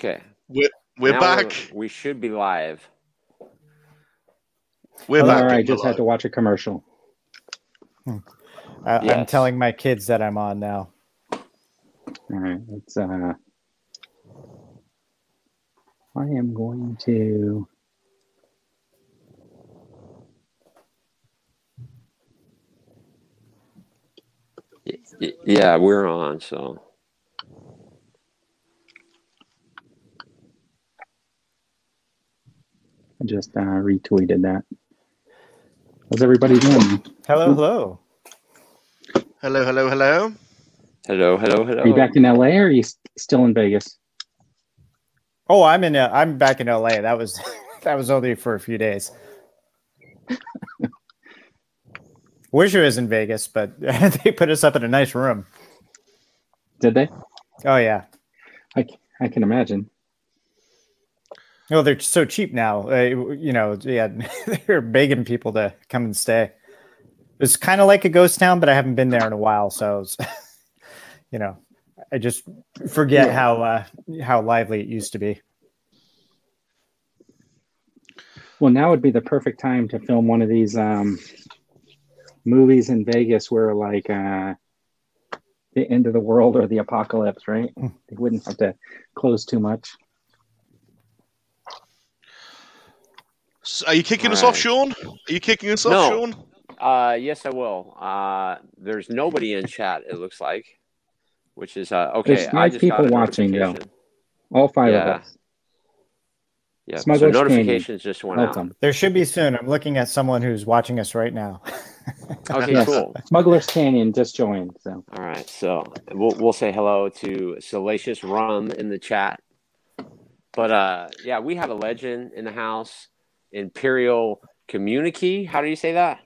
Okay. We're we're Now back. We should be live. We're All back. right, people just had to watch a commercial. I, I'm telling my kids that I'm on now. All right, let's. Uh, I am going to. Yeah, we're on. So I just uh, retweeted that. How's everybody doing? Hello, hello. Hello, hello, hello. hello, hello, hello. Are you back in LA or are you still in Vegas? Oh, I'm in. Uh, I'm back in LA. That was that was only for a few days. Wish it was in Vegas, but they put us up in a nice room. Did they? Oh yeah. I I can imagine. Well, they're so cheap now. Uh, you know, yeah, they're begging people to come and stay. It's kind of like a ghost town, but I haven't been there in a while, so you know, I just forget Yeah. how uh, how lively it used to be. Well, now would be the perfect time to film one of these um, movies in Vegas where, like, uh, the end of the world or the apocalypse, right? They wouldn't have to close too much. Are you kicking us All off. Sean? Are you kicking us off, Sean? Uh, yes, I will. Uh, there's nobody in chat. It looks like, which is uh okay. There's I five just people got watching, though. All five Yeah. of us. Yeah, so Smuggler's Canyon. notifications just went Welcome. There should be soon. I'm looking at someone who's watching us right now. Okay, Yes. cool. Smuggler's Canyon just joined. So All right, so we'll we'll say hello to Salacious Crumb in the chat. But uh, yeah, we have a legend in the house, Imperial Communique. How do you say that?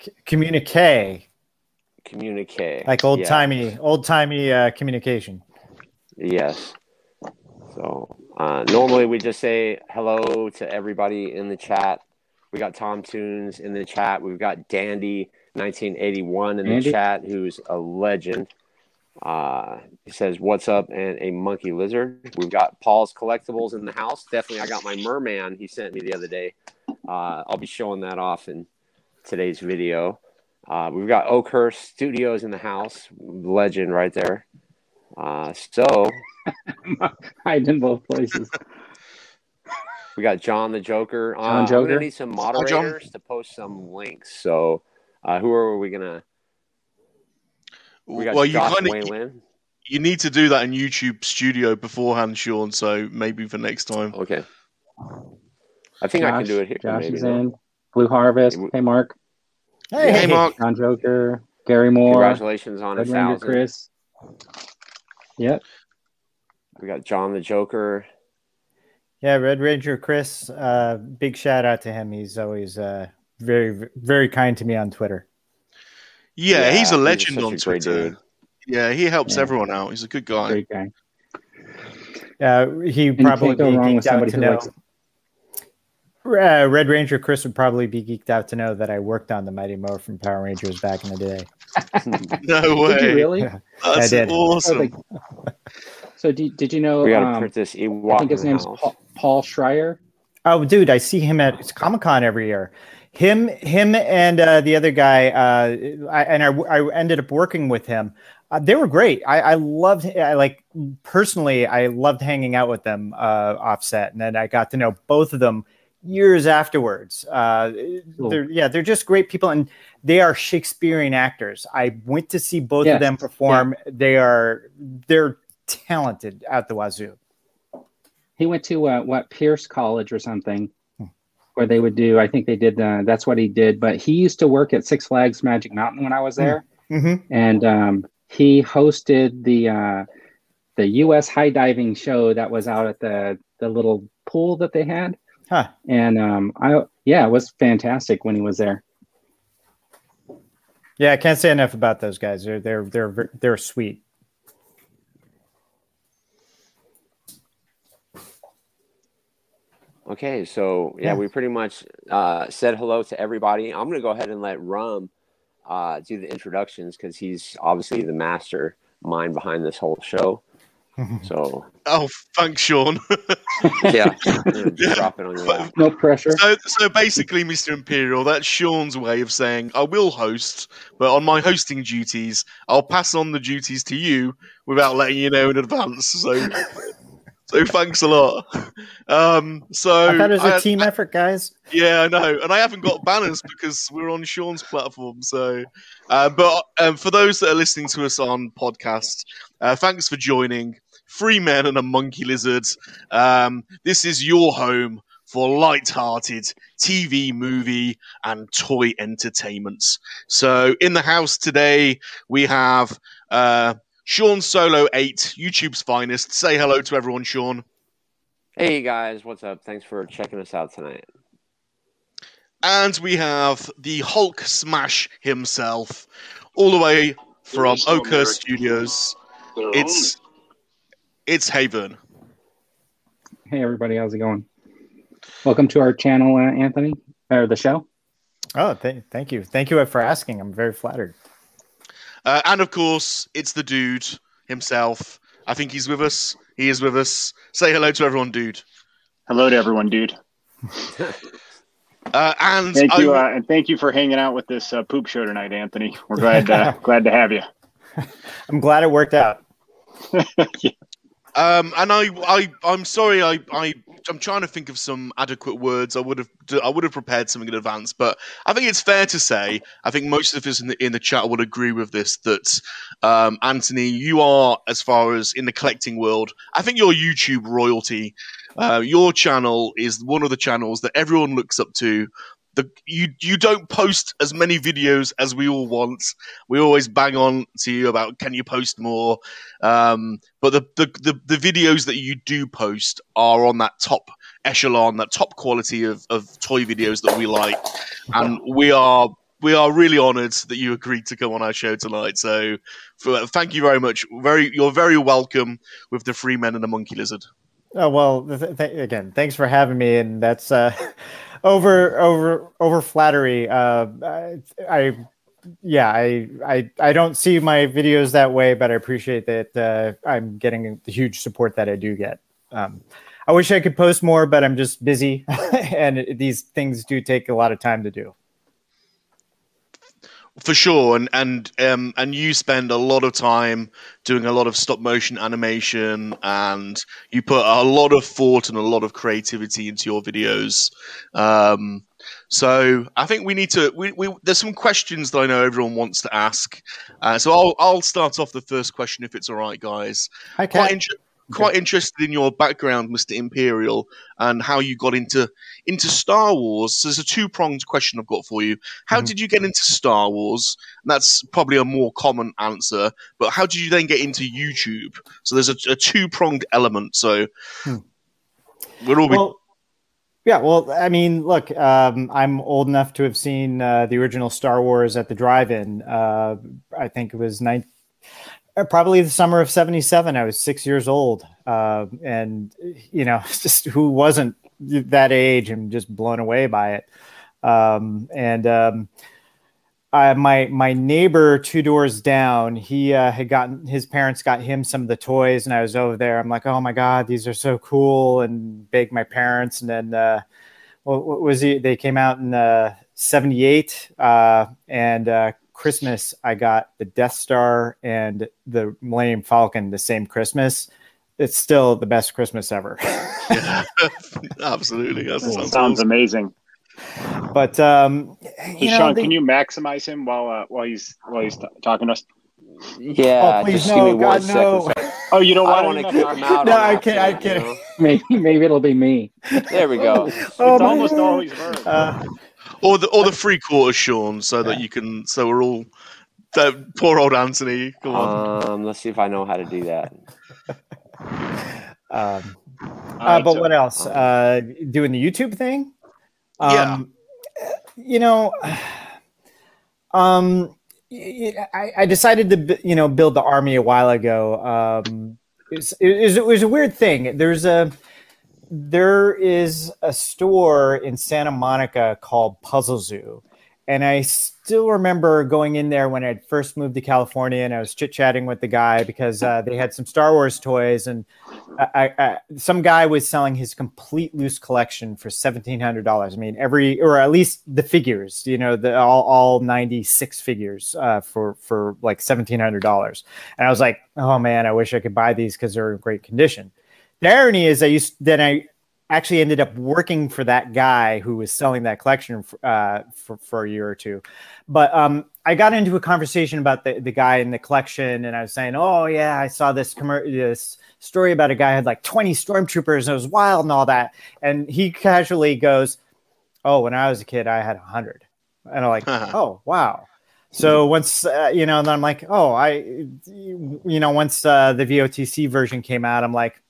C- communique, Communique. like old Yeah. timey, old timey uh, communication. Yes. So uh, normally we just say hello to everybody in the chat. We got Tom Tunes in the chat. We've got Dandy 1981 in the chat, who's a legend. Uh, he says, "What's up?" and a monkey lizard. We've got Paul's collectibles in the house. Definitely, I got my merman he sent me the other day. Uh, I'll be showing that off in today's video. Uh, we've got Oakhurst Studios in the house. Legend right there. Uh, so hide in both places. We got John the Joker. Uh, John I'm Joker? gonna need some moderators to post some links. So, uh, who are we gonna? We well, you kind of you need to do that in YouTube Studio beforehand, Sean. So maybe for next time. Okay. I think I can do it here. Josh maybe, is no? in. Blue Harvest. Hey, Hey, Mark. Hey, Hey, Mark. John Joker. Gary Moore. Congratulations on a Red Ranger thousand. Chris. Yep. We got John the Joker. Yeah, Red Ranger Chris. Uh, big shout out to him. He's always uh, very, very kind to me on Twitter. Yeah, he's a legend such on a great Twitter. dude. Yeah, he helps Yeah. everyone out. He's a good guy. Great guy. Uh, he you probably can't go wrong with somebody to who know. likes- Uh, Red Ranger Chris would probably be geeked out to know that I worked on the Mighty Mo from Power Rangers back in the day. No way. Did you really? I That's did. awesome. Like- so did, did you know? we got to um, print this I think his name's. Paul, Paul Schrier. Oh, dude, I see him at Comic Con every year. Him, him, and uh, the other guy, uh, I, and I, I ended up working with him. Uh, they were great. I, I loved, I like personally, I loved hanging out with them uh, offset, and then I got to know both of them years afterwards. Uh, Cool. they're, yeah, they're just great people, and they are Shakespearean actors. I went to see both of them perform. They are, they're talented at the wazoo. He went to uh, what Pierce College or something, where they would do. I think they did. Uh, that's what he did. But he used to work at Six Flags Magic Mountain when I was there, Mm-hmm. and um, he hosted the uh, the U.S. high diving show that was out at the the little pool that they had. Huh. And um, I yeah, it was fantastic when he was there. Yeah, I can't say enough about those guys. They're they're they're they're sweet. Okay, so yeah, Yeah. we pretty much uh, said hello to everybody. I'm gonna go ahead and let Crumb uh, do the introductions because he's obviously the master mind behind this whole show. So Oh, thanks, Sean. yeah, drop it on your lap. No pressure. so, so basically, Mr. Imperial, that's Sean's way of saying I will host, but on my hosting duties, I'll pass on the duties to you without letting you know in advance. So, so thanks a lot. Um, so I thought it was a I- team effort, guys. Yeah, I know, and I haven't got banners because we're on Sean's platform. So, uh, but um, for those that are listening to us on podcast, uh, thanks for joining. Free men and a monkey lizard. Um, this is your home for light-hearted TV, movie, and toy entertainments. So, in the house today we have uh, Sean Solo Eight, YouTube's finest. Say hello to everyone, Sean. Hey guys, what's up? Thanks for checking us out tonight. And we have the Hulk Smash himself, all the way from so Oakhurst American. Studios. Their It's it's Haven. Hey everybody, how's it going? Welcome to our channel, uh, Anthony, or the show. Oh, th- thank you. Thank you for asking. I'm very flattered. Uh, and of course, it's the dude himself. I think he's with us. He is with us. Say hello to everyone, dude. Hello to everyone, dude. Uh, and Thank I- you, uh, and thank you for hanging out with this uh, poop show tonight, Anthony. We're glad uh, glad to have you. I'm glad it worked out. Um, and I, I, I'm sorry. I, I, I'm trying to think of some adequate words. I would have, I would have prepared something in advance. But I think it's fair to say, I think most of us in the in the chat would agree with this. That um, Anthony, you are as far as in the collecting world. I think you're YouTube royalty. Uh, your channel is one of the channels that everyone looks up to. The, you you don't post as many videos as we all want. We always bang on to you about can you post more. Um, but the, the, the, the videos that you do post are on that top echelon, that top quality of, of toy videos that we like. And we are we are really honoured that you agreed to come on our show tonight. So for, thank you very much. Very you're very welcome with the Free Men and the Monkey Lizard. Oh well, th- th- again, thanks for having me, and that's uh, over over over flattery. Uh, I, yeah, I, I I don't see my videos that way, but I appreciate that uh, I'm getting the huge support that I do get. Um, I wish I could post more, but I'm just busy, and these things do take a lot of time to do. For sure, and and um, and you spend a lot of time doing a lot of stop motion animation, and you put a lot of thought and a lot of creativity into your videos. Um, so I think we need to. We, we there's some questions that I know everyone wants to ask. Uh, so I'll I'll start off the first question if it's all right, guys. okay. Quite inter- quite interested in your background, Mister Imperial, and how you got into into Star Wars. So there's a two pronged question I've got for you. How Mhm. did you get into Star Wars? And that's probably a more common answer. But how did you then get into YouTube? So there's a, a two pronged element. So Hmm. we're all Well, yeah, well, I mean, look, um, I'm old enough to have seen uh, the original Star Wars at the drive-in. Uh, I think it was nine, uh, probably the summer of '77. I was six years old, uh, and you know, just who wasn't that age and just blown away by it. Um, and um, I, my my neighbor two doors down, he uh, had gotten his parents got him some of the toys, and I was over there. I'm like, oh my god, these are so cool, and begged my parents. And then, uh, what, was he? They came out in uh, '78, uh, and uh, Christmas I got the Death Star and the Millennium Falcon the same Christmas. It's still the best Christmas ever. absolutely. That sounds, Sounds awesome. amazing. but um, Hey, you know, Sean, they- can you maximize him while uh, while he's while he's t- talking to us? Yeah, Oh, please just no, give me God, one no. second. Oh, you don't I want don't to kick him out. No, I can't- I can't. Maybe maybe it'll be me. There we go. It's Oh, my almost God. always Vern. Uh, Or the or the three quarters, Sean, so that Yeah. you can. So we're all. that poor old Anthony. Come on. Um, let's see if I know how to do that. um, uh, but what else? Uh, doing the YouTube thing? Yeah. Um, You know, um, y- y- I, I decided to, you know, build the army a while ago. Um, it's, it, was, it was a weird thing. There's a, there is a store in Santa Monica called Puzzle Zoo. and I still remember going in there when I first moved to California, and I was chit chatting with the guy because uh, they had some Star Wars toys, and I, I, some guy was selling his complete loose collection for seventeen hundred dollars. I mean, every or at least the figures, you know, the all, all ninety six figures uh, for for like seventeen hundred dollars. And I was like, oh man, I wish I could buy these because they're in great condition. The irony is, I used then I actually ended up working for that guy who was selling that collection uh, for, for a year or two. But um, I got into a conversation about the, the guy in the collection, and I was saying, "Oh yeah, I saw this commer- this story about a guy had like 20 stormtroopers, and it was wild and all that." And he casually goes, "Oh, when I was a kid, I had 100." And I'm like, "Oh wow." So once uh, you know, and then I'm like, "Oh, I," you know, once uh, the VOTC version came out, I'm like,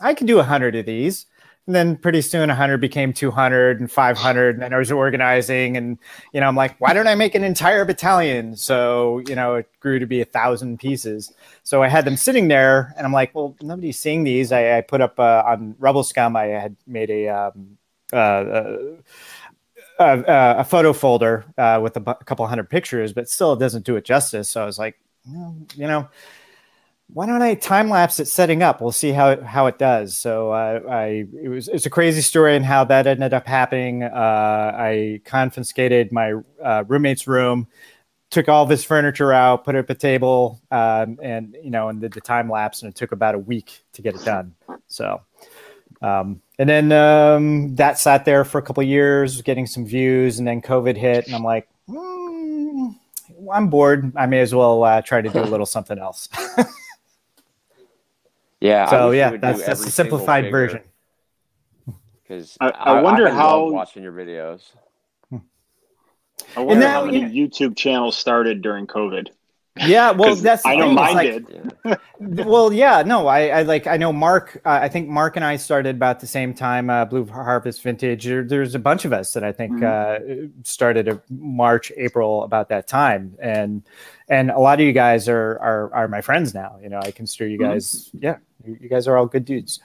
"I could do 100 of these." And then pretty soon 100 became 200 and 500. And then I was organizing and, you know, I'm like, why don't I make an entire battalion? So, you know, it grew to be a thousand pieces. So I had them sitting there and I'm like, well, nobody's seeing these. I, I put up uh, on Rebel Scum, I had made a, um, uh, uh, uh a photo folder uh, with a, a couple hundred pictures, but still it doesn't do it justice. So I was like, well, you know, why don't I time lapse it setting up? We'll see how it, how it does. So uh, I it was it's a crazy story and how that ended up happening. Uh, I confiscated my uh, roommate's room, took all of his furniture out, put it up a table, um, and you know, and did the time lapse, and it took about a week to get it done. So. Um, and then um, that sat there for a couple years, getting some views, and then COVID hit, and I'm like, mm, I'm bored. I may as well uh, try to do a little something else. Yeah. So yeah, that's that's a simplified version. Because I- I wonder I how- watching your videos. I wonder now, how many you YouTube channels started during COVID. Yeah, well, 'Cause that's I know mine like- did. Well, yeah, no, I, I like I know Mark. Uh, I think Mark and I started about the same time. Uh, Blue Harvest Vintage. There, there's a bunch of us that I think Mhm. uh, started a March, April about that time, and and a lot of you guys are are, are my friends now. You know, I consider you Mhm. guys. Yeah, you, you guys are all good dudes.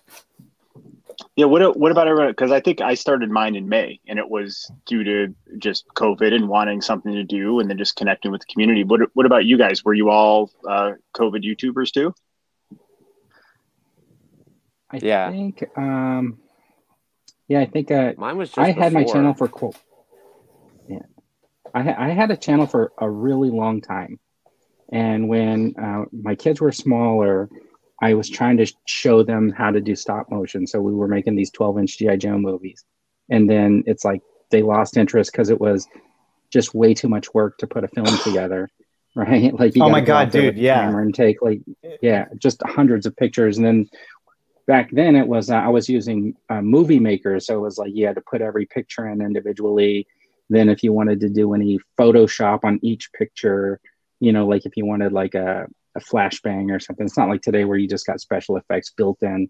Yeah, what what about everyone? Because I think I started mine in May, and it was due to just COVID and wanting something to do, and then just connecting with the community. What what about you guys? Were you all uh, COVID YouTubers too? I Yeah. think, um, yeah, I think uh, Mine was just. I had my channel for cool. Yeah, I, ha- I had a channel for a really long time, and when uh, my kids were smaller, I was trying to show them how to do stop motion. So we were making these 12 inch GI Joe movies, and then it's like they lost interest because it was just way too much work to put a film together, right? Like, you Oh my go God, dude, yeah. camera and take like, yeah, just hundreds of pictures, and then back then it was uh, I was using uh, Movie Maker, so it was like you had to put every picture in individually. Then if you wanted to do any Photoshop on each picture, you know, like if you wanted like a, a flashbang or something, it's not like today where you just got special effects built in.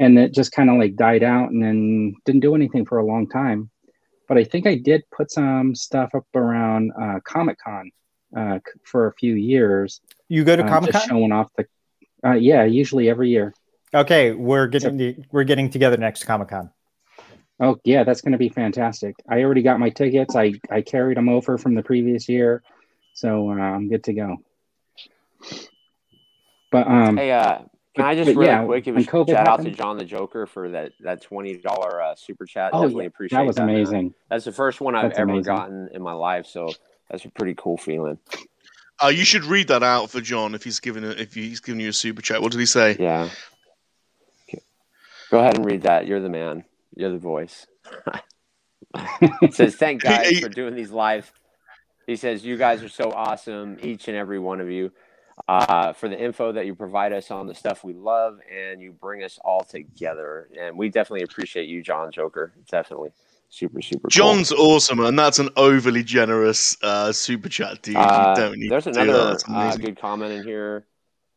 And it just kind of like died out and then didn't do anything for a long time. But I think I did put some stuff up around uh, Comic Con uh, for a few years, You go to uh, Comic Con? showing off the. Uh, yeah, usually every year. Okay, we're getting the, we're getting together next Comic Con. Oh yeah, that's going to be fantastic. I already got my tickets. I I carried them over from the previous year, so uh, I'm good to go. But um, Hey, uh, can I just but really yeah, quick give a when COVID shout out to John the Joker for that that twenty dollar uh, super chat? oh Definitely yeah, appreciate that was man. amazing. That's the first one I've That's ever amazing. gotten in my life, so that's a pretty cool feeling. Uh, you should read that out for John if he's giving a, if he's giving you a super chat. What did he say? Yeah. Okay. Go ahead and read that. You're the man. You're the voice. it says, "Thank guys for doing these live." He says, "You guys are so awesome, each and every one of you, uh, for the info that you provide us on the stuff we love, and you bring us all together. And we definitely appreciate you, John Joker. Definitely, super, super. cool. John's awesome, and that's an overly generous uh, super chat, dude. Uh, you don't need there's another. Uh, good comment in here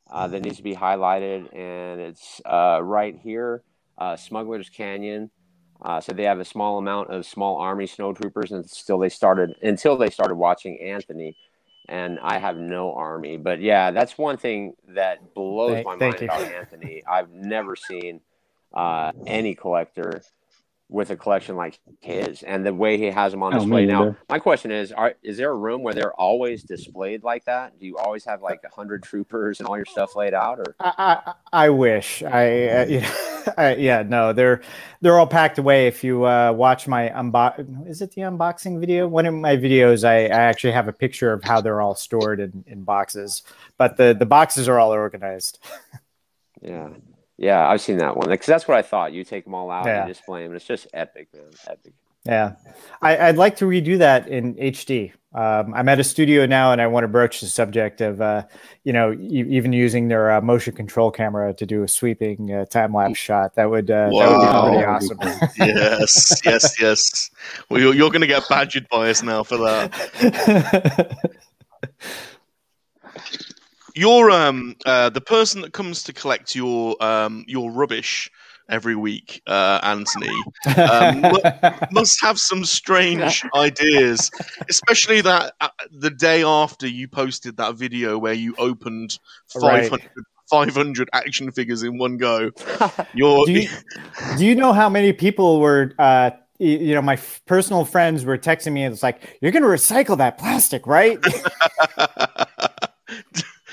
uh, that needs to be highlighted, and it's uh, right here uh, Smuggler's Canyon. Uh, so they have a small amount of small army snowtroopers, and still they started until they started watching Anthony. And I have no army, but yeah, that's one thing that blows Thank- my thank mind you. about Anthony. I've never seen uh, any collector with a collection like his and the way he has them on display now. neither. My question is: Are is there a room where they're always displayed like that? Do you always have like a hundred troopers and all your stuff laid out, or I, I, I wish I, uh, yeah, I, yeah, no, they're they're all packed away. If you uh, watch my unbox, is it the unboxing video? One of my videos, I, I actually have a picture of how they're all stored in, in boxes, but the the boxes are all organized. yeah, yeah? I've seen that one because that's what I thought. You take them all out Yeah. and display them, and it's just epic, man, epic. Yeah, I, I'd like to redo that in HD. Um, I'm at a studio now, and I want to broach the subject of, uh, you know, e- even using their uh, motion control camera to do a sweeping uh, time lapse shot. That would uh, that would be pretty That would be awesome. yes, yes, yes. Well, you're, you're going to get badgered by us now for that. You're um uh, the person that comes to collect your um your rubbish every week, uh, Anthony. Um, must have some strange ideas, especially that uh, the day after you posted that video where you opened Right. 500, 500 action figures in one go. You're do you do you know how many people were uh you know my f- personal friends were texting me and it's like you're going to recycle that plastic right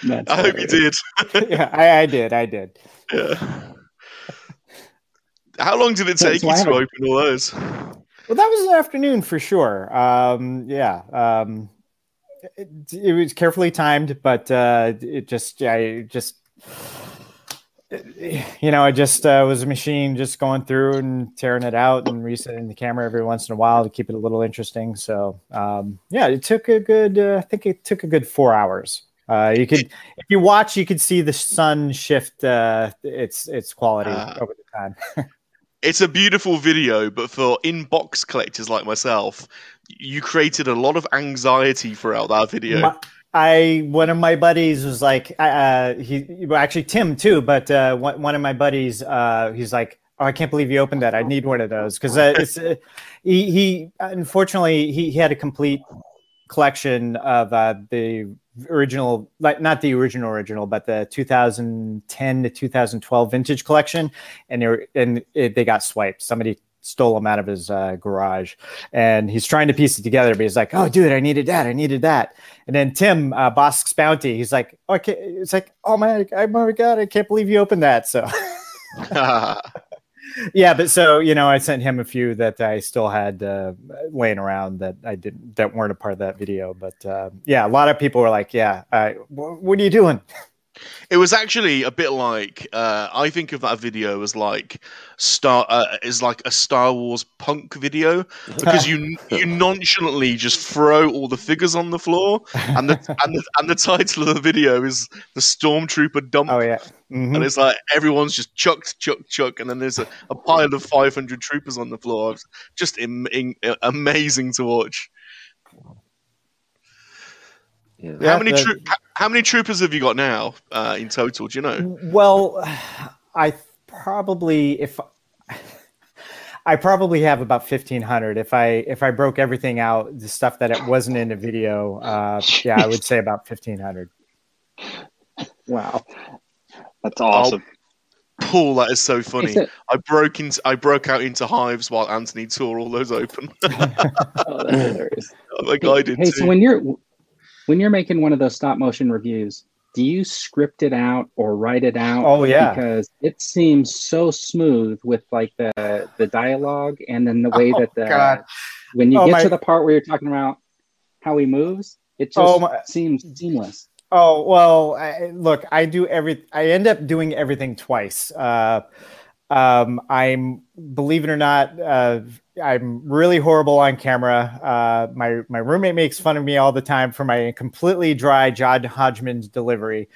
That's I hope you did. yeah I, I did i did Yeah. How long did it take so you to open all those? well that was an afternoon for sure um yeah um it, it was carefully timed but uh it just i just you know, I just uh, was a machine just going through and tearing it out and resetting the camera every once in a while to keep it a little interesting. So, um, yeah, it took a good, uh, I think it took a good four hours. Uh, you could, if you watch, you could see the sun shift uh, its its quality Ah. over the time. It's a beautiful video, but for in-box collectors like myself, you created a lot of anxiety throughout that video. My- I one of my buddies was like, uh, he well, actually Tim too, but uh, one, one of my buddies, uh, he's like, oh, I can't believe you opened that. I need one of those because uh, it's uh, he, he unfortunately he, he had a complete collection of uh, the original, like not the original original, but the 2010 to 2012 vintage collection, and they were, and it, they got swiped. Somebody stole them out of his uh, garage, and he's trying to piece it together. But he's like, "Oh, dude, I needed that. I needed that." And then Tim uh, Bossk's Bounty, he's like, "Okay," it's like, "Oh my, oh my god, I can't believe you opened that." So. yeah but so you know i sent him a few that i still had uh, laying around that i didn't that weren't a part of that video but uh, yeah a lot of people were like yeah uh, what are you doing It was actually a bit like uh, I think of that video as like star uh, is like a Star Wars punk video because you you nonchalantly just throw all the figures on the floor and the and the, and the title of the video is the stormtrooper dump. Oh yeah. Mhm. and it's like everyone's just chucked chuck chuck and then there's a, a pile of 500 troopers on the floor. Just im- in, amazing to watch Yeah. Yeah, how many the- troo- how many troopers have you got now uh, in total do you know well i probably if I probably have about fifteen hundred. If I if I broke everything out, the stuff that it wasn't in the video, uh, yeah, I would say about fifteen hundred. Wow. That's awesome. Paul, that is so funny. Is it- I broke into I broke out into hives while Anthony tore all those open. oh, that's hilarious. like I did hey, too. so when you're when you're making one of those stop motion reviews, do you script it out or write it out? Oh, yeah. because it seems so smooth with like the the dialogue and then the way Oh, that the God. when you Oh, get my- to the part where you're talking about how he moves, it just Oh, my- seems seamless. Oh well, I, look, I do every. I end up doing everything twice. Uh, um, I'm, believe it or not, uh, I'm really horrible on camera. Uh, my my roommate makes fun of me all the time for my completely dry John Hodgman's delivery.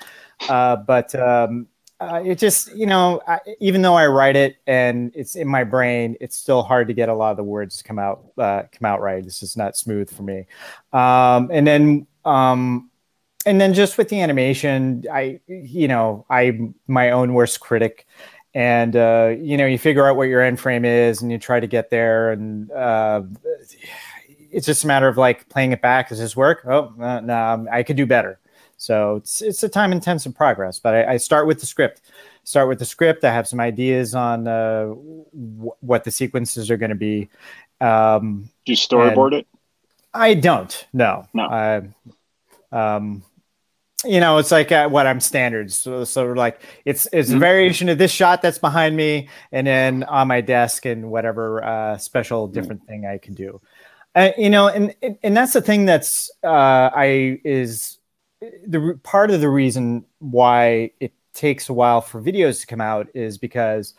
Uh, but um, uh, it just, you know, I, even though I write it and it's in my brain, it's still hard to get a lot of the words to come out uh, come out right. It's just not smooth for me. Um, and then. Um, and then just with the animation, I, you know, I'm my own worst critic. And, uh, you know, you figure out what your end frame is and you try to get there. And uh, it's just a matter of like playing it back. Does this work? Oh, no, no I could do better. So it's it's a time intensive progress. But I, I start with the script. Start with the script. I have some ideas on uh, w- what the sequences are going to be. Um, Do you storyboard it? I don't. No. No. Um, you know, it's like uh, what I'm standards. So, so like it's it's a Mhm. variation of this shot that's behind me, and then on my desk and whatever uh, special different thing I can do. Uh, you know, and and- that's the thing that's uh, I is the part of the reason why it takes a while for videos to come out is because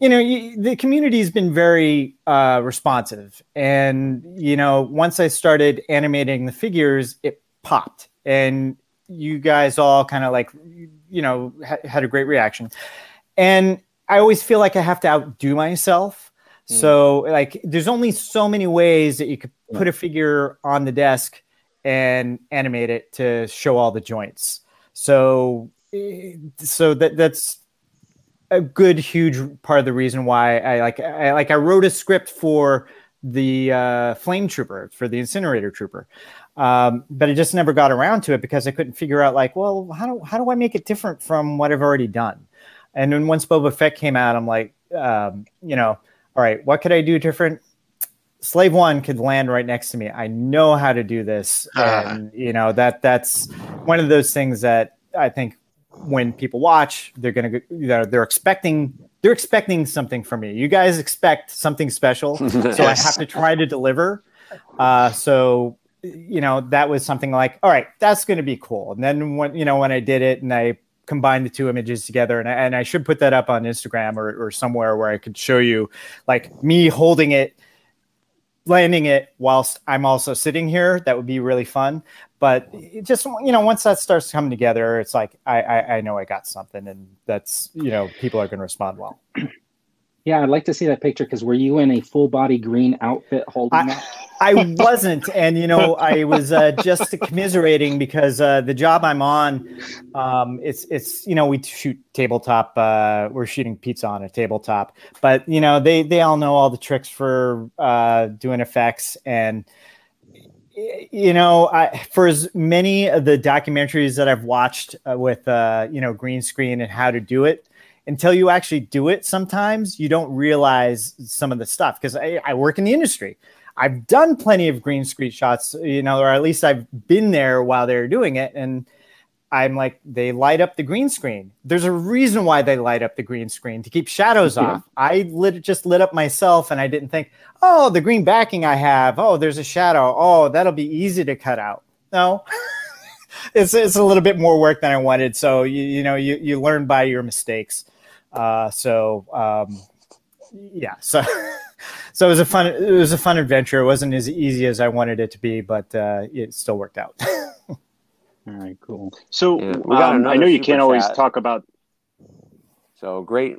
you know you, the community has been very uh, responsive and you know once i started animating the figures it popped and you guys all kind of like you know ha- had a great reaction. And i always feel like i have to outdo myself. So like there's only so many ways that you could put a figure on the desk and animate it to show all the joints. So eh, so that that's a good huge part of the reason why I like I like I wrote a script for the uh, flame trooper for the incinerator trooper, um, but I just never got around to it because I couldn't figure out like, well, how do how do I make it different from what I've already done? And then once Boba Fett came out, I'm like, um, you know, all right, what could I do different? Slave One could land right next to me. I know how to do this, and you know that that's one of those things that I think when people watch, they're gonna go- you know they're expecting they're expecting something from me. You guys expect something special, so I have to try to deliver. Uh, so you know that was something like, all right, that's going to be cool. And then when you know when I did it and I combined the two images together, and I, and I should put that up on Instagram or, or somewhere where I could show you like me holding it, landing it whilst I'm also sitting here. That would be really fun. But just you know once that starts coming together, it's like I I, I know I got something, and that's you know people are going to respond well. Yeah, I'd like to see that picture because were you in a full body green outfit holding I- that? I wasn't, and you know, I was uh, just commiserating because uh, the job I'm on, um, it's it's you know we shoot tabletop. Uh, we're shooting pizza on a tabletop, but you know they they all know all the tricks for uh, doing effects, and you know, I, for as many of the documentaries that I've watched uh, with uh, you know green screen and how to do it, until you actually do it, sometimes you don't realize some of the stuff because I, I work in the industry. I've done plenty of green screen shots, you know, or at least I've been there while they're doing it. And I'm like, they light up the green screen. There's a reason why they light up the green screen to keep shadows Yeah. off. I lit, just lit up myself and I didn't think, oh, the green backing I have. Oh, there's a shadow. Oh, that'll be easy to cut out. No. it's, it's a little bit more work than I wanted. So, you, you know, you, you learn by your mistakes. Uh, so, um, yeah. So, so it was a fun it was a fun adventure. It wasn't as easy as I wanted it to be, but uh, it still worked out. All right, cool. So Yeah, we got um, I know you can't always chat. talk about. So great,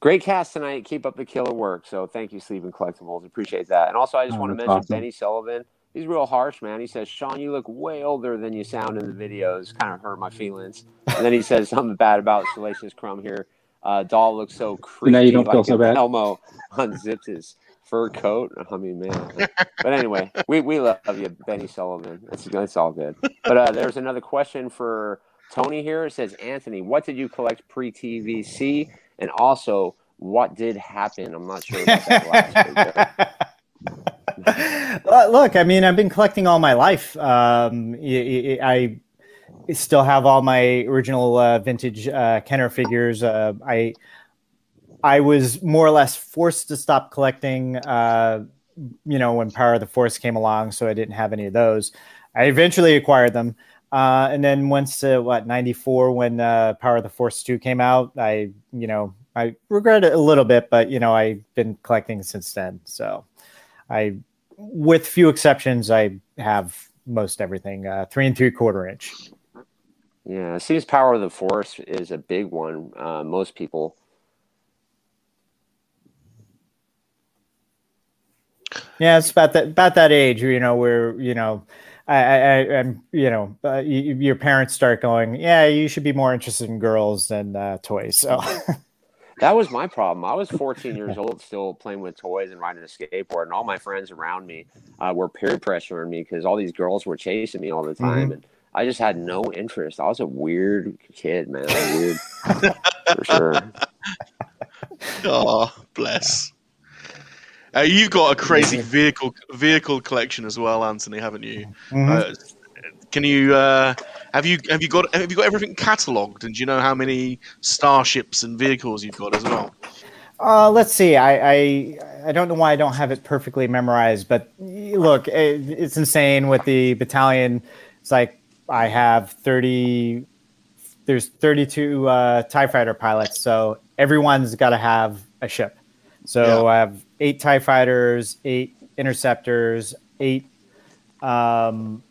great cast tonight. Keep up the killer work. So thank you, Sleeping Collectibles. Appreciate that. And also, I just Oh, want to mention awesome. Benny Sullivan. He's real harsh, man. He says, "Sean, you look way older than you sound in the videos." Kind of hurt my feelings. And then he says something bad about Salacious Crumb here. Uh, Doll looks so creepy. Now you don't feel so bad? Elmo unzipped his fur coat. I mean, man. But anyway, we, we love you, Benny Sullivan. It's, it's all good. But uh, there's another question for Tony here. It says, Anthony, what did you collect pre TVC? And also, what did happen? I'm not sure about that last Look, I mean, I've been collecting all my life. Um, y- I still have all my original uh, vintage uh, Kenner figures. Uh, I I was more or less forced to stop collecting. Uh, you know, when Power of the Force came along, so I didn't have any of those. I eventually acquired them. Uh, and then once uh, what 94 when Power of the Force 2 came out, I, you know, I regret it a little bit, but you know, I've been collecting since then. So I, with few exceptions, I have most everything, three and three quarter inch. Yeah, it seems Power of the Force is a big one. Uh, most people. Yeah, it's about that about that age, you know, where you know, I, I, I'm, you know, uh, you, your parents start going, yeah, you should be more interested in girls than uh, toys. So That was my problem. I was 14 years old, still playing with toys and riding a skateboard, and all my friends around me uh, were peer pressuring me because all these girls were chasing me all the time. And I just had no interest. I was a weird kid, man. Weird for sure. Oh, bless. Uh, you've got a crazy vehicle vehicle collection as well, Anthony, haven't you? Mhm. Uh, can you uh, have you have you got have you got everything catalogued? And do you know how many starships and vehicles you've got as well? Uh, let's see. I, I I don't know why I don't have it perfectly memorized, but look, it, it's insane with the battalion. It's like I have thirty. There's thirty-two uh, Tie Fighter pilots, so everyone's got to have a ship. So Yeah. I have eight Tie Fighters, eight interceptors, eight um,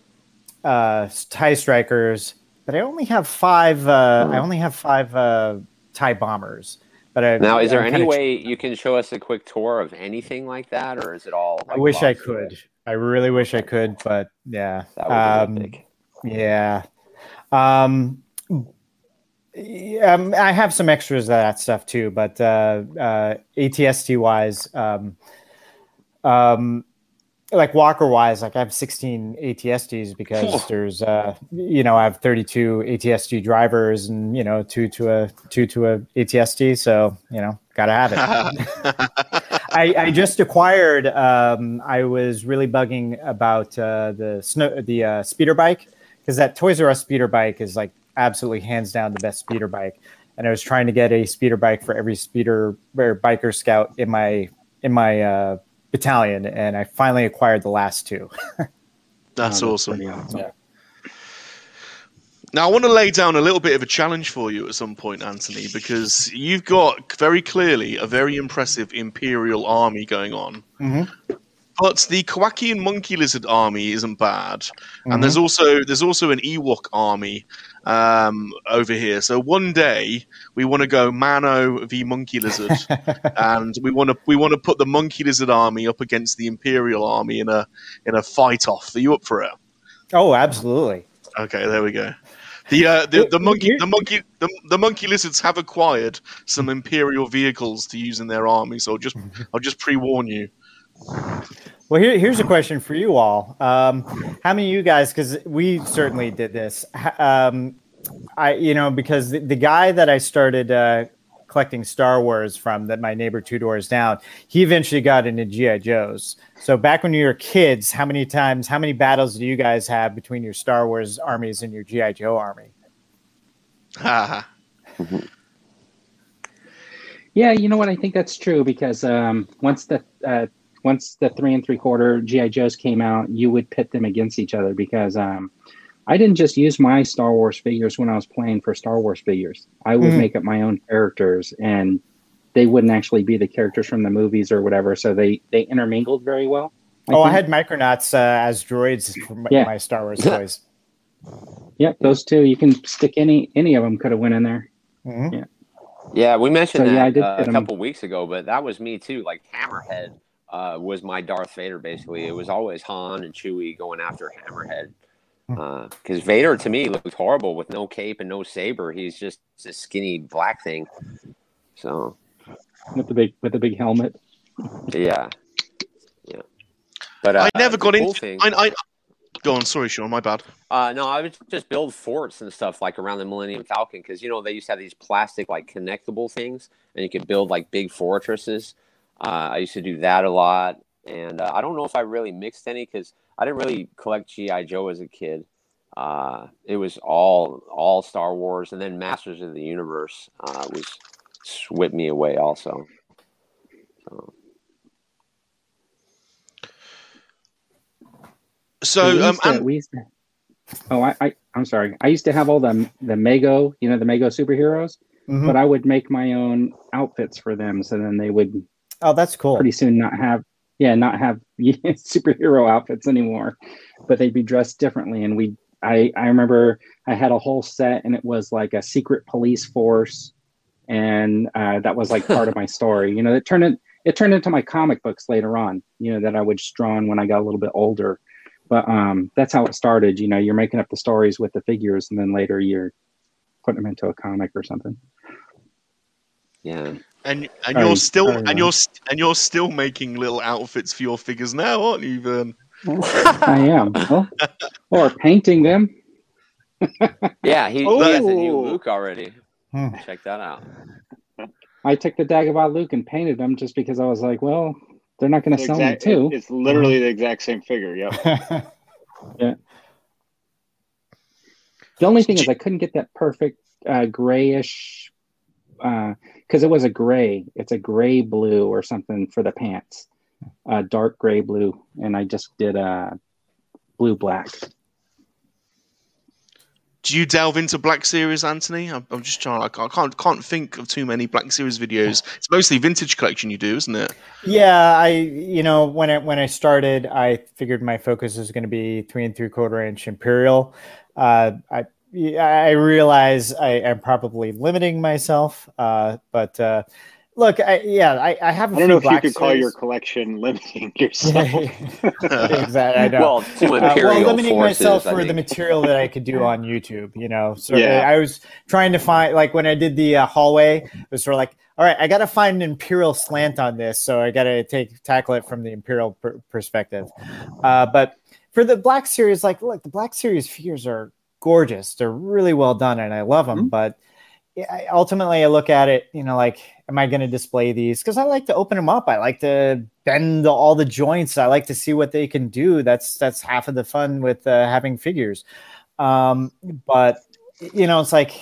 uh, Tie Strikers, but I only have five. Uh, I only have five uh, Tie Bombers. But I, Now, is there I'm any way you can show us a quick tour of anything like that, or is it all? I wish I lost in it? could. I really wish I could, but yeah. That would Um, be epic. Yeah. Um, um, I have some extras of that stuff too, but uh, uh, ATST wise, um, um, like Walker wise, like I have 16 ATSTs because there's, uh, you know, I have 32 ATST drivers and you know two to a two to a ATST, so you know, gotta have it. I, I just acquired. Um, I was really bugging about uh, the snow, the uh, speeder bike because that Toys R Us speeder bike is like absolutely hands down the best speeder bike. And I was trying to get a speeder bike for every speeder or biker scout in my in my uh, battalion, and I finally acquired the last two. That's Oh, awesome. pretty awesome. Yeah. Now, I want to lay down a little bit of a challenge for you at some point, Anthony, because you've got very clearly a very impressive Imperial army going on. Mhm. But the Kowakian monkey lizard army isn't bad, Mhm. and there's also there's also an Ewok army um, over here. So one day we want to go Mano v monkey lizard, and we want to we want to put the monkey lizard army up against the Imperial army in a in a fight off. Are you up for it? oh, absolutely. Okay, there we go. The uh, the, the monkey the monkey the, the monkey lizards have acquired some imperial vehicles to use in their army, so I'll just I'll just pre warn you. Well, here, here's a question for you all. Um, how many of you guys, because we certainly did this, um, I, you know, because the, the guy that I started uh, collecting Star Wars from, that my neighbor two doors down, he eventually got into GI Joes. So back when you were kids, how many times, how many battles do you guys have between your Star Wars armies and your GI Joe army? Ha Yeah, you know what? I think that's true because um, once the uh, once the three and three quarter GI Joes came out, you would pit them against each other because um, I didn't just use my Star Wars figures when I was playing for Star Wars figures. I would Mhm. make up my own characters, and they wouldn't actually be the characters from the movies or whatever. So they they intermingled very well. oh, I had Micronauts uh, as droids for my, Yeah. my Star Wars toys. Yep, those two. You can stick any any of them could have went in there. Mhm. Yeah, we mentioned So, yeah, I that did uh, get a 'em. couple weeks ago, but that was me too. Like Hammerhead uh, was my Darth Vader. Basically, it was always Han and Chewie going after Hammerhead. Because Vader to me looked horrible with no cape and no saber. He's just a skinny black thing. So with the big with the big helmet. yeah, yeah. But uh, I never got cool into. thing- I, I, go on, sorry, Sean, my bad. Uh, no, I would just build forts and stuff like around the Millennium Falcon because you know they used to have these plastic like connectable things, and you could build like big fortresses. Uh, I used to do that a lot, and uh, I don't know if I really mixed any because I didn't really collect GI Joe as a kid. Uh, it was all all Star Wars, and then Masters of the Universe uh, was swept me away also. So, So, we um, to, we used to, oh, I, I, I'm sorry. I used to have all the the Mego, you know, the Mego superheroes, Mhm. but I would make my own outfits for them, so then they would Oh, that's cool. pretty soon not have, yeah, not have superhero outfits anymore, but they'd be dressed differently. And we, I, I remember I had a whole set, and it was like a secret police force, and uh, that was like part of my story. You know, it turned it, it turned into my comic books later on. You know, that I would just draw on when I got a little bit older. But um, that's how it started. You know, you're making up the stories with the figures, and then later you're putting them into a comic or something. yeah, and and Sorry, you're still sorry, and you're st- and you're still making little outfits for your figures now, aren't you, Vern? I am. Well, or painting them. Yeah, he, he has a new Luke already. Hmm. Check that out. I took the Dagobah Luke and painted them just because I was like, well, they're not going to sell Exact- me two. It's literally the exact same figure. Yep. Yeah. The only thing is I couldn't get that perfect uh, grayish because it was a gray. It's a gray blue or something for the pants, uh, dark gray blue, and I just did a blue black. Do you delve into Black Series, Anthony? I'm, I'm just trying. I can't, can't can't think of too many Black Series videos. It's mostly vintage collection you do, isn't it? Yeah, I you know when I when I started, I figured my focus was going to be three and three quarter inch imperial. Uh, I I realize I am probably limiting myself, uh, but uh, look, I, yeah, I, I have. I I don't know if you could call your collection limiting yourself. exactly. I know. Well, to Uh, well, limiting forces, myself I for the material that I could do on YouTube, you know. So Yeah. I was trying to find, like, when I did the uh, hallway, it was sort of like, all right, I got to find an imperial slant on this, so I got to take tackle it from the imperial per- perspective. Uh, but for the Black Series, like, look, the Black Series figures are gorgeous; they're really well done, and I love them. But I, ultimately, I look at it, you know, like, am I going to display these? Because I like to open them up. I like to bend all the joints. I like to see what they can do. That's that's half of the fun with uh, having figures. Um, but you know, it's like,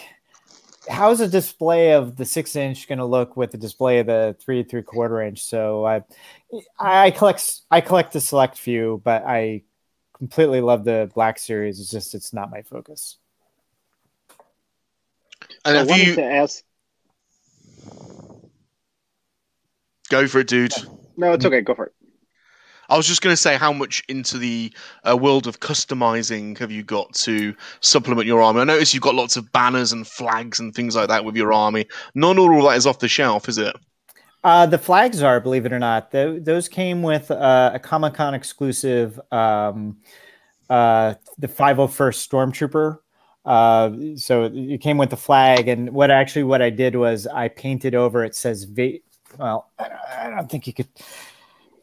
how's a display of the six inch going to look with the display of the three three quarter inch? So I, I collect I collect a select few, but I completely love the Black Series. It's just it's not my focus. And I have wanted you to ask. go for it, dude? No, it's okay. Go for it. I was just going to say, how much into the uh, world of customizing have you got to supplement your army? I notice you've got lots of banners and flags and things like that with your army. Not all of that is off the shelf, is it? Uh, the flags are, believe it or not, Tho- those came with uh, a Comic Con exclusive, um, uh, the 501st Stormtrooper. Uh, so it came with the flag, and what actually what I did was I painted over. It says, Va- well, I don't- I don't think you could.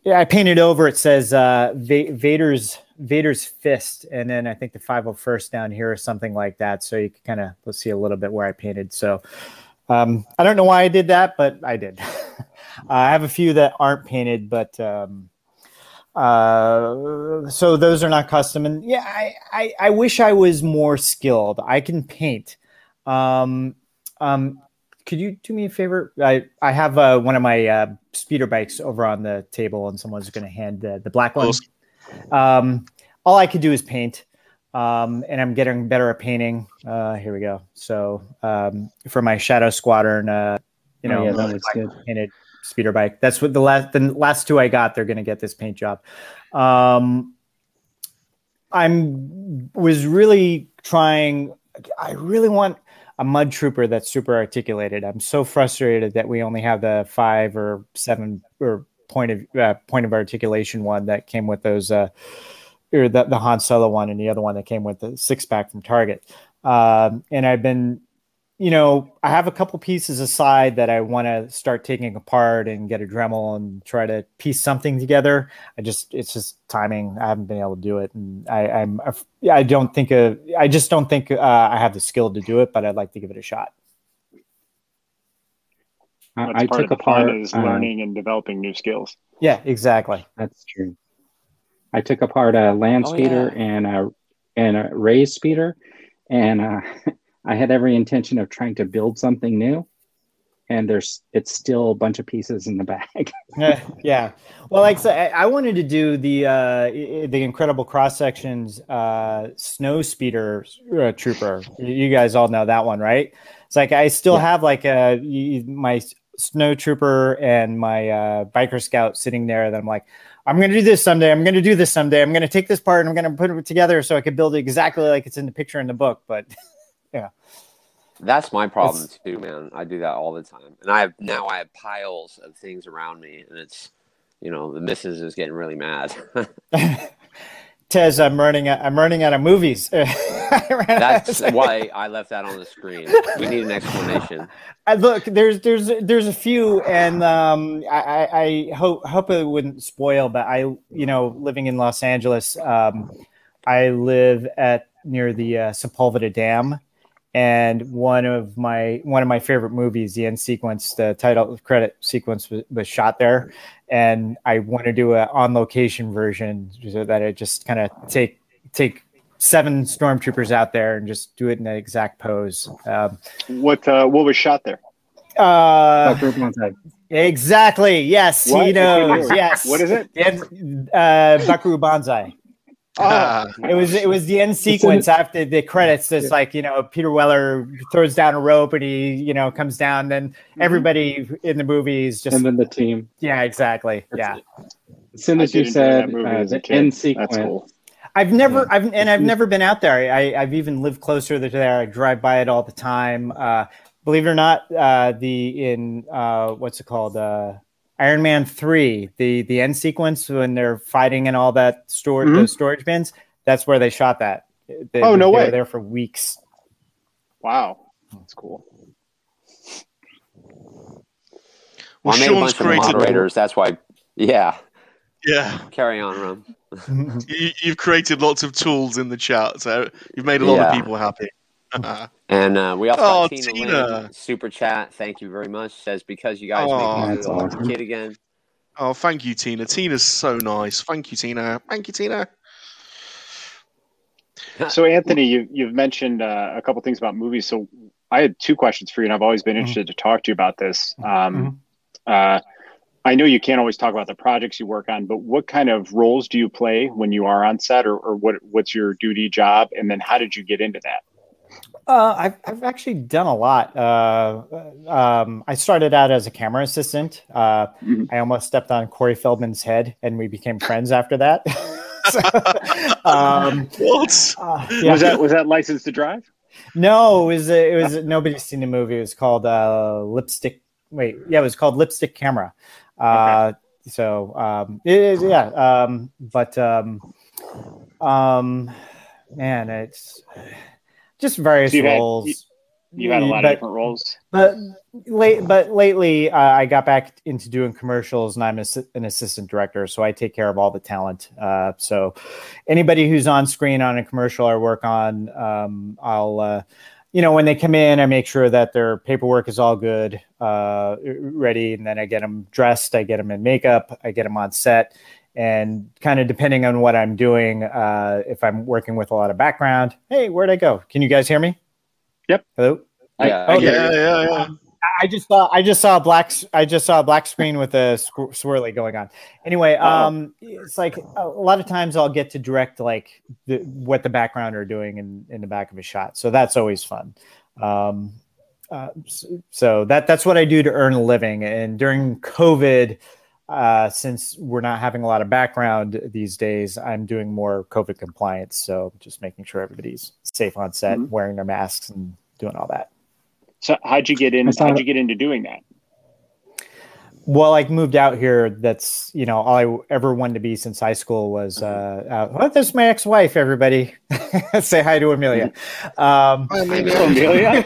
Yeah, I painted over. It says uh, Va- Vader's Vader's fist, and then I think the 501st down here or something like that. So you can kind of let's see a little bit where I painted. So um, I don't know why I did that, but I did. I have a few that aren't painted, but um, uh, so those are not custom. And yeah, I, I, I wish I was more skilled. I can paint. Um, um, could you do me a favor? I, I have uh, one of my uh, speeder bikes over on the table, and someone's going to hand the, the black one. Um, all I could do is paint, um, and I'm getting better at painting. Uh, here we go. So um, for my Shadow Squadron, uh, you Oh, know, yeah, that looks good. painted speeder bike. That's what the last the last two I got. They're going to get this paint job. Um, I'm was really trying. I really want a mud trooper that's super articulated. I'm so frustrated that we only have the five or seven or point of uh, point of articulation one that came with those, uh, or the, the Han Solo one, and the other one that came with the six pack from Target. Um, and I've been, you know, I have a couple pieces aside that I want to start taking apart and get a Dremel and try to piece something together. I just, it's just timing. I haven't been able to do it, and I, I'm, I don't think, uh, I just don't think uh, I have the skill to do it, but I'd like to give it a shot. I, That's I part took of the fun apart. is um, learning and developing new skills. Yeah, exactly. That's true. I took apart a land Oh, speeder yeah. and a and a raised speeder, and uh, I had every intention of trying to build something new. And there's it's still a bunch of pieces in the bag. yeah, yeah. Well, like I said, I I wanted to do the uh, the incredible cross sections uh, snow speeder uh, trooper. You guys all know that one, right? It's like I still Yeah. have like a y- my snow trooper and my uh, biker scout sitting there. That I'm like, I'm going to do this someday. I'm going to do this someday. I'm going to take this part and I'm going to put it together so I can build it exactly like it's in the picture in the book. But yeah, That's my problem too, man. I do that all the time, and I have now I have piles of things around me, and it's you know the missus is getting really mad. Tez, I'm running. Out, I'm running out of movies. That's why I left that on the screen. We need an explanation. I look, there's there's there's a few, and um, I, I, I hope hope it wouldn't spoil, but I, you know, living in Los Angeles, um, I live at near the uh, Sepulveda Dam, and one of my one of my favorite movies, the end sequence, the title credit sequence was, was shot there, and I want to do an on location version so that I just kind of take take seven stormtroopers out there and just do it in the exact pose. Um, What uh, what was shot there? uh, Buckaroo Banzai. exactly. Yes, What? he knows. Yes. What is it? And, uh, Buckaroo Banzai. Oh, It was it was the end sequence after the credits. It's like you know Peter Weller throws down a rope and he you know comes down. Then everybody in the movie is just and then the team. yeah exactly yeah. As soon I as you did enjoy that said movie uh, as the kid. end That's sequence, cool. I've never I've and I've never been out there. I I've even lived closer to there. I drive by it all the time. Uh, believe it or not, uh, the in uh, what's it called? Iron Man three, the the end sequence when they're fighting and all that storage Mhm. those storage bins. That's where they shot that. They, Oh, no they way. Were there for weeks. Wow, that's cool. Well, Well, I made a Sean's bunch of moderators. That's why. Yeah, Yeah, carry on, Crumb. you, you've created lots of tools in the chat, so you've made a lot Yeah. of people happy. And uh, we also Oh, got Tina, Tina. Lynn, super chat. Thank you very much. Says because you guys Oh, make me that's feel like a awesome. kid again. oh, thank you, Tina. Tina's so nice. Thank you, Tina. Thank you, Tina. So Anthony, you you've mentioned uh, a couple things about movies. So I had two questions for you, and I've always been interested to talk to you about this. Um, uh, I know you can't always talk about the projects you work on, but what kind of roles do you play when you are on set, or, or what what's your duty job, and then how did you get into that? Uh, I've, I've actually done a lot. Uh, um, I started out as a camera assistant. Uh, Mhm. I almost stepped on Corey Feldman's head, and we became friends after that. So, um, What? uh, yeah. Was that was that license to drive? No, it was it was nobody's seen the movie. It was called uh, Lipstick. Wait, yeah, it was called Lipstick Camera. Uh, So um, it yeah, um, but um, um, man, it's just various So you had- roles. You had a lot But- of different roles. but late, but lately, uh, I got back into doing commercials, and I'm an assistant director, so I take care of all the talent. Uh, so, anybody who's on screen on a commercial I work on, um, I'll, uh, you know, when they come in, I make sure that their paperwork is all good, uh, ready, and then I get them dressed, I get them in makeup, I get them on set. And kind of depending on what I'm doing, uh, if I'm working with a lot of background, hey, where'd I go? Can you guys hear me? Yep. Hello. Yeah, I- I okay. get Yeah, yeah, yeah. I just saw I just saw a black I just saw a black screen with a squ- swirly going on. Anyway, um, it's like a lot of times I'll get to direct like the, what the background are doing in, in the back of a shot, so that's always fun. Um, uh, so, so that that's what I do to earn a living. And during COVID, uh, since we're not having a lot of background these days, I'm doing more COVID compliance. So just making sure everybody's safe on set, Mhm. wearing their masks, and doing all that. So how'd you get in? I How'd you get into doing that? Well, I moved out here. That's you know all I ever wanted to be since high school was. Uh, uh, well, that's my ex-wife. Everybody, say hi to Amelia. Um, Amelia.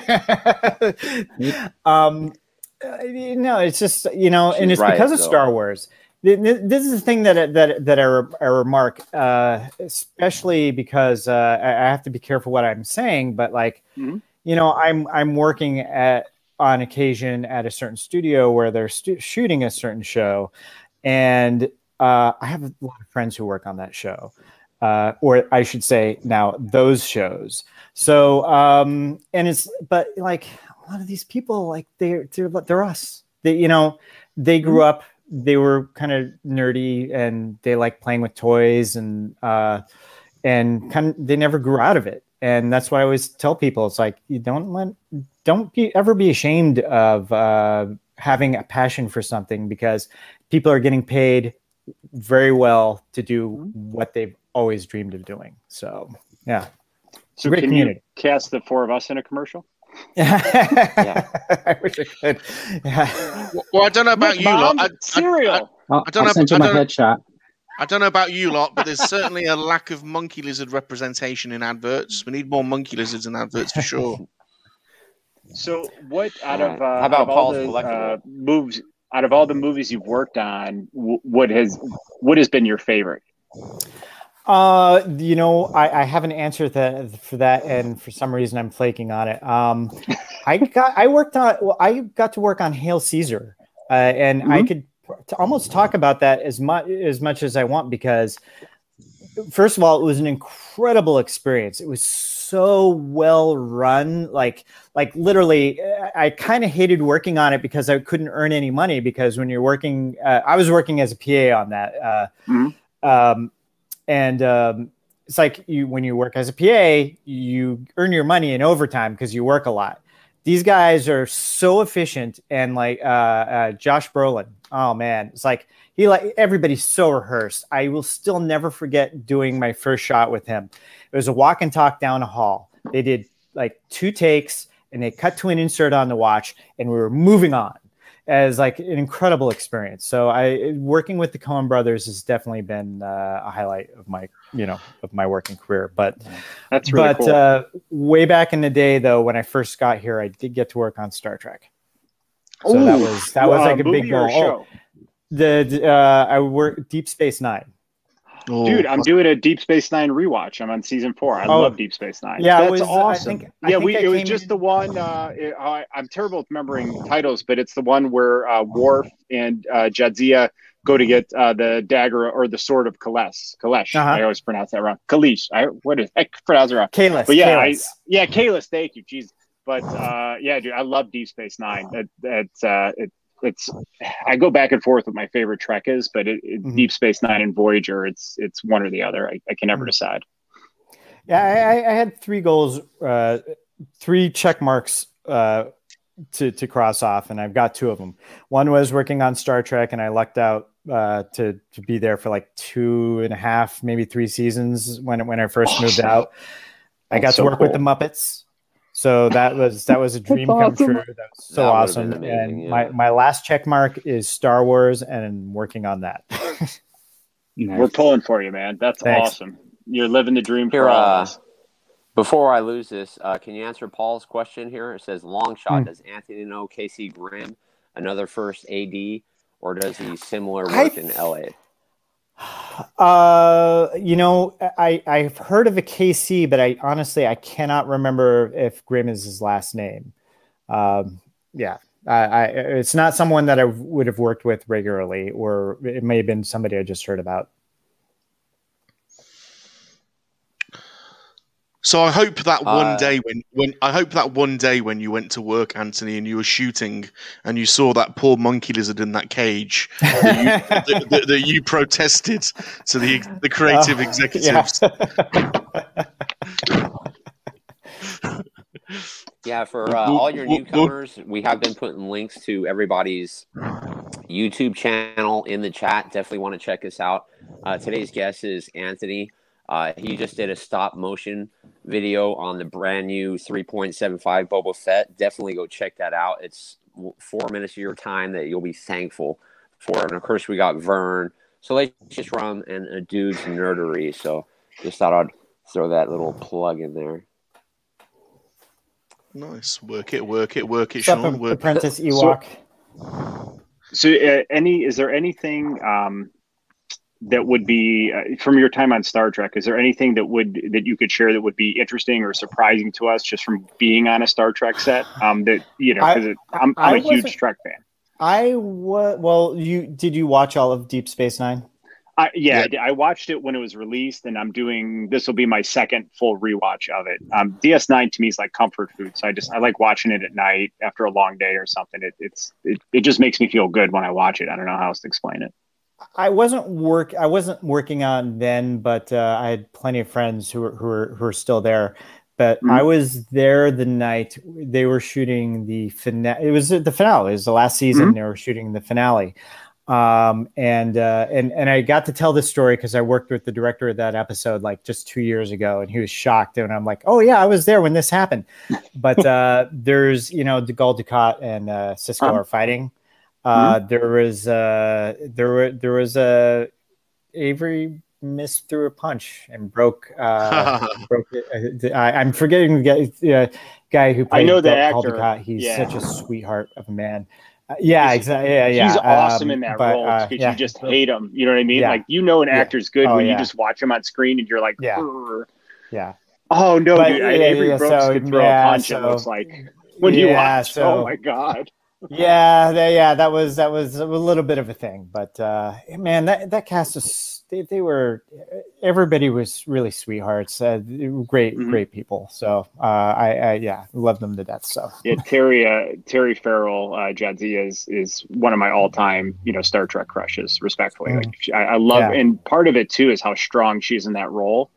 um, uh, know, it's just you know, and it's right, because of though. Star Wars. Th- th- This is the thing that that that I, I remark, uh, especially because uh, I have to be careful what I'm saying. But like, Mhm. you know, I'm I'm working at on occasion at a certain studio where they're stu- shooting a certain show, and uh, I have a lot of friends who work on that show, uh, or I should say now those shows. So, um, and it's but like a lot of these people, like they're they're, they're us. They, you know, they grew up. They were kind of nerdy and they like playing with toys and uh, and kind of they never grew out of it. And that's why I always tell people it's like you don't let don't be ever be ashamed of uh, having a passion for something because people are getting paid very well to do what they've always dreamed of doing. So yeah, So Great can community. you cast the four of us in a commercial? I wish I could. Yeah. Well, I don't know about you lot. I, I, cereal. I'll, I don't I'll know- send you I my don't- headshot. I don't know about you lot, but there's certainly a lack of monkey lizard representation in adverts. We need more monkey lizards in adverts for sure. So, what out All of uh, How about of all Paul's the collectible? uh, moves? Out of all the movies you've worked on, what has what has been your favorite? Uh, you know, I, I have an answer that for that, and for some reason I'm flaking on it. Um, I got I worked on well, I got to work on Hail Caesar, uh, and I Mhm. could to almost talk about that as much as much as I want because first of all, it was an incredible experience. It was so well run, like like literally. I, I kind of hated working on it because I couldn't earn any money because when you're working, uh, I was working as a PA on that. Uh, Mhm. um, and um, it's like you when you work as a PA, you earn your money in overtime because you work a lot. These guys are so efficient, and like uh, uh, Josh Brolin, oh man, it's like he like everybody's so rehearsed. I will still never forget doing my first shot with him. It was a walk and talk down a hall. They did like two takes, and they cut to an insert on the watch, and we were moving on as like an incredible experience. So I working with the Coen brothers has definitely been uh, a highlight of my you know of my working career. But That's really but cool. uh, way back in the day though, when I first got here, I did get to work on Star Trek. So that was that was Uh, like a big goal. show? Oh, the the, uh, I work Deep Space Nine. Oh, Dude, I'm doing a Deep Space Nine rewatch. I'm on season four. I Oh. love Deep Space Nine. Yeah, it that's was- I awesome. think- I yeah, think we it was just in- the one. Uh, it, I, I'm terrible at remembering titles, but it's the one where uh, Worf and uh, Jadzia go to get uh, the dagger or the sword of Kalesh. Kalesh. Uh-huh. I always pronounce that wrong. Kalish. I what is I pronounce it wrong. Kalis. But yeah, I, yeah, Kalis. Thank you, Jesus. But uh, yeah, dude, I love Deep Space Nine. That that's uh, it, it's. I go back and forth what my favorite Trek is, but it, it, Mhm. Deep Space Nine and Voyager, it's it's one or the other. I, I can never Mhm. decide. Yeah, I, I- had three goals, uh, three check marks uh, to to cross off, and I've got two of them. One was working on Star Trek, and I lucked out uh, to to be there for like two and a half, maybe three seasons when when I first moved out. I got to work with the. Muppets. So that was that was a dream come awesome. true. That was so That awesome. amazing, and yeah. my, my last check mark is Star Wars, and I'm working on that. Nice. We're pulling for you, man. That's Thanks. awesome. You're living the dream Here, for all uh, us. Before I lose this, uh, can you answer Paul's question here? It says, long shot, Hmm. does Anthony know Casey Grimm, another first AD, or does he similar I work in LA? Uh, you know, I I've heard of a KC, but I honestly I cannot remember if Grimm is his last name. Um, yeah, I, I it's not someone that I would have worked with regularly, or it may have been somebody I just heard about. So I hope that one Uh, day when, when I hope that one day when you went to work, Anthony, and you were shooting and you saw that poor monkey lizard in that cage, that you, that, that- that you protested to the the creative Uh, executives. Yeah, for uh, all your newcomers, we have been putting links to everybody's YouTube channel in the chat. Definitely want to check us out. Uh, today's guest is Anthony. Uh, he just did a stop motion video on the brand new 3.75 Boba Fett. Definitely go check that out. It's four minutes of your time that you'll be thankful for. And of course, we got Vern, Salacious Crumb, and a dude's nerdery. So just thought I'd throw that little plug in there. Nice, work it, work it, work it, Sean. Work. Apprentice Ewok? So, uh, any is there anything um, that would be uh, from your time on Star Trek? Is there anything that would that you could share that would be interesting or surprising to us just from being on a Star Trek set? Um, that you know, I- because I'm, I I'm a huge Trek fan. I was well. You did you watch all of Deep Space Nine? I, yeah, Yeah. I I watched it when it was released, and I'm doing this will be my second full rewatch of it. Um, DS9 to me is like comfort food, so I just I like watching it at night after a long day or something. It, it's it, it just makes me feel good when I watch it. I don't know how else to explain it. I wasn't work. I wasn't working on then, but uh, I had plenty of friends who were who were, who were still there. But Mhm. I was there the night they were shooting the finale. It was the finale. It was the last season. They were shooting the finale, um, and uh, and and I got to tell this story because I worked with the director of that episode like just two years ago, and he was shocked. And I'm like, oh yeah, I was there when this happened. But uh, there's you know, Gul Dukat and uh, Sisko Uh-huh. are fighting. Uh, There was a, there were there was a Avery missed through a punch and broke uh, broke it. Uh, I, I'm forgetting the guy, uh, guy who played I know the actor. Dukat. He's Yeah. such a sweetheart of a man. Uh, yeah, exactly. Yeah, yeah. He's awesome Um, in that but, role uh, because yeah. you just hate him. You know what I mean? Yeah. Like you know an actor's good Oh, when you just watch him on screen and you're like, Yeah. Yeah. oh no, But, dude, Avery Brooks so, could throw a punch. so- it looks like when you watch. so- oh my god. Yeah, they, yeah, that was that was a little bit of a thing, but uh, man, that that cast is they, they were everybody was really sweethearts, uh, great, Mhm. great people. So uh, I, I yeah, love them to death. So Yeah, Terry uh, Terry Farrell uh, Jadzia is is one of my all time you know Star Trek crushes. Respectfully, like she, I, I love. Yeah. and part of it too is how strong she's in that role.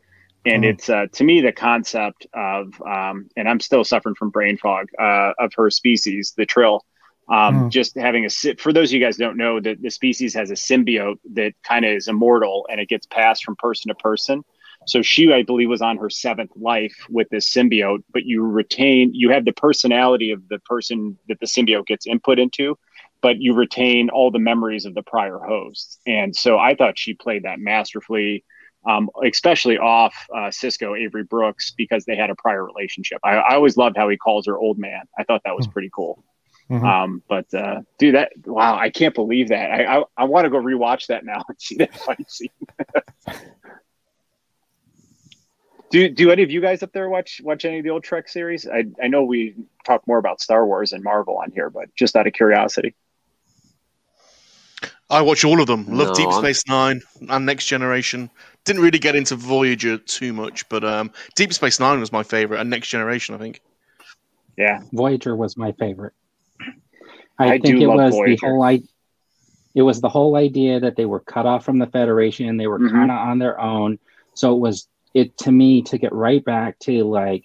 And Mhm. it's uh, to me the concept of, um, and I'm still suffering from brain fog uh, of her species, the Trill. Um, Mhm. Just having a for those of you guys who don't know that the species has a symbiote that kind of is immortal and it gets passed from person to person. So she, I believe, was on her seventh life with this symbiote, but you retain, you have the personality of the person that the symbiote gets input into, but you retain all the memories of the prior host. And so I thought she played that masterfully, um, especially off uh, Sisko Avery Brooks because they had a prior relationship. I, I always loved how he calls her old man. I thought that was pretty cool. Mhm. Um, but uh, dude, that wow, I can't believe that. I I, I want to go rewatch that now and see that fight scene. do do any of you guys up there watch watch any of the old Trek series? I I know we talk more about Star Wars and Marvel on here, but just out of curiosity. I watch all of them. Love No, Deep I'm- Space Nine and Next Generation. Didn't really get into Voyager too much, but um, Deep Space Nine was my favorite, and Next Generation, I think. Yeah, Voyager was my favorite. I, I think it was Voyager. the whole I- it was the whole idea that they were cut off from the Federation, and they were Mhm. kind of on their own. So it was it to me to get right back to like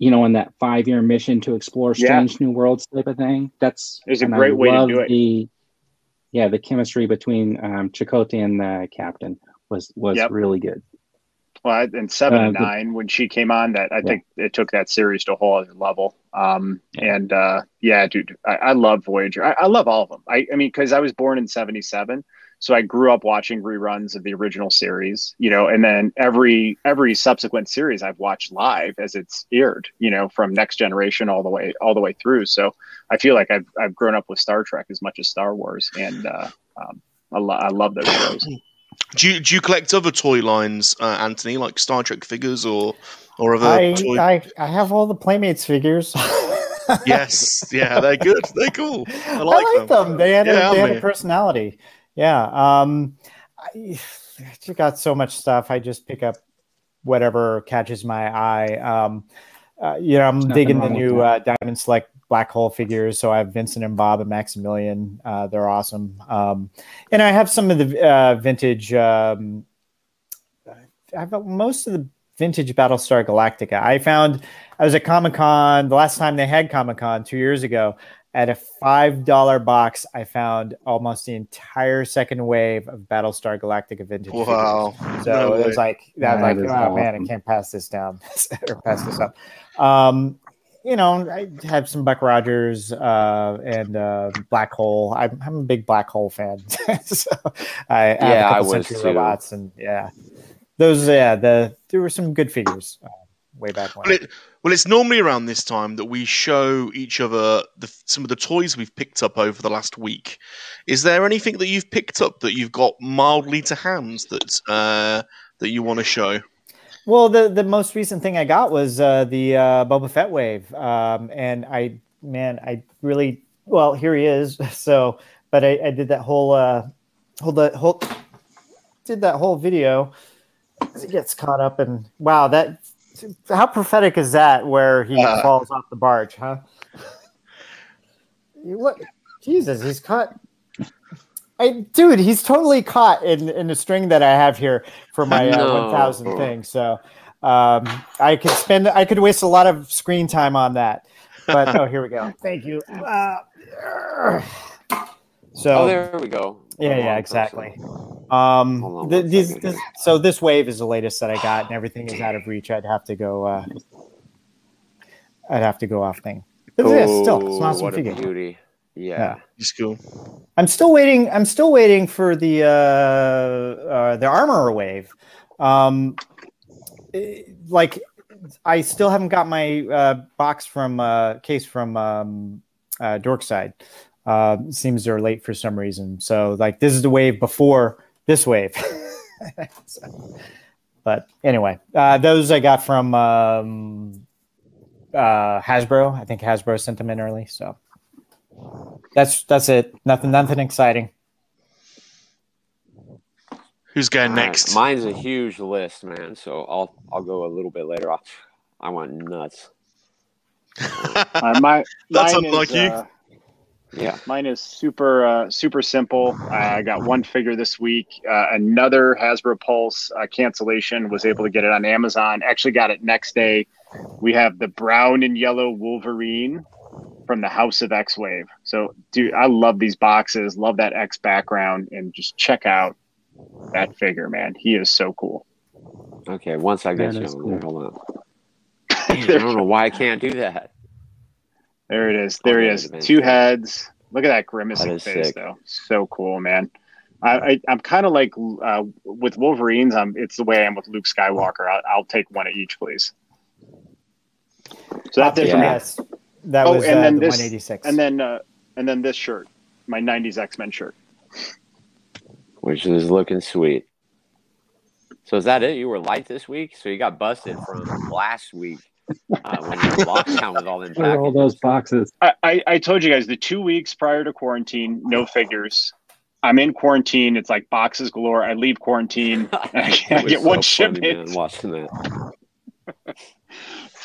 you know, in that five year mission to explore Yeah. strange new worlds type of thing. That's It was a and I great way to do it. The, yeah, the chemistry between um, Chakotay and the captain was was Yep. really good. Well, and seven Uh, and the- nine when she came on, that I Yeah. think it took that series to a whole other level. Um, Yeah. and uh, yeah, dude, I, I love Voyager. I, I love all of them. I, I mean, because I was born in '77, so I grew up watching reruns of the original series. You know, and then every every subsequent series I've watched live as it's aired. You know, from Next Generation all the way all the way through. So I feel like I've I've grown up with Star Trek as much as Star Wars, and uh, um, I, lo- I love those shows. Do you, do you collect other toy lines, uh, Anthony, like Star Trek figures or or other I, toy? I I have all the Playmates figures. yes, yeah, they're good. They're cool. I I like, like, them. They had, Yeah, a, they had a personality. Yeah. Um, I, I just got so much stuff. I just pick up whatever catches my eye. Um, uh, you know, I'm Nothing digging the new uh, Diamond Select Black Hole figures. So I have Vincent and Bob and Maximilian. Uh, they're awesome. Um, and I have some of the uh, vintage. Um, I have most of the vintage Battlestar Galactica. I found I was at Comic Con the last time they had Comic Con two years ago. At a five dollar box, I found almost the entire second wave of Battlestar Galactica vintage. figures. Wow. So No it was like that That like, is oh man, I can't pass this down or pass this up. Um, you know, I have some Buck Rogers uh, and uh, Black Hole. I'm, I'm a big Black Hole fan. so I, I have Yeah, a I couple was Sentry too. robots and yeah, those yeah the there were some good figures uh, way back when. Well, it, well, it's normally around this time that we show each other the, some of the toys we've picked up over the last week. Is there anything that you've picked up that you've got mildly to hands that uh, that you want to show? Well, the the most recent thing I got was uh, the uh, Boba Fett wave, um, and I man, I really well here he is. So, but I, I did that whole uh, whole the whole did that whole video. It gets caught up, and wow, that how prophetic is that? Where he Uh. falls off the barge, huh? You Look, Jesus, he's caught. I, dude, he's totally caught in, in the string that I have here for my uh, No. 1000 thing. So um, I could spend, I could waste a lot of screen time on that. But oh, here we go. Thank you. Uh, so Oh, there we go. yeah, Hold yeah, exactly. Um, Hold the, these, this, so this wave is the latest that I got, and everything is out of reach. I'd have to go. Uh, I'd have to go off thing. But yeah, still, it's an Oh, awesome what a figure. beauty. Yeah. Yeah. It's cool. I'm still waiting. I'm still waiting for the uh, uh, the armor wave. Um, eh, like, I still haven't got my uh, box from uh, case from um, uh, Dorkside. Uh, seems they're late for some reason. So like this is the wave before this wave. So- but anyway, uh, those I got from um, uh, Hasbro. I think Hasbro sent them in early. So that's that's it. Nothing nothing exciting. Who's going All right, next? Mine's a huge list, man. So I'll I'll go a little bit later. I'll, I went nuts. Uh, my That's mine unlike is, uh, Yeah. Mine is super uh, super simple. I got one figure this week. Uh, another Hasbro Pulse uh, cancellation. Was able to get it on Amazon. Actually, got it next day. We have the brown and yellow Wolverine from the House of X Wave. So, dude, I love these boxes. Love that X background, and just check out that figure, man. He is so cool. Okay. Once I get That you is on there, cool. hold on. I don't know why I can't do that. There it is. There he Oh, is. that is Two heads. Look at that grimacing That is face, sick. though. So cool, man. I, I I'm kind of like uh, with Wolverines. I'm. It's the way I am with Luke Skywalker. I'll, I'll take one of each, please. So that's it for me. Yeah. Yes, that Oh, was and uh, then the this- 186. And then uh, and then this shirt, my '90s X Men shirt. Which is looking sweet. So is that it? You were light this week, so you got busted from last week uh, when you were locked down with all them What are all those boxes? I, I I told you guys the two weeks prior to quarantine, no figures. I'm in quarantine. It's like boxes galore. I leave quarantine. And I, It I was get one so funny, shipment. man, watching that.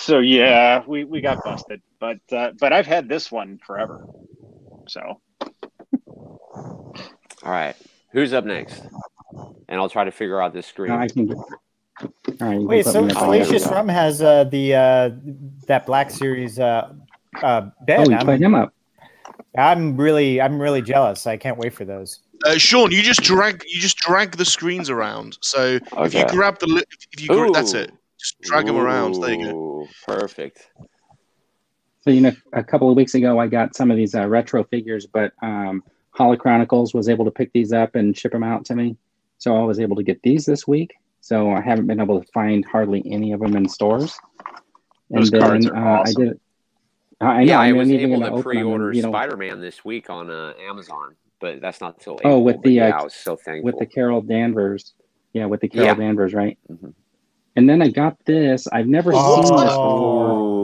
So yeah, we, we got busted. But uh, but I've had this one forever. So All right, who's up next? And I'll try to figure out this screen. No, I can. All right. Wait, so me up on there we Salacious. Crumb has uh, the uh, that Black Series uh, uh, Oh, you put I'm, him up. I'm really I'm really jealous. I can't wait for those. Uh, Sean, you just drag you just drag the screens around. So if you grab the if you gra- that's it. Just drag them around. There you go. Perfect. So you know, a couple of weeks ago, I got some of these uh, retro figures, but um, Holochronicles was able to pick these up and ship them out to me. So I was able to get these this week. So I haven't been able to find hardly any of them in stores. Those cards are uh, awesome. I did. I I yeah, I I'm was even able gonna to open them pre-order you know, Spider-Man this week on uh, Amazon, but that's not till Oh, with but the, yeah, uh, I was so thankful. with the Carol Danvers. Yeah, with the Carol Yeah. Danvers, right? Mhm. And then I got this. I've never seen this before. Ooh.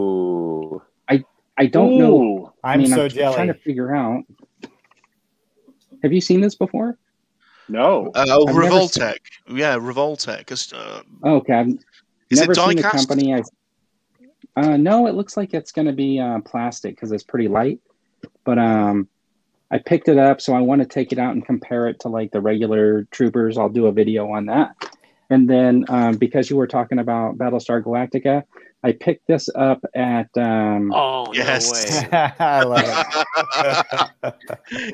I don't know. Ooh. I I'm mean, so I'm trying to figure out. Have you seen this before? No. Uh, oh, I've Revoltech. Yeah, Revoltech. Uh, Oh, okay, I've is never it seen the diecast? company. I, uh, no, it looks like it's going to be uh, plastic because it's pretty light. But um, I picked it up, so I want to take it out and compare it to like the regular Troopers. I'll do a video on that. And then um, because you were talking about Battlestar Galactica, I picked this up at um, Oh Yes. no way! I love it.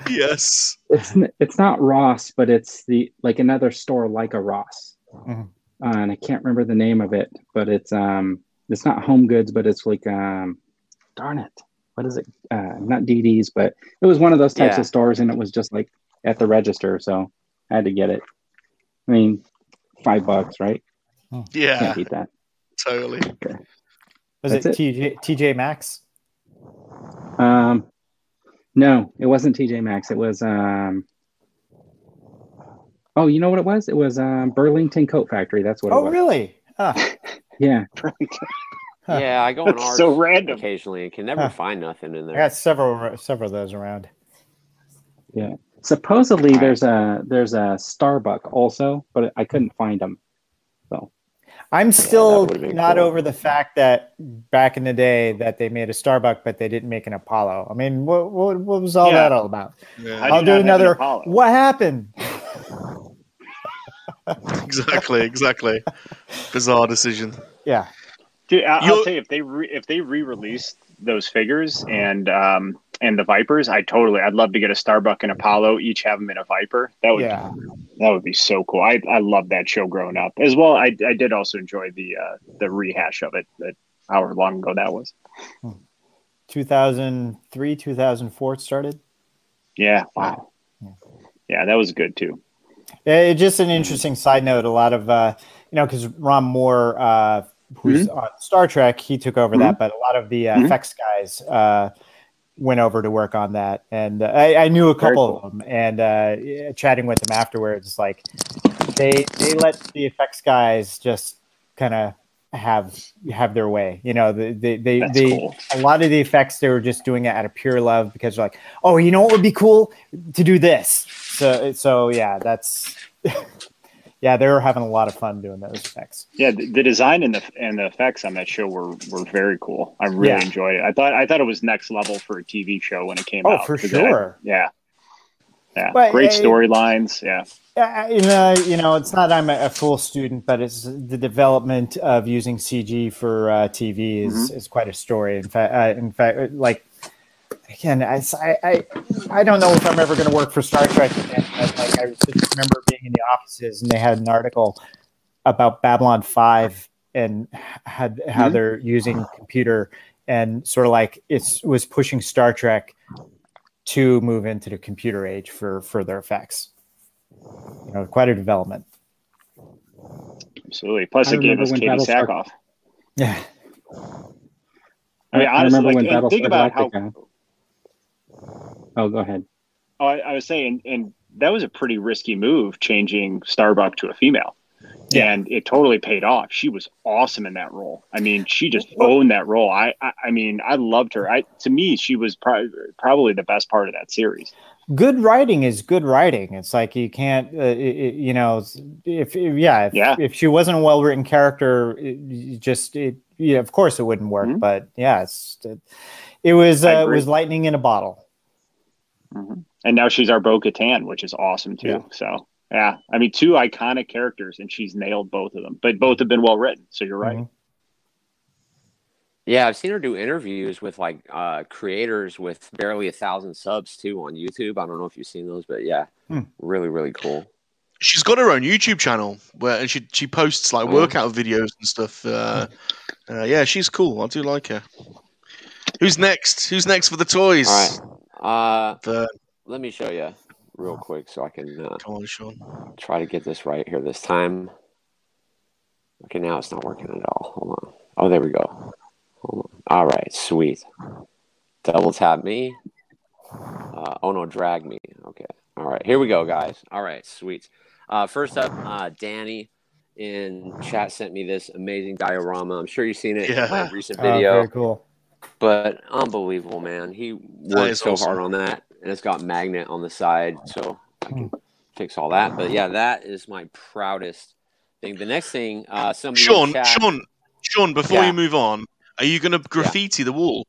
yes. it's it's not Ross, but it's the like another store like a Ross, Mhm. uh, and I can't remember the name of it, but it's um it's not Home Goods, but it's like um darn it, what is it? Uh, not DD's, but it was one of those types Yeah. of stores, and it was just like at the register, so I had to get it. I mean, five bucks, right? Yeah, Can't beat that. totally. Was That's it TJ, TJ Maxx? Um, no, it wasn't TJ Maxx. It was um. Oh, you know what it was? It was um, Burlington Coat Factory. That's what it Oh, was. really? Huh. Yeah. Huh. Yeah, I go on That's ours so random. occasionally and can never Huh. find nothing in there. I there. got several several of those around. Supposedly Right. there's a there's a Starbuck also, but I couldn't find them. So I'm still would've not cool. over the fact that back in the day that they made a Starbucks, but they didn't make an Apollo. I mean, what what, what was all Yeah. that all about? Yeah, I'll do not have an another. What happened? exactly, exactly. Bizarre decision. Yeah, Dude, I- I'll You'll- tell you if they re- if they re-released those figures and um and the Vipers, I totally I'd love to get a Starbuck and Apollo, each have them in a Viper. That would yeah. that would be so cool. I I love that show growing up as well. I I did also enjoy the uh the rehash of it. That however long ago that was. 2003, 2004 it started. Yeah. Wow. Yeah. Yeah, that was good too. It's just an interesting side note. A lot of uh, you know, because Ron Moore, uh, who's on Star Trek, he took over that, but a lot of the uh, Mhm. effects guys, uh, went over to work on that, and uh, I, I knew a couple of them. And uh, yeah, chatting with them afterwards, like they they let the effects guys just kind of have have their way. You know, they they they, they cool. a lot of the effects they were just doing it out of pure love because they're like, oh, you know what would be cool to do this. So so yeah, that's yeah, they were having a lot of fun doing those effects. Yeah, the, the design and the and the effects on that show were were very cool. I really Yeah. enjoyed it. I thought I thought it was next level for a TV show when it came out. Oh, out. for 'cause sure. I- yeah. Yeah. But, Great uh, storylines. Yeah. Uh, you know, you know, it's not I'm a, a full student, but it's the development of using CG for uh, TV is, is quite a story. In fact, uh, in fact, like again, I, I, I- I don't know if I'm ever going to work for Star Trek again. But, like I just remember being in the offices and they had an article about Babylon Five and had how Mhm. they're using computer and sort of like it was pushing Star Trek to move into the computer age for further effects. You know, quite a development. Absolutely. Plus, I it gave us when Katee Battlestar- Sackhoff. Yeah. I mean, I remember like, when and Battlestar think about how. Oh, go ahead. Oh, I, I was saying, and that was a pretty risky move, changing Starbuck to a female. Yeah. And it totally paid off. She was awesome in that role. I mean, she just owned that role. I, I, I mean, I loved her. I, to me, she was pro- probably the best part of that series. Good writing is good writing. It's like you can't, uh, it, you know, if, if yeah, if, Yeah. if she wasn't a well written character, it, just it, yeah, of course it wouldn't work. Mhm. But yeah, it's it, it was uh, it was lightning in a bottle. And now she's our Bo Katan, which is awesome too. Yeah. So, yeah, I mean, two iconic characters, and she's nailed both of them. But both have been well written. So you're right. Mhm. Yeah, I've seen her do interviews with like uh, creators with barely a thousand subs too on YouTube. I don't know if you've seen those, but yeah, Hmm. really, really cool. She's got her own YouTube channel where and she she posts like Oh. workout videos and stuff. Uh, uh, yeah, she's cool. I do like her. Who's next? Who's next for the toys? All right, uh, The, let me show you real quick so I can uh, come on, Sean. try to get this right here this time. Okay, now it's not working at all. Hold on. Oh, there we go. Hold on. All right, sweet. Double tap me. Uh, oh no, drag me. Okay. All right, here we go, guys. All right, sweet. Uh, first up, uh, Danny in chat sent me this amazing diorama. I'm sure you've seen it Yeah. in my recent Oh, video, very cool. but unbelievable, man. He is worked so awesome. hard on that, and it's got magnet on the side, so I can fix all that. But yeah, that is my proudest thing. The next thing, uh, somebody Sean, chat, Sean, Sean. Before Yeah. you move on, are you going to graffiti the wall?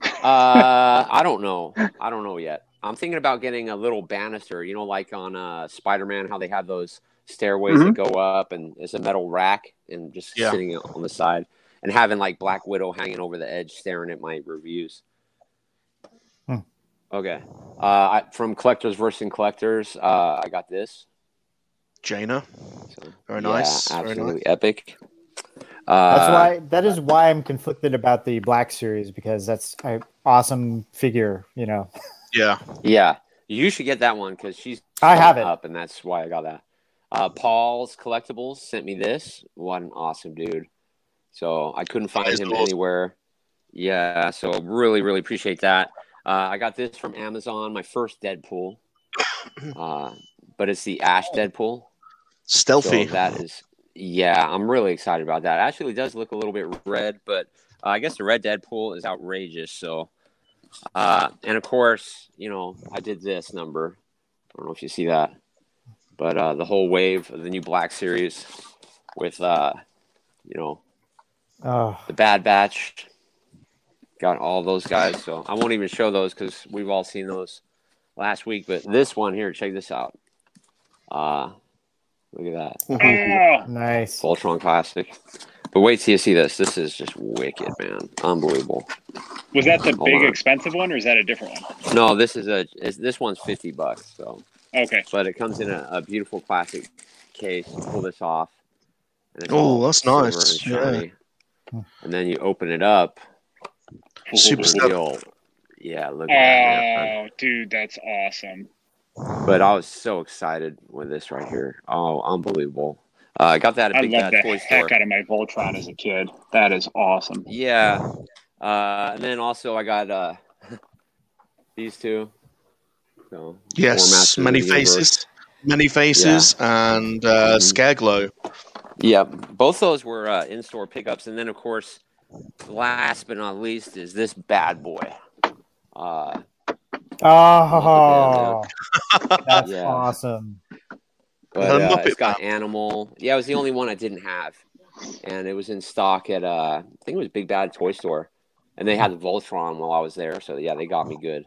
Uh, I don't know. I don't know yet. I'm thinking about getting a little banister. You know, like on uh, Spider-Man, how they have those stairways that go up, and it's a metal rack, and just Yeah. sitting on the side, and having like Black Widow hanging over the edge, staring at my reviews. Okay. Uh, I, from collectors versus collectors, uh, I got this. Jaina. So, Very yeah, nice. Very Absolutely epic. Uh, That's why that is why I'm conflicted about the Black series because that's an awesome figure. You know, Yeah. Yeah, you should get that one because she's I have it. up, and that's why I got that. Uh, Paul's Collectibles sent me this. What an awesome dude! So I couldn't find him awesome. anywhere. Yeah, so really, really appreciate that. Uh, I got this from Amazon. My first Deadpool, uh, but it's the Ash Deadpool. Stealthy. So that is, yeah, I'm really excited about that. Actually, it does look a little bit red, but uh, I guess the red Deadpool is outrageous. So, uh, and of course, you know, I did this number. I don't know if you see that, but uh, the whole wave of the new Black series with, uh, you know, oh, the Bad Batch. Got all those guys. So I won't even show those because we've all seen those last week. But this one here, check this out. Uh, look at that. Oh, nice. Voltron Classic. But wait till you see this. This is just wicked, man. Unbelievable. was that the Hold big on. expensive one, or is that a different one? No, this is a is, this one's fifty bucks. So, Okay. but it comes in a, a beautiful classic case. Pull this off. Oh, that's nice. and shiny. And then you open it up. Super and stuff. Yeah, look at that. Oh, dude, that's awesome. But I was so excited with this right here. Oh, unbelievable. Uh, I got that at I Big love Bad the Toy heck Store. out of my Voltron as a kid. That is awesome. Yeah. Uh, and then also I got uh, These two. So, Yes, Man-E-Faces, many faces, and uh, Mhm. scare glow. Yeah, both those were uh, in-store pickups, and then of course, last but not least is this bad boy. Uh, Oh, that's Yeah. awesome. but uh, it's got animal. Yeah, it was the only one I didn't have, and it was in stock at uh, I think it was Big Bad Toy Store, and they had the Voltron while I was there. So yeah, they got me good.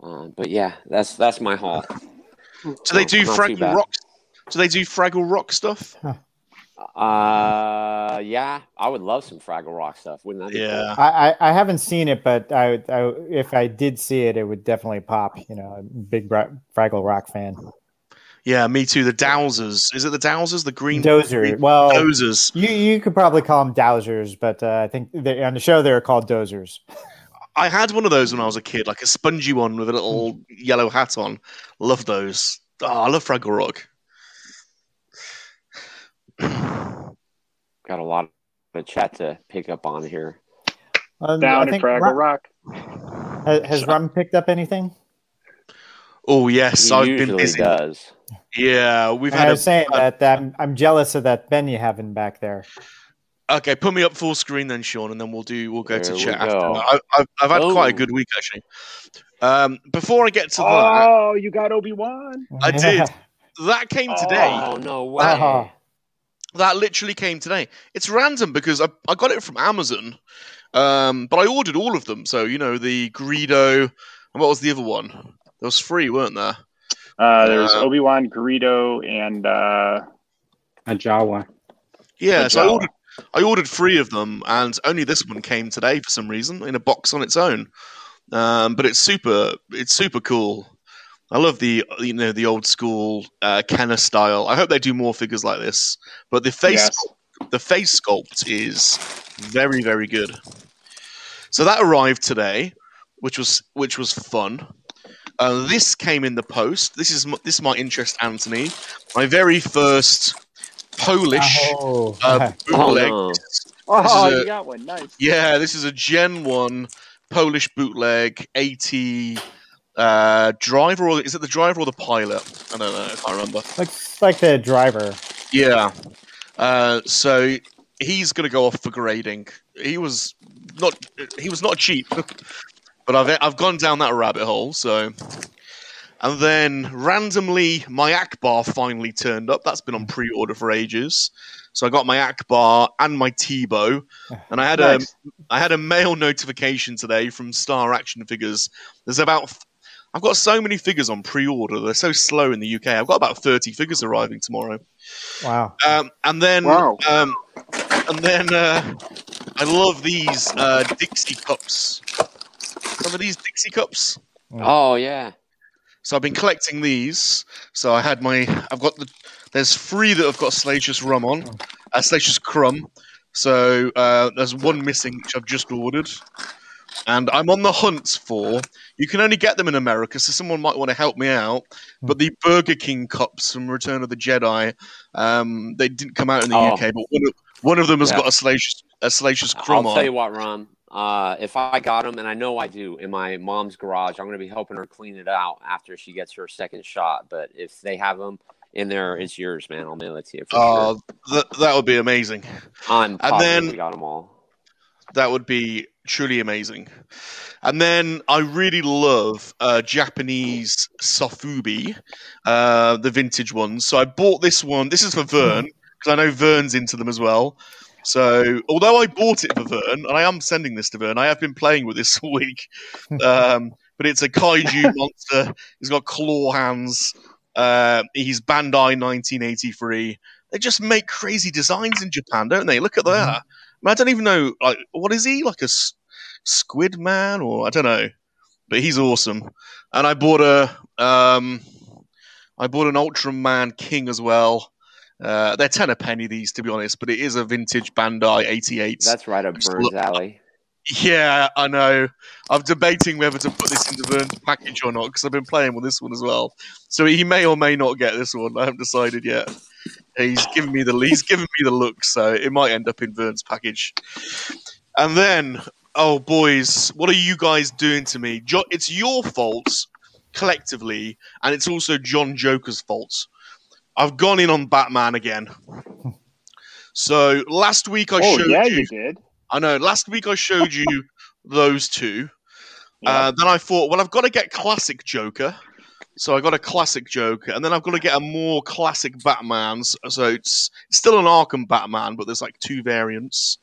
Uh, but yeah, that's that's my haul. Do they do Not too Fraggle. Rock? Do they do Fraggle Rock stuff? Uh, yeah, I would love some Fraggle Rock stuff. Wouldn't that? Be Yeah. I, I, I haven't seen it, but I, I if I did see it, it would definitely pop. You know, big Bra- Fraggle Rock fan. Yeah, me too. The Dowsers. Is it the Dowsers? The green Dozer. green Well, Dozers. you you could probably call them Dowsers, but uh, I think they, on the show they're called Dozers. I had one of those when I was a kid, like a spongy one with a little yellow hat on. Love those. Oh, I love Fraggle Rock. Got a lot of chat to pick up on here. Um, Down I in think Fraggle Crumb- Rock. Has, has Rum picked up anything? Oh yes, He I've been busy. does. Yeah, we've I had was a saying uh, that, that I'm, I'm jealous of that Ben you having back there. Okay, put me up full screen then, Sean, and then we'll do we'll go There to we chat go. after. I, I've, I've had quite a Oh. good week actually. Um, before I get to that, Oh, you got Obi Wan. I did. that came today. Oh no way! Oh. That literally came today. It's random because I, I got it from Amazon, um, but I ordered all of them. So you know the Greedo, and what was the other one? There was three, weren't there? Uh, there's Uh, Obi Wan, Greedo, and uh, A Jawa. Yeah, The so I ordered I ordered three of them, and only this one came today for some reason in a box on its own. Um, but it's super, it's super cool. I love the you know the old school uh, Kenner style. I hope they do more figures like this. But the face Yes. sculpt, the face sculpt is very very good. So that arrived today, which was which was fun. Uh, this came in the post. This is m- this might interest Anthony. My very first Polish Oh. uh, Oh, bootleg. no. oh, a- you got one. Nice. Yeah, this is a Gen One Polish bootleg eighty uh, driver, or is it the driver or the pilot? I don't know. I can't remember. Looks like the driver. Yeah. Uh, so he's going to go off for grading. He was not. He was not cheap, but I've I've gone down that rabbit hole. So, and then randomly, my Ackbar finally turned up. That's been on pre-order for ages. So I got my Ackbar and my Tebo, and I had a Nice. I had a mail notification today from Star Action Figures. There's about I've got so many figures on pre-order. They're so slow in the UK. I've got about 30 figures arriving tomorrow. Wow. Um, and then, Wow. um, and then uh, I love these uh, Dixie cups. Remember these Dixie cups? Oh yeah. So I've been collecting these. So I had my, I've got the, there's three that have got Salacious Crumb on, uh, Salacious Crumb. So uh, there's one missing, which I've just ordered. And I'm on the hunt for. You can only get them in America, so someone might want to help me out. But the Burger King cups from Return of the Jedi, um, they didn't come out in the Oh. UK, but one of, one of them has Yeah. got a Salacious, a Salacious I'll Crumb tell you what, Ron. Uh, if I got them, and I know I do, in my mom's garage, I'm going to be helping her clean it out after she gets her second shot. But if they have them in there, it's yours, man. I'll mail it to you Oh, sure. that, that would be amazing. I'm positive then- we got them all. That would be truly amazing. And then I really love uh, Japanese sofubi, uh, the vintage ones. So I bought this one. This is for Vern because I know Vern's into them as well. So although I bought it for Vern, and I am sending this to Vern, I have been playing with this all week. Um, but it's a kaiju monster. He's got claw hands. Uh, he's Bandai 1983. They just make crazy designs in Japan, don't they? Look at that. I, mean, I don't even know. Like, what is he? Like a s- squid man, or I don't know. But he's awesome. And I bought a, um, I bought an Ultraman King as well. Uh, they're ten a penny these, to be honest, but it is a vintage Bandai 88. That's right up Burns look- Alley. Yeah, I know. I'm debating whether to put this into Vern's package or not because I've been playing with this one as well. So he may or may not get this one. I haven't decided yet. He's giving me the he's giving me the look, so it might end up in Vern's package. And then Oh, boys, what are you guys doing to me? Jo- it's your fault collectively, and it's also John Joker's fault. I've gone in on Batman again. So last week I oh showed yeah, you. you did. I know. Last week I showed you those two. Yeah. Uh, then I thought, well, I've got to get classic Joker. So I got a classic Joker, and then I've got to get a more classic Batman. So it's, it's still an Arkham Batman, but there's like two variants.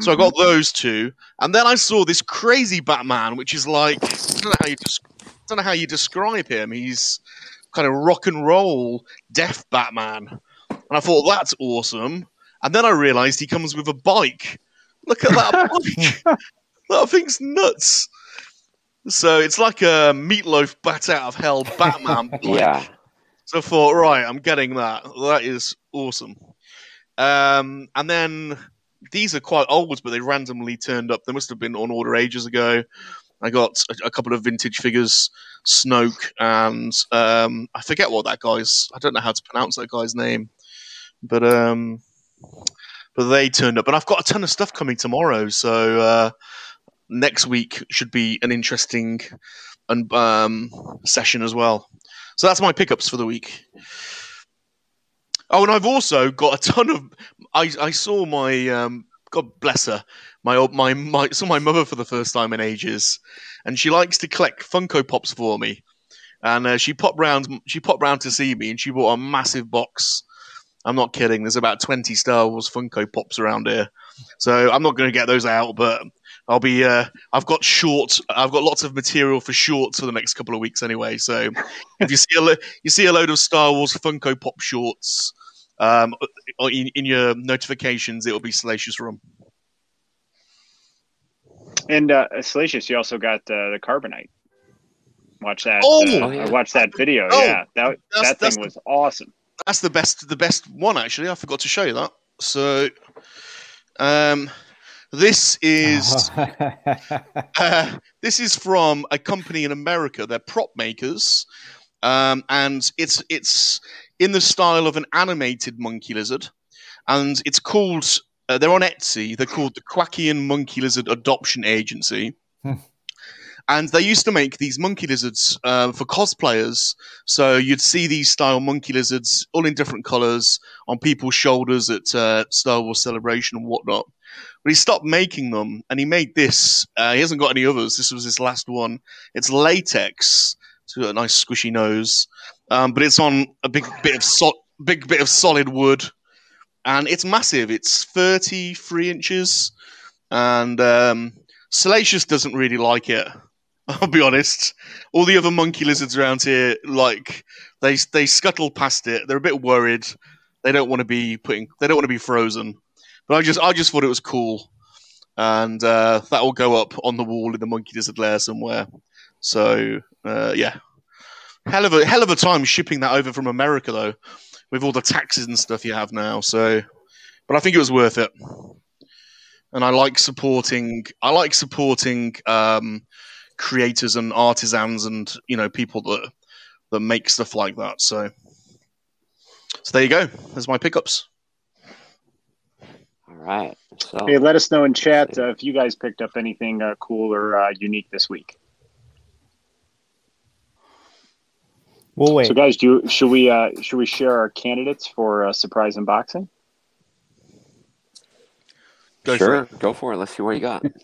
So I got mm-hmm. those two, and then I saw this crazy Batman, which is like I don't know how you des- I don't know how you describe him. He's kind of rock and roll deaf Batman, and I thought that's awesome. And then I realised he comes with a bike. Look at that bike! that thing's nuts. So it's like a meatloaf bat out of hell Batman. Yeah. So I thought, right, I'm getting that. That is awesome. Um, and then these are quite old, but they randomly turned up. They must have been on order ages ago. I got a, a couple of vintage figures, Snoke, and um, I forget what that guy's. I don't know how to pronounce that guy's name, but um, but they turned up, and I've got a ton of stuff coming tomorrow. So uh, next week should be an interesting and um, session as well. So that's my pickups for the week. Oh, and I've also got a ton of. I I saw my um, God bless her, my old my my saw my mother for the first time in ages, and she likes to collect Funko Pops for me. And uh, she popped round. She popped round to see me, and she bought a massive box. I'm not kidding. There's about 20 Star Wars Funko Pops around here, so I'm not going to get those out. But I'll be. Uh, I've got short. I've got lots of material for shorts for the next couple of weeks anyway. So if you see a lo- you see a load of Star Wars Funko Pop shorts um, in, in your notifications, it will be Salacious Crumb. And uh, Salacious, you also got uh, the Carbonite. Watch that. Oh! uh, Oh, yeah. I watched that video. Oh, yeah, that that's- that that's thing the- was awesome. That's the best. The best one actually. I forgot to show you that. So, um, this is uh, this is from a company in America. They're prop makers, um, and it's it's in the style of an animated monkey lizard, and it's called. Uh, they're on Etsy. They're called the Quackian Monkey Lizard Adoption Agency. Hmm. And they used to make these monkey lizards uh, for cosplayers. So you'd see these style monkey lizards, all in different colors, on people's shoulders at uh, Star Wars Celebration and whatnot. But he stopped making them, and he made this. Uh, he hasn't got any others. This was his last one. It's latex. It's got a nice squishy nose, um, but it's on a big bit of so- big bit of solid wood, and it's massive. It's thirty three inches, and um, Salacious doesn't really like it. I'll be honest. All the other monkey lizards around here, like they they scuttle past it. They're a bit worried. They don't want to be putting. They don't want to be frozen. But I just I just thought it was cool, and uh, that will go up on the wall in the monkey lizard lair somewhere. So uh, yeah, hell of a hell of a time shipping that over from America though, with all the taxes and stuff you have now. So, but I think it was worth it. And I like supporting. I like supporting um, creators and artisans and you know people that that make stuff like that. So, so there you go. There's my pickups. All right. So Hey, let us know in chat uh, if you guys picked up anything uh, cool or uh, unique this week. we'll wait. So, guys, do you, should we uh, should we share our candidates for uh, surprise unboxing? Go for sure, it. go for it. Let's see what you got.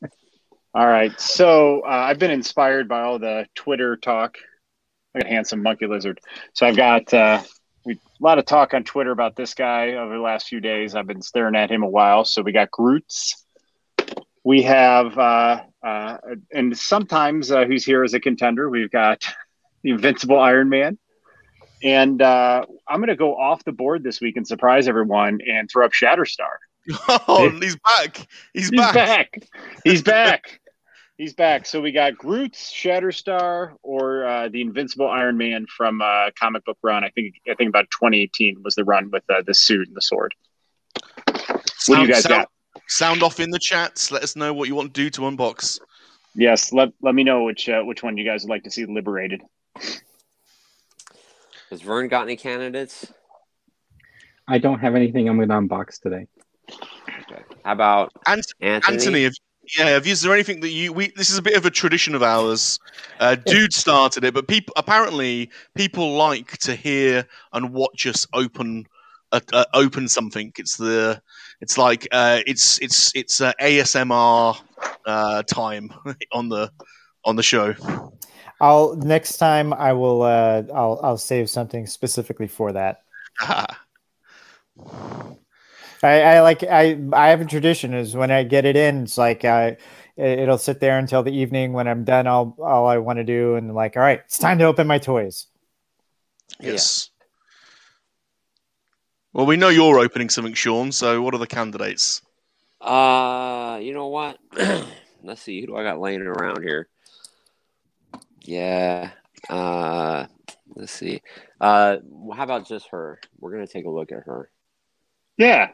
All right. So uh, I've been inspired by all the Twitter talk. Look at handsome monkey lizard. So I've got uh, we, a lot of talk on Twitter about this guy over the last few days. I've been staring at him a while. So we got Groots. We have, uh, uh, and sometimes uh, who's here as a contender. We've got the Invincible Iron Man. And uh, I'm going to go off the board this week and surprise everyone and throw up Shatterstar. Oh, he's back. He's, He's back. back. He's back. He's back. So we got Groot's Shatterstar or uh, the Invincible Iron Man from uh, comic book run. I think I think about 2018 was the run with uh, the suit and the sword. What do you guys sound, got? Sound off in the chats. Let us know what you want to do to unbox. Yes, let, let me know which uh, which one you guys would like to see liberated. Has Vern got any candidates? I don't have anything I'm going to unbox today. Okay. How about And Anthony? Anthony, have, Yeah, have you, is there anything that you we this is a bit of a tradition of ours. Uh, Dude started it, but people apparently people like to hear and watch us open uh, uh, open something. It's the it's like uh, it's it's it's uh, ASMR uh, time on the on the show. I'll next time I will uh I'll I'll save something specifically for that. I, I like I I have a tradition is when I get it in, it's like I it'll sit there until the evening when I'm done all all I want to do and like all right, it's time to open my toys. yes. Well, we know you're opening something, Sean. So, what are the candidates? Uh, you know what? Let's see. Who do I got laying around here? Yeah. Uh, let's see. Uh, how about just her? We're gonna take a look at her. Yeah.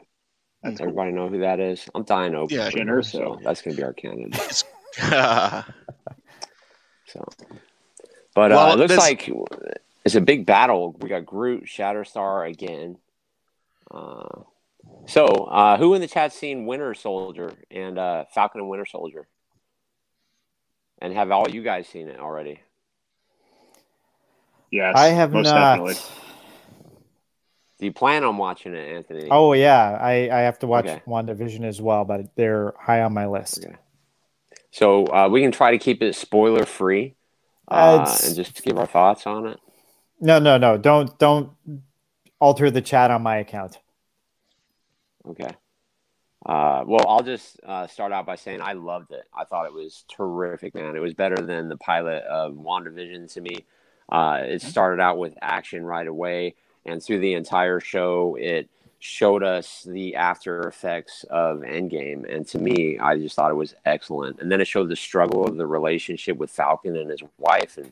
Does That's cool. everybody know who that is? I'm dying to open Yeah, it, Jyn Erso. so that's gonna be our candidate. So, but uh, it looks there's- like it's a big battle. We got Groot, Shatterstar again. Uh, so, uh, who in the chat seen Winter Soldier and uh, Falcon and Winter Soldier? And have all you guys seen it already? Yes. I have most not. definitely. Do you plan on watching it, Anthony? Oh yeah, I I have to watch Okay. WandaVision as well, but they're high on my list. Okay. So uh, we can try to keep it spoiler free Uh, uh, and just give our thoughts on it. No, no, no. Don't don't alter the chat on my account. Okay. Uh, well, I'll just uh, start out by saying I loved it. I thought it was terrific, man. It was better than the pilot of WandaVision to me. Uh, it started out with action right away, and through the entire show, it showed us the after effects of Endgame. And to me, I just thought it was excellent. And then it showed the struggle of the relationship with Falcon and his wife and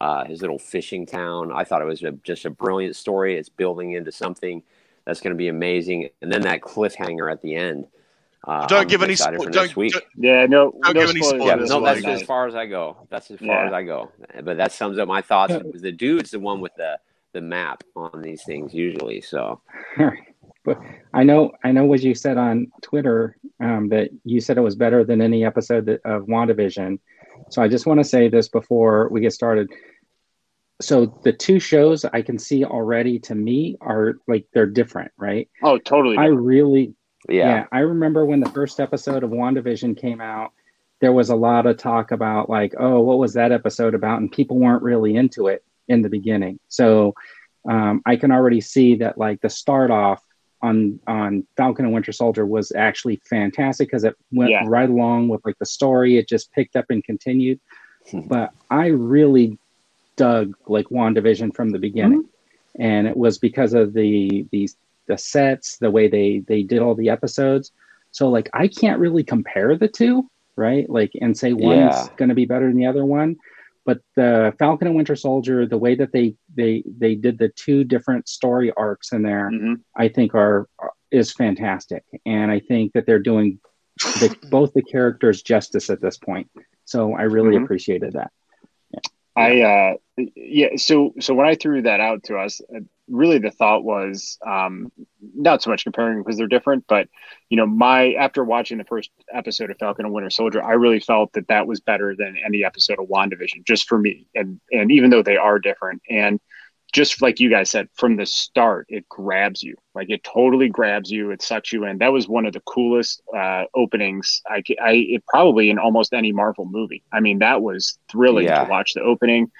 uh, his little fishing town. I thought it was a, just a brilliant story. It's building into something that's going to be amazing. And then that cliffhanger at the end. Uh, don't I'm give any excited spo- don't, don't- Yeah, no, Don't no give any spoilers. yeah, no, that's like- as far as I go. That's as far Yeah. as I go. But that sums up my thoughts. The dude's the one with the the map on these things usually. So but I know I know what you said on Twitter um, that you said it was better than any episode that, of WandaVision. So I just want to say this before we get started. So the two shows I can see already to me are like they're different, right? Oh, totally. I really yeah, yeah. I remember when the first episode of WandaVision came out, there was a lot of talk about like, oh, what was that episode about? And people weren't really into it in the beginning. So um, I can already see that like the start off on on Falcon and Winter Soldier was actually fantastic because it went Yeah. right along with like the story. It just picked up and continued. but I really dug like WandaVision from the beginning. And it was because of the the the sets, the way they they did all the episodes. So like I can't really compare the two, right? Like and say one's Yeah. going to be better than the other one. But the Falcon and Winter Soldier, the way that they they they did the two different story arcs in there, Mhm. I think are is fantastic. And I think that they're doing the, both the characters justice at this point. So I really Mhm. appreciated that. I uh yeah so so when I threw that out to us uh, really the thought was um not so much comparing because they're different but you know my after watching the first episode of Falcon and Winter Soldier I really felt that that was better than any episode of WandaVision just for me and and even though they are different. And just like you guys said from the start it grabs you. Like it totally grabs you. It sucks you in. That was one of the coolest uh openings i i it probably in almost any marvel movie. I mean that was thrilling Yeah. to watch the opening.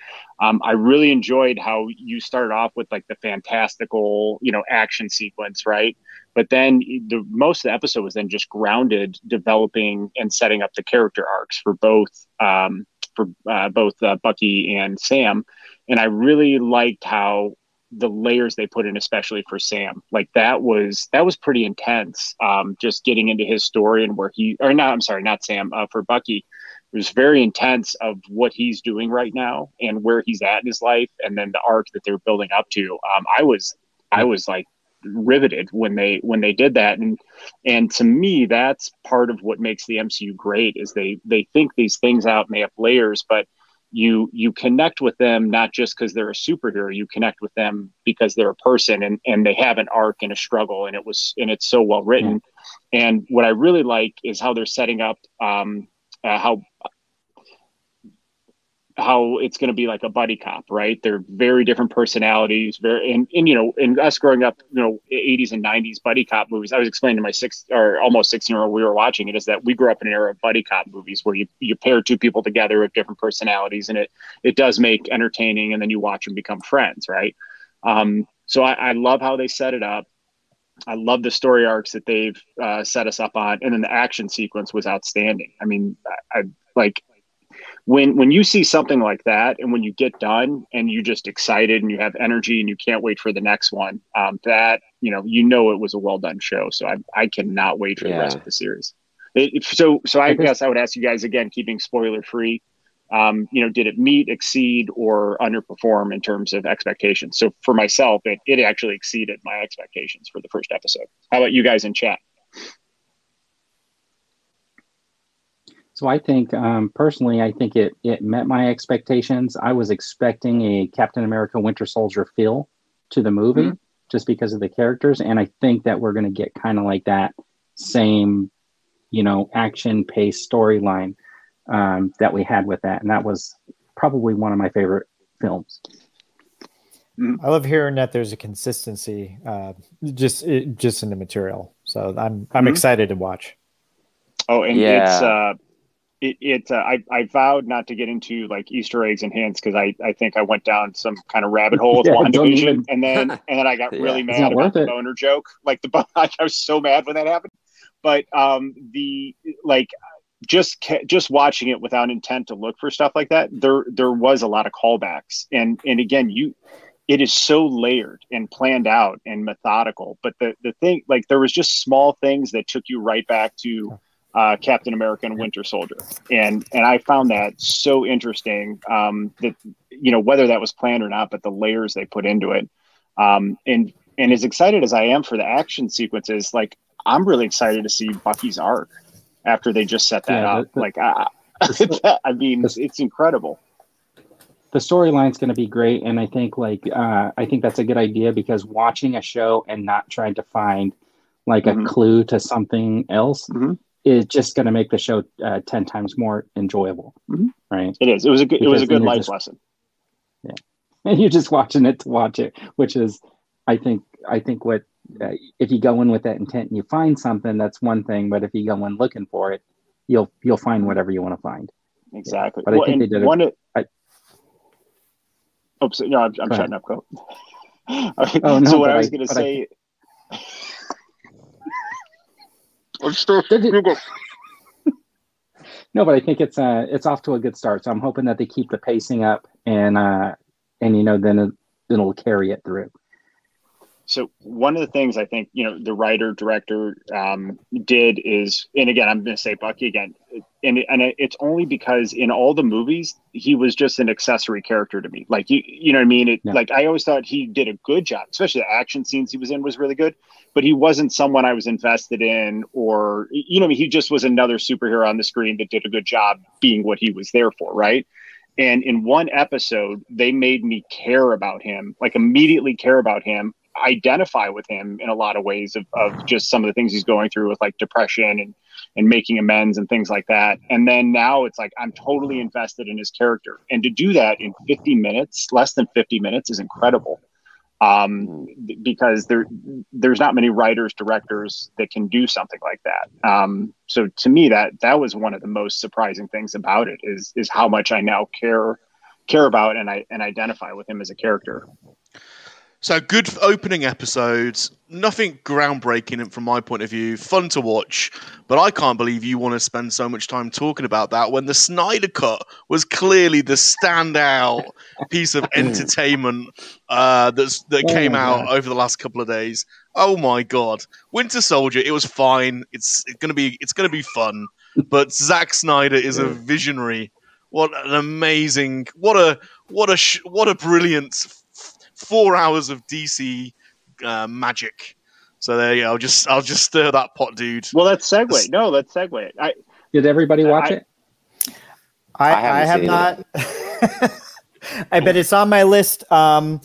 Um i really enjoyed how you started off with like the fantastical you know action sequence right? But then the most of the episode was then just grounded developing and setting up the character arcs for both um for uh, both uh, bucky and sam and I really liked how the layers they put in, especially for Sam, like that was that was pretty intense. Um, just getting into his story and where he, or not, I'm sorry, not Sam, uh, for Bucky, it was very intense of what he's doing right now and where he's at in his life, and then the arc that they're building up to. Um, I was, I was like riveted when they when they did that, and and to me, that's part of what makes the MCU great is they they think these things out and they have layers, but you you connect with them not just because they're a superhero you connect with them because they're a person and and they have an arc and a struggle and it was and it's so well written. And what i really like is how they're setting up um uh, how how it's going to be like a buddy cop, right? They're very different personalities, very and, and you know, in us growing up, you know, 80s and 90s buddy cop movies. I was explaining to my six or almost 16 year old we were watching it is that we grew up in an era of buddy cop movies where you you pair two people together with different personalities, and it it does make entertaining, and then you watch them become friends, right? Um, so I, I love how they set it up. I love the story arcs that they've uh, set us up on, and then the action sequence was outstanding. I mean, I, I like when when you see something like that and when you get done and you're just excited and you have energy and you can't wait for the next one um, that you know you know it was a well done show. So i, I cannot wait for yeah. the rest of the series. It, so so i guess i would ask you guys again keeping spoiler free um, you know did it meet exceed or underperform in terms of expectations? So for myself it, it actually exceeded my expectations for the first episode. How about you guys in chat So I think um, personally, I think it it met my expectations. I was expecting a Captain America Winter Soldier feel to the movie mm-hmm. just because of the characters, and I think that we're going to get kind of like that same, you know, action paced storyline um, that we had with that, and that was probably one of my favorite films. Mm-hmm. I love hearing that there's a consistency uh, just just in the material. So I'm I'm mm-hmm. excited to watch. Oh, and yeah. it's uh, it, it uh, I, I vowed not to get into like Easter eggs and hints because I, I think I went down some kind of rabbit hole with yeah, WandaVision even... and then and then I got really yeah, mad about the boner joke. Like the I was so mad when that happened. But um the like just just watching it without intent to look for stuff like that, there there was a lot of callbacks. And and again, you it is so layered and planned out and methodical. But the the thing like there was just small things that took you right back to uh, Captain America and Winter Soldier, and and I found that so interesting um, that you know whether that was planned or not, but the layers they put into it, um, and and as excited as I am for the action sequences, like I'm really excited to see Bucky's arc after they just set that yeah, up. The, like I, I mean, the, it's incredible. The storyline's going to be great, and I think like uh, I think that's a good idea because watching a show and not trying to find like mm-hmm. a clue to something else. Mm-hmm is just going to make the show uh, 10 times more enjoyable. Mm-hmm. right? It is. It was a good because it was a good life just, lesson. Yeah. And you're just watching it to watch it which is i think i think what uh, if you go in with that intent and you find something that's one thing but if you go in looking for it you'll you'll find whatever you want to find exactly. Yeah. but well, i think they did one a, I, oh so, no i'm, I'm shutting up go oh, no, so what i was going to say I, I'm still no, but I think it's uh it's off to a good start. So I'm hoping that they keep the pacing up and uh and you know then it, then it'll carry it through. So one of the things I think you know the writer director um, did is, and again I'm going to say Bucky again, and and it's only because in all the movies he was just an accessory character to me. Like you you know what I mean? It, yeah. Like I always thought he did a good job, especially the action scenes he was in was really good. But he wasn't someone I was invested in, or you know he just was another superhero on the screen that did a good job being what he was there for, right? And in one episode, they made me care about him, like immediately care about him identify with him in a lot of ways of, of just some of the things he's going through with like depression and and making amends and things like that. And then now it's like I'm totally invested in his character. And to do that in 50 minutes, less than 50 minutes is incredible. Um, because there there's not many writers, directors that can do something like that. Um, so to me that that was one of the most surprising things about it is is how much I now care care about and I and identify with him as a character. So good opening episodes. Nothing groundbreaking from my point of view. Fun to watch, but I can't believe you want to spend so much time talking about that when the Snyder Cut was clearly the standout piece of entertainment uh, that's, that oh came out over the last couple of days. Oh my god, Winter Soldier. It was fine. It's, it's gonna be it's gonna be fun. But Zack Snyder is a visionary. What an amazing! What a what a sh- what a brilliant four hours of DC uh, magic. So there you go. I'll just I'll just stir that pot, dude. Well, let's segue. No, let's segue. I did everybody watch I, it? I, I, I have not. I bet it's on my list. Um,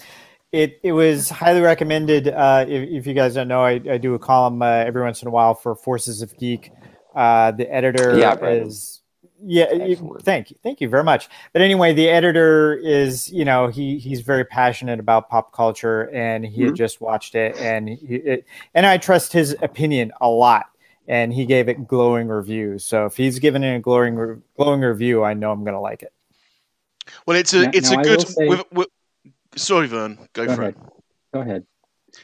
it it was highly recommended. Uh, if, if you guys don't know, I, I do a column uh, every once in a while for Forces of Geek. Uh, the editor Yeah, Brandon. is yeah. you- thank you, thank you very much. But anyway, the editor is you know he he's very passionate about pop culture, and he had just watched it, and he, it, and I trust his opinion a lot. And he gave it glowing reviews. So if he's given it a glowing re- glowing review, I know I'm going to like it. Well, it's a Now- it's now a I good. will say- with- with- sorry, Vern. Go, Go for ahead. it. Go ahead.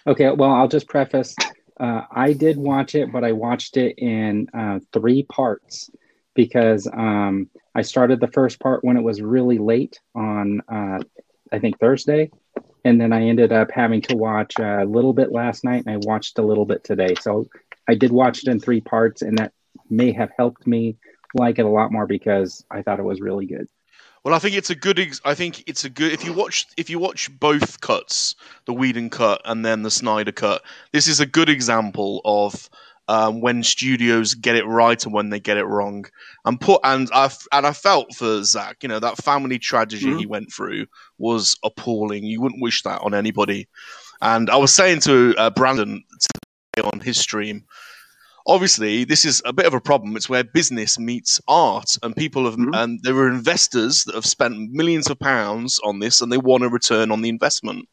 Okay, well, I'll just preface. Uh, I did watch it, but I watched it in uh, three parts because um, I started the first part when it was really late on, uh, I think, Thursday. And then I ended up having to watch a little bit last night and I watched a little bit today. So I did watch it in three parts, and that may have helped me like it a lot more because I thought it was really good. Well, I think it's a good. Ex- I think it's a good. If you watch, if you watch both cuts, the Whedon cut and then the Snyder cut, this is a good example of um, when studios get it right and when they get it wrong. And put and I and I felt for Zack, you know, that family tragedy Mhm. he went through was appalling. You wouldn't wish that on anybody. And I was saying to uh, Brandon today on his stream, obviously this is a bit of a problem it's where business meets art and people have Mhm. and there are investors that have spent millions of pounds on this and they want a return on the investment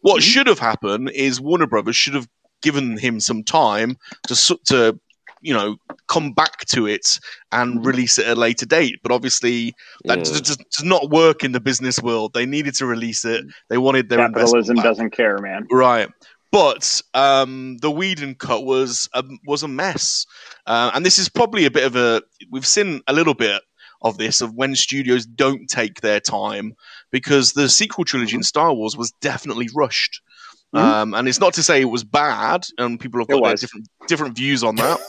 what Mhm. should have happened is warner brothers should have given him some time to to you know come back to it and Mhm. release it at a later date but obviously that Yeah. does does not work in the business world they needed to release it they wanted their Capitalism doesn't care, man. Right. But um, the Whedon cut was a, was a mess, uh, and this is probably a bit of a. We've seen a little bit of this of when studios don't take their time because the sequel trilogy in Star Wars was definitely rushed. Um, and it's not to say it was bad, and people have got their different different views on that.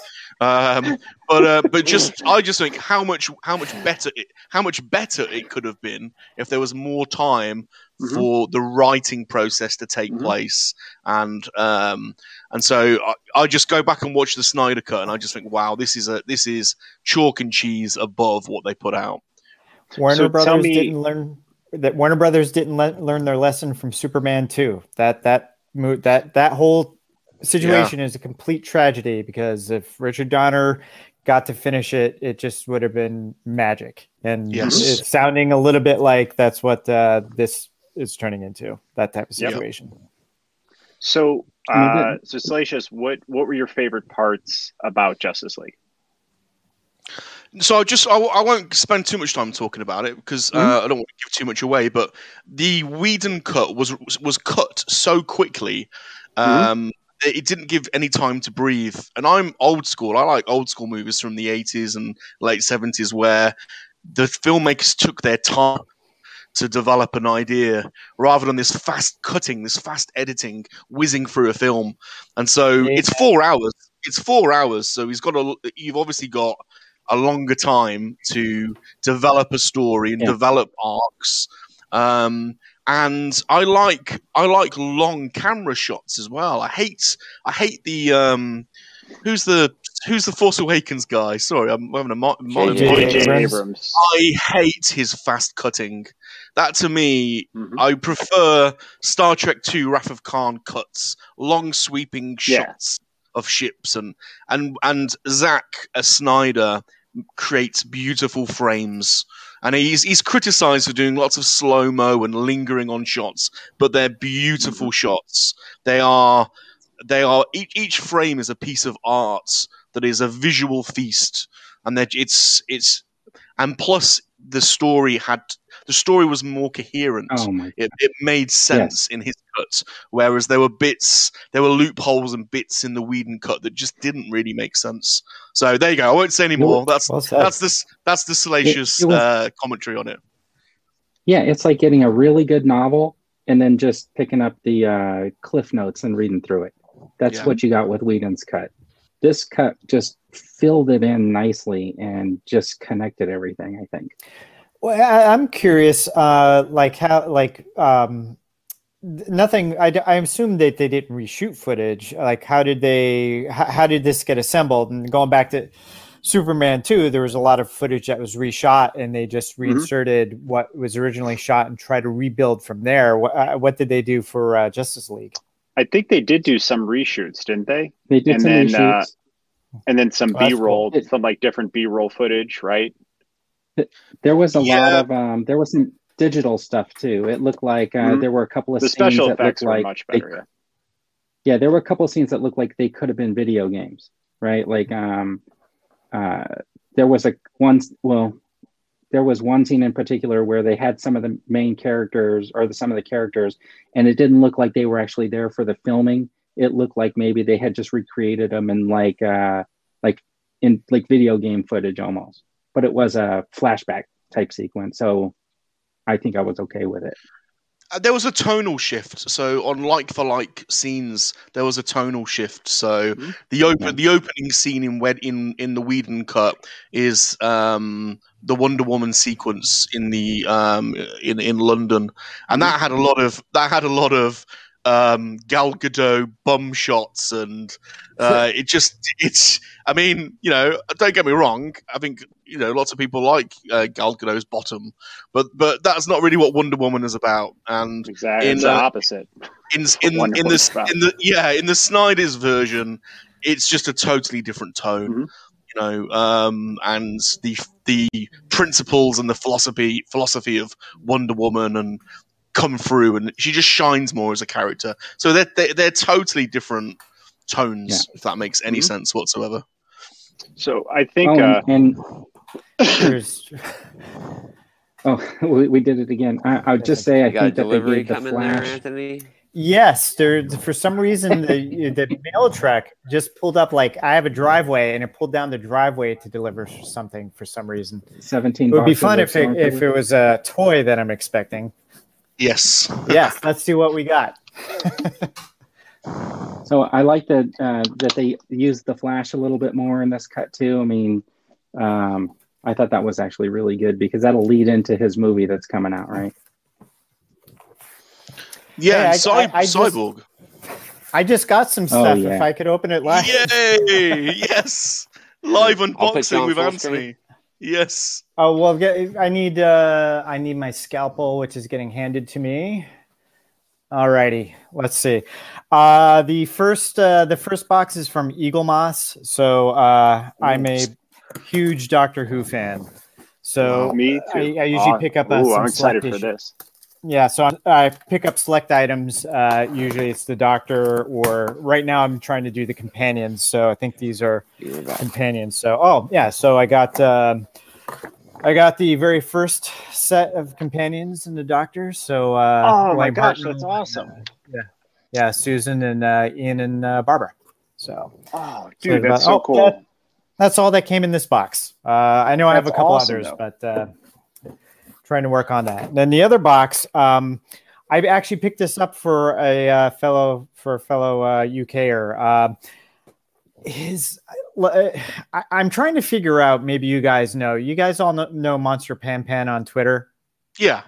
um, but uh, but just I just think how much how much better it how much better it could have been if there was more time Mhm. for the writing process to take Mhm. place and um and so I, I just go back and watch the Snyder cut and I just think wow this is a this is chalk and cheese above what they put out Warner So Brothers me- didn't learn that Warner Brothers didn't le- learn their lesson from Superman 2. That that mo- that that whole situation is a complete tragedy because if Richard Donner got to finish it, it just would have been magic. And Yes. it's sounding a little bit like that's what uh, this is turning into. That type of Yep. situation. So, uh, so Salacious, what what were your favorite parts about Justice League? So I just I, w- I won't spend too much time talking about it because uh, I don't want to give too much away. But the Whedon cut was was cut so quickly, um, it it didn't give any time to breathe. And I'm old school. I like old school movies from the 80s and late 70s where the filmmakers took their time to develop an idea rather than this fast cutting, this fast editing, whizzing through a film. And so Yeah. it's four hours. It's four hours. So he's got a. You've obviously got a longer time to develop a story and Yeah. develop arcs. Um, and I like I like long camera shots as well. I hate I hate the um, who's the who's the Force Awakens guy? Sorry, I'm having a mo- mind J.J. blank. J.J. Abrams. Abrams. I hate his fast cutting. That to me, Mhm. I prefer Star Trek II Wrath of Khan cuts, long sweeping Yeah. shots of ships and and and Zack Snyder creates beautiful frames. And he's he's criticized for doing lots of slow mo and lingering on shots, but they're beautiful mm-hmm. shots. They are they are each, each frame is a piece of art that is a visual feast, and that it's it's and plus the story had the story was more coherent. Oh my! It, it made sense in his cut, whereas there were bits, there were loopholes and bits in the Whedon cut that just didn't really make sense. So there you go. I won't say any Well, more. That's Well that's this that's the salacious it was- uh, commentary on it. Yeah, it's like getting a really good novel and then just picking up the uh, cliff notes and reading through it. That's Yeah. what you got with Whedon's cut. This cut just filled it in nicely and just connected everything. I think. Well, I, I'm curious, uh, like how, like, um, th- nothing. I, d- I assume that they didn't reshoot footage. Like, how did they? How, how did this get assembled? And going back to Superman 2, there was a lot of footage that was reshot and they just Mm-hmm. reinserted what was originally shot and try to rebuild from there. What, uh, what did they do for uh, Justice League? I think they did do some reshoots, didn't they? They did And some then, reshoots. uh, And then some Oh, B roll, cool. some like different B roll footage, right? There was a lot of um, there was some digital stuff too. It looked like uh, Mhm. there were a couple of The scenes special that effects looked were like much they- better. yeah, there were a couple of scenes that looked like they could have been video games, right? Like um, uh, there was a one well, there was one scene in particular where they had some of the main characters or the, some of the characters, and it didn't look like they were actually there for the filming. It looked like maybe they had just recreated them in like uh, like in like video game footage almost, but it was a flashback type sequence. So I think I was okay with it. Uh, there was a tonal shift. So on like for like scenes, there was a tonal shift. So Mhm. the open Yeah. the opening scene in Wed in in the Whedon cut is um the Wonder Woman sequence in the um in in London, and that had a lot of that had a lot of um Gal Gadot bum shots and uh it just it's I mean you know don't get me wrong I think you know lots of people like uh, Gal Gadot's bottom but but that's not really what Wonder Woman is about and Exactly. In, it's the uh, opposite. in in in the in the yeah in the Snyder's version, it's just a totally different tone, Mhm. you know. Um, and the the principles and the philosophy philosophy of Wonder Woman and come through, and she just shines more as a character. So they're they're, they're totally different tones, if that makes any Mhm. sense whatsoever. So I think oh, uh, and, There's, oh, we, we did it again. I, I would just say I You got a think that they delivery gave the coming there, Flash. Yes, there for some reason the the mail truck just pulled up like I have a driveway and it pulled down the driveway to deliver something for some reason. 17 It would be fun if it, if it was a toy that I'm expecting. Yes. Yes, let's see what we got. So I like that uh, that they used the flash a little bit more in this cut too. I mean, um, I thought that was actually really good because that'll lead into his movie that's coming out, right? Yeah, Hey, I- and Cy- I- I just- Cyborg. I just got some Oh, stuff. yeah. If I could open it live. Yay! yes, live I'll put you unboxing with full Anthony. Screen. Yes. Oh well, get- I need uh, I need my scalpel, which is getting handed to me. Alrighty, let's see. Uh, the first uh, the first box is from Eaglemoss. So uh, I'm a huge Doctor Who fan. So me too. I, I usually Oh, pick up. Uh, ooh, some I'm excited for issue- this. Yeah, so I, I pick up select items. Uh, usually it's the Doctor, or right now I'm trying to do the companions. So I think these are companions. So, oh yeah, so I got um, I got the very first set of companions in the Doctor. So, uh, Oh my gosh, that's and, awesome. uh, yeah, yeah, Susan and uh, Ian and uh, Barbara. So Oh, So dude, that's about- so oh, cool. that- that's all that came in this box. Uh, I know I have a couple awesome, others, though. but uh, trying to work on that. Then the other box, um, I actually picked this up for a uh, fellow for a fellow uh, UKer. Uh, his, I, I'm trying to figure out. Maybe you guys know. You guys all know, know Monster Pan Pan on Twitter. Yeah.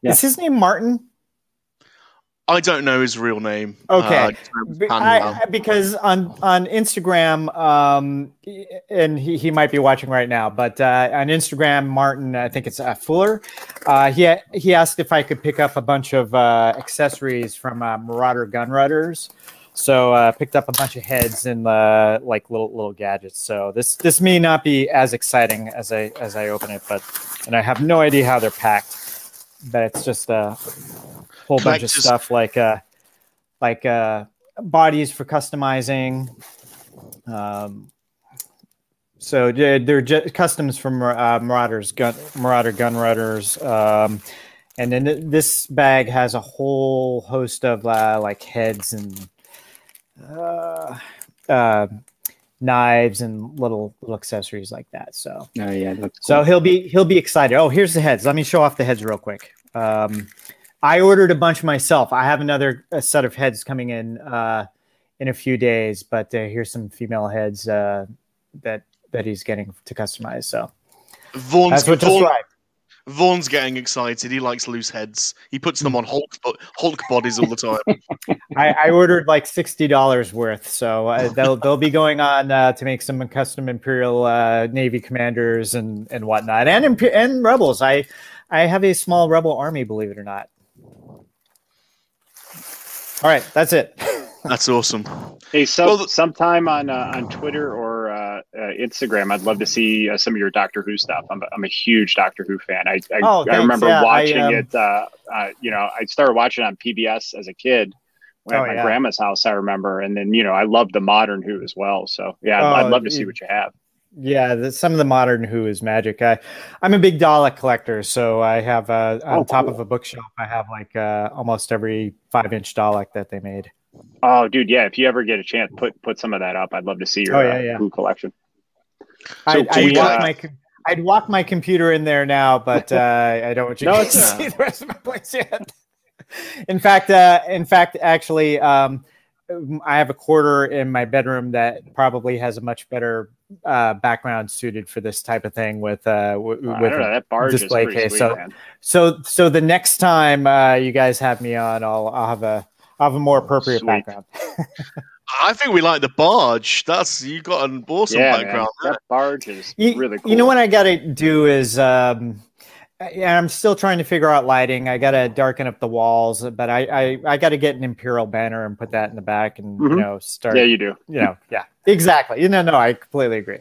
Yeah. Is his name Martin? I don't know his real name. Okay. Uh, I- because on on Instagram, um, and he, he might be watching right now, but uh, on Instagram, Martin, I think it's uh, Fuller. Uh, he he asked if I could pick up a bunch of uh, accessories from uh, Marauder Gun Runners. So uh, picked up a bunch of heads and uh, like little little gadgets. So this this may not be as exciting as I as I open it, but and I have no idea how they're packed. But it's just a whole bunch of Collectors- stuff like uh like uh bodies for customizing. Um, so they're, they're just customs from uh, Marauders gun Marauder gun runners. Um, and then this bag has a whole host of uh, like heads and uh, uh, knives and little little accessories like that. So Oh yeah, that's so he'll be he'll be excited. Oh, here's the heads. Let me show off the heads real quick. Um, I ordered a bunch myself. I have another a set of heads coming in uh, in a few days, but uh, here's some female heads uh, that that he's getting to customize. So Vaughn's, that's what just Vaughan. Vaughn's getting excited. He likes loose heads. He puts them on Hulk Hulk bodies all the time. I, I ordered like sixty dollars worth, so uh, they'll they'll be going on uh, to make some custom Imperial uh, Navy commanders and and whatnot, and and rebels. I I have a small rebel army, believe it or not. All right, that's it. That's awesome. Hey, so Well, sometime on uh, on Twitter or uh, uh, Instagram, I'd love to see uh, some of your Doctor Who stuff. I'm, a- I'm a huge Doctor Who fan. I I, Oh, I remember Yeah, I, watching um, it. Uh, uh, you know, I started watching it on PBS as a kid at Oh, my yeah. grandma's house. I remember, and then you know, I love the modern Who as well. So yeah, I'd, Oh, I'd love to see what you have. Yeah, the, some of the modern Who is magic. I, I'm a big Dalek collector, so I have uh, on Oh, top cool. of a bookshelf. I have like uh, almost every five inch Dalek that they made. Oh, dude, yeah. If you ever get a chance, put put some of that up. I'd love to see your Oh, yeah, uh, yeah. Who collection. I, I'd, walk uh, my, I'd walk my computer in there now, but uh, I don't want you No, guys to see the rest of my place yet. in fact, uh, in fact, actually, um, I have a quarter in my bedroom that probably has a much better uh, background suited for this type of thing with uh, w- I with don't know. That barge display pretty case, sweet, so- man. So, so the next time uh, you guys have me on, I'll, I'll have a, I'll have a more appropriate Sweet. background. I think we like the barge. That's you got an awesome yeah, background. man. That barge is You, really cool. you know what I got to do is, um, yeah, I'm still trying to figure out lighting. I got to darken up the walls, but I, I, I got to get an imperial banner and put that in the back, and you Mhm. know, start. Yeah, you do. you know, yeah, exactly. You know, no, I completely agree.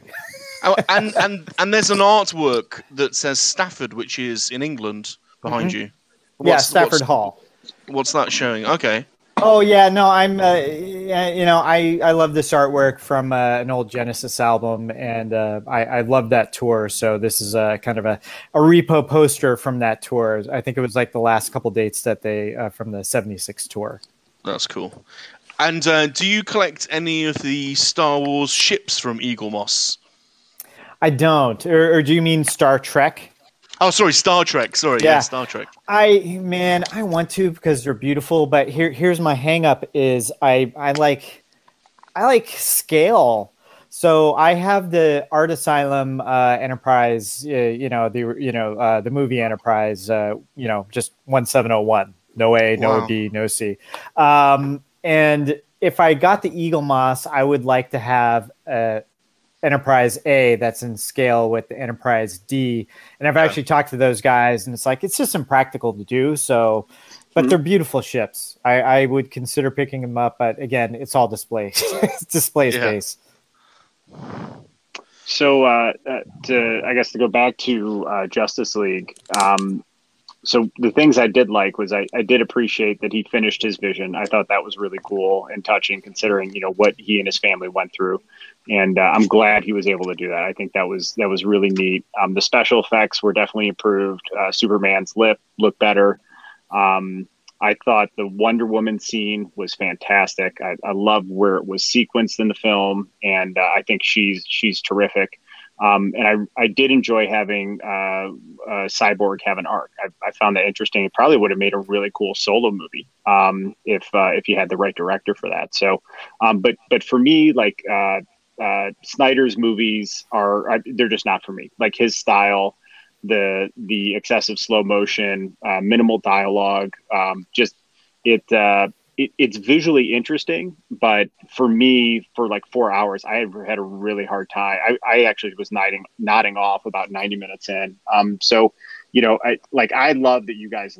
Oh, and and and there's an artwork that says Stafford, which is in England behind you. Mm-hmm. yeah, What's- Stafford what's, Hall. What's that showing? Okay. Oh yeah, no, I'm. Uh, you know, I I love this artwork from uh, an old Genesis album, and uh, I I love that tour. So this is a kind of a a repo poster from that tour. I think it was like the last couple dates that they uh, from the '76 tour. That's cool. And uh, do you collect any of the Star Wars ships from Eaglemoss? I don't. Or, or do you mean Star Trek? Oh, sorry, Star Trek. Sorry, yeah, Yeah. Star Trek. I man, I want to because they're beautiful, but here here's my hangup is I I like I like scale. So I have the Art Asylum uh, Enterprise, uh, you know the you know uh, the movie Enterprise, uh, you know just one seven zero one, no A, no Wow. B, no C. Um, and if I got the Eaglemoss, I would like to have uh, Enterprise A that's in scale with the Enterprise D. And I've actually talked to those guys, and it's like it's just impractical to do. So, but Mhm. they're beautiful ships. I, I would consider picking them up, but again, it's all display display Yeah. space. So, uh, uh, to I guess to go back to uh, Justice League. Um, so the things I did like was I, I did appreciate that he finished his vision. I thought that was really cool and touching, considering you know what he and his family went through. And uh, I'm glad he was able to do that. I think that was that was really neat. Um, the special effects were definitely improved. Uh, Superman's lip looked better. Um, I thought the Wonder Woman scene was fantastic. I, I love where it was sequenced in the film, and uh, I think she's she's terrific. Um, and I, I did enjoy having uh, uh, Cyborg have an arc. I, I found that interesting. It probably would have made a really cool solo movie um, if uh, if you had the right director for that. So, um, but but for me, like uh, Snyder's movies are they're just not for me. Like his style, the the excessive slow motion, uh, minimal dialogue, um, just it, uh, it it's visually interesting, but for me, for like four hours, I had a really hard time. I, I actually was nodding nodding off about ninety minutes in. Um, so you know, I like I love that you guys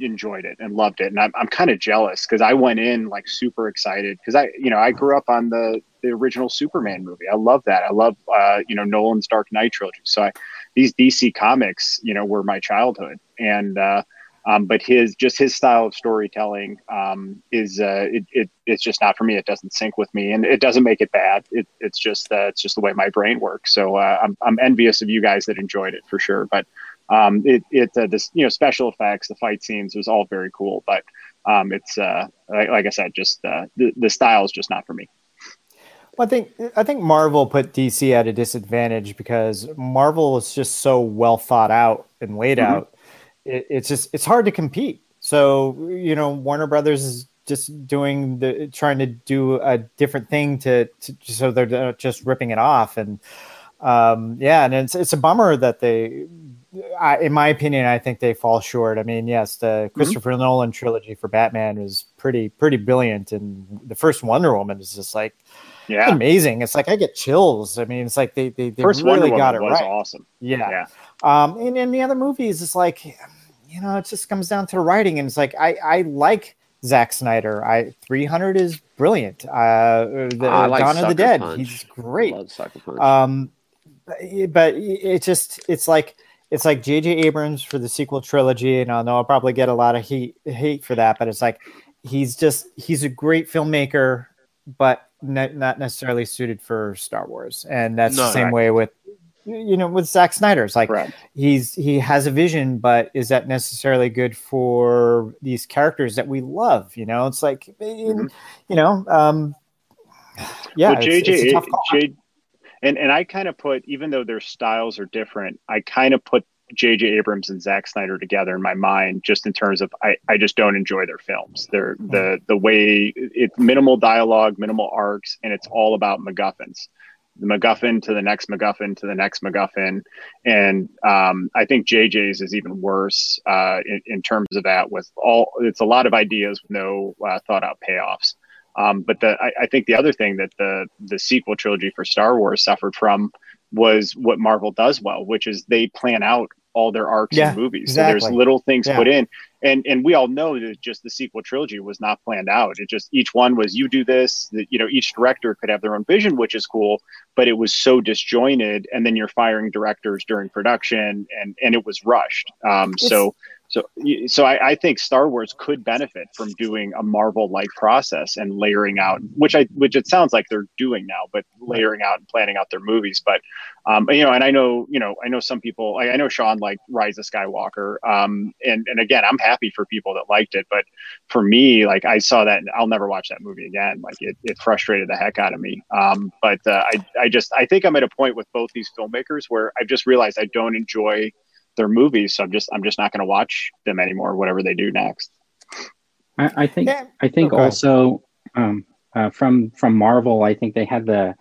enjoyed it and loved it, and I'm I'm kind of jealous because I went in like super excited because I you know I grew up on the the original Superman movie. I love that. I love uh, you know Nolan's Dark Knight trilogy. So I, these DC comics, you know, were my childhood, and uh, um, but his just his style of storytelling um, is uh, it, it it's just not for me. It doesn't sync with me, and it doesn't make it bad. It, it's just uh, it's just the way my brain works. So uh, I'm I'm envious of you guys that enjoyed it for sure. But um, it it uh, this you know special effects, the fight scenes was all very cool. But um, it's uh, like, like I said, just uh, the the style is just not for me. Well, I think I think Marvel put DC at a disadvantage because Marvel is just so well thought out and laid Mhm. out. It, it's just it's hard to compete. So you know, Warner Brothers is just doing the trying to do a different thing to, to so they're just ripping it off and um, yeah, and it's it's a bummer that they I, in my opinion, I think they fall short. I mean, yes, the Christopher mm-hmm. Nolan trilogy for Batman was pretty pretty brilliant, and the first Wonder Woman is just like yeah amazing. It's like I get chills. I mean, it's like they they, they first really Wonder got Woman it was right. Awesome. Yeah. yeah. Um, and in the other movies, it's like you know, it just comes down to writing, and it's like I I like Zack Snyder. I 300 is brilliant. Uh, the, I like Dawn of the Dead, Punch. he's great. Punch. Um, but it just it's like it's like J.J. Abrams for the sequel trilogy, and I know I'll probably get a lot of hate hate for that, but it's like he's just he's a great filmmaker, but ne- not necessarily suited for Star Wars, and that's No, the same right. way with you know with Zack Snyder. It's like he's he has a vision, but is that necessarily good for these characters that we love? You know, it's like Mm-hmm. you know, um, yeah, Well, it's, JJ, it's a tough call. J- and and I kind of put, even though their styles are different, I kind of put J.J. Abrams and Zack Snyder together in my mind, just in terms of I, I just don't enjoy their films. They're the the way it's minimal dialogue, minimal arcs, and it's all about MacGuffins. The MacGuffin to the next MacGuffin to the next MacGuffin, and um, I think JJ's is even worse uh, in, in terms of that. With all, it's a lot of ideas with no uh, thought out payoffs. Um, but the, I, I think the other thing that the the sequel trilogy for Star Wars suffered from was what Marvel does well, which is they plan out all their arcs Yeah, and movies. So there's little things Yeah. put in, and and we all know that just the sequel trilogy was not planned out. It just each one was you do this. That you know each director could have their own vision, which is cool, but it was so disjointed, and then you're firing directors during production, and and it was rushed. Um, so. So, so I, I think Star Wars could benefit from doing a Marvel-like process and layering out, which I, which it sounds like they're doing now, but layering out and planning out their movies. But, um, you know, and I know, you know, I know some people, I, I know Sean like Rise of Skywalker, um, and and again, I'm happy for people that liked it, but for me, like I saw that, and I'll never watch that movie again. Like it, it frustrated the heck out of me. Um, but uh, I, I just, I think I'm at a point with both these filmmakers where I've just realized I don't enjoy their movies, so I'm just I'm just not going to watch them anymore. Whatever they do next. I, I think Yeah. I think Okay. also um, uh, from from Marvel, I think they had the.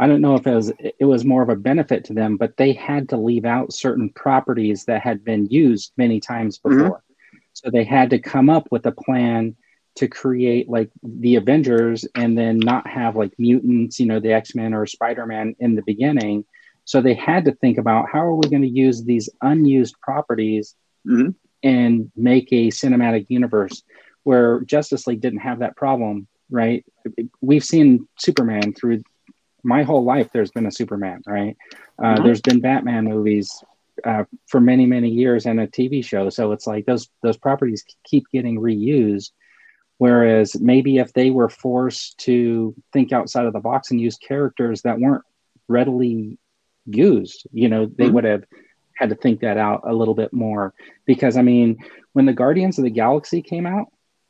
I don't know if it was it was more of a benefit to them, but they had to leave out certain properties that had been used many times Mhm. before. So they had to come up with a plan to create like the Avengers and then not have like mutants, you know, the X Men or Spider Man in the beginning. So they had to think about how are we going to use these unused properties Mhm. and make a cinematic universe where Justice League didn't have that problem, right? We've seen Superman through my whole life. There's been a Superman, right? Uh, Mhm. There's been Batman movies uh, for many, many years and a TV show. So it's like those those properties keep getting reused. Whereas maybe if they were forced to think outside of the box and use characters that weren't readily used, you know, they Mhm. would have had to think that out a little bit more. Because I mean, when the Guardians of the Galaxy came out,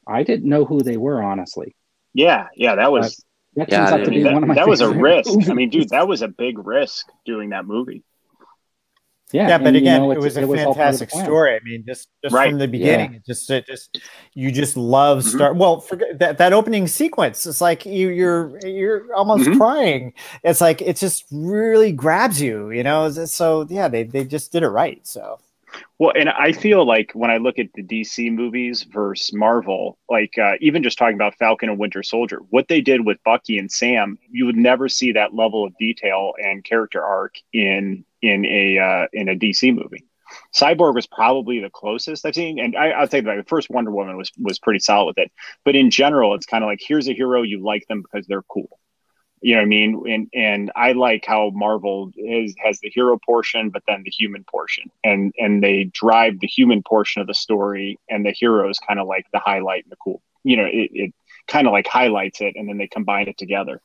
I didn't know who they were honestly. Yeah, yeah, that was That Yeah, turns I out to be mean, one of my that, that was a risk. I mean, dude, that was a big risk doing that movie. Yeah, yeah, but and, you again, know, it was a of the fantastic story. I mean, just just Right. from the beginning, it just it just you just love Mhm. Star. Well, forget that that opening sequence. It's like you you're you're almost Mhm. crying. It's like it just really grabs you, you know. So yeah, they they just did it right. So Well, and I feel like when I look at the DC movies versus Marvel, like uh, even just talking about Falcon and Winter Soldier, what they did with Bucky and Sam, you would never see that level of detail and character arc in in a uh, in a DC movie. Cyborg was probably the closest I've seen, and I, I'll say that the first Wonder Woman was was pretty solid with it. But in general, it's kind of like here's a hero you like them because they're cool. You know what I mean? And and I like how Marvel is has the hero portion, but then the human portion, and and they drive the human portion of the story, and the hero is kind of like the highlight and the cool. You know, it, it kind of like highlights it, and then they combine it together.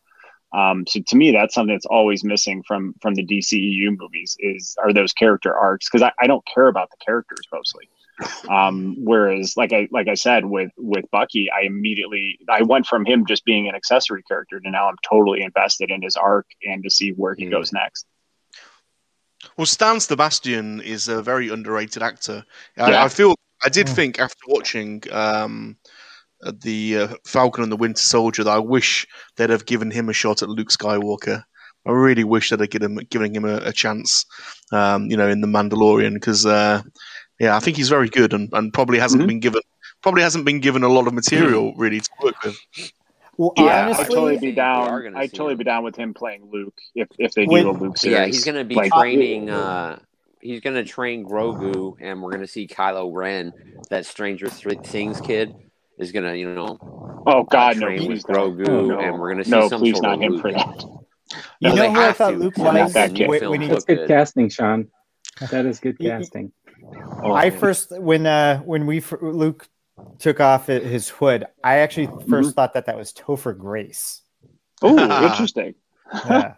Um, so to me, that's something that's always missing from from the DCEU movies is are those character arcs because I, I don't care about the characters mostly. Um, whereas, like I like I said with with Bucky, I immediately I went from him just being an accessory character to now I'm totally invested in his arc and to see where he Mm. goes next. Well, Stan Sebastian is a very underrated actor. I, Yeah. I feel I did Mm. think after watching um, the uh, Falcon and the Winter Soldier that I wish they'd have given him a shot at Luke Skywalker. I really wish that I'd given him, given him a, a chance, um, you know, in the Mandalorian because, uh, yeah, I think he's very good and, and probably hasn't Mhm. been given probably hasn't been given a lot of material really to work with. Well, Yeah, honestly, I'd totally be down. I'd totally him. be down with him playing Luke if if they When- do a Luke series. Yeah, he's going to be Like, training. Uh, he's going to train Grogu, and we're going to see Kylo Ren, that Stranger Things kid, is going to, you know, Oh God, uh, no! train Please with don't. No, and we're going to see no, some please sort not of him Luke. for that. you No, know they who I have thought to. Luke Yeah, not was that kid. when, Film when he, look That's good good. casting, Sean. That is good Y- y- casting. Oh, I first when uh when we f- Luke took off his hood, I actually 1st Mm-hmm. thought that that was Topher Grace. oh, interesting. Yeah.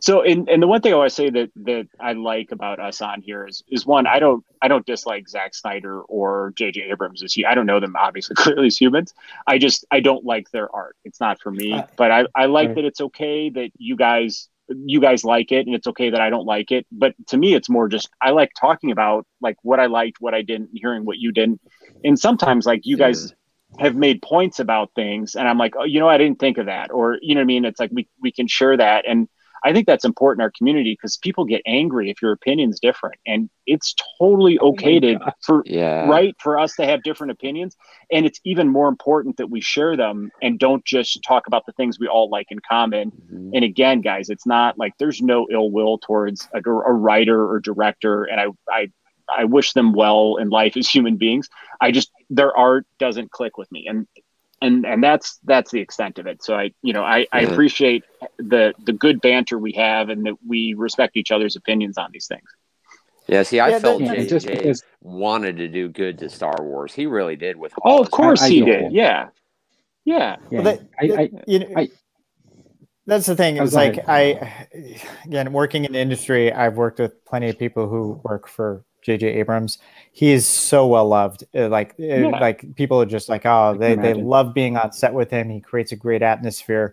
So, and, and the one thing I want to say that that I like about us on here is is one I don't I don't dislike Zack Snyder or J.J. Abrams as he I don't know them obviously clearly as humans. I just I don't like their art. It's not for me. But I I like right. that it's okay that you guys you guys like it and it's okay that I don't like it. But to me, it's more just I like talking about like what I liked, what I didn't, hearing what you didn't, and sometimes like you guys mm. have made points about things and I'm like, oh, you know, I didn't think of that. Or, you know what I mean? It's like we, we can share that. And I think that's important in our community because people get angry if your opinion's different. And it's totally okay to for Yeah. right for us to have different opinions. And it's even more important that we share them and don't just talk about the things we all like in common. Mhm. And again, guys, it's not like there's no ill will towards a, a writer or director. And I, I, I wish them well in life as human beings. I just their art doesn't click with me, and and and that's that's the extent of it. So I, you know, I, I appreciate the the good banter we have, and that we respect each other's opinions on these things. Yeah, see, I Yeah, felt that- Yeah, JJ just because wanted to do good to Star Wars. He really did with Oh, of course I- I he don't. did. Yeah, yeah. yeah, Well, that- I, I, you know, I- that's the thing. Oh, It's go like I, again, working in the industry, I've worked with plenty of people who work for J.J. Abrams. He is so well loved. Uh, Like, uh, Yeah. like people are just like, oh, they they love being on set with him. He creates a great atmosphere,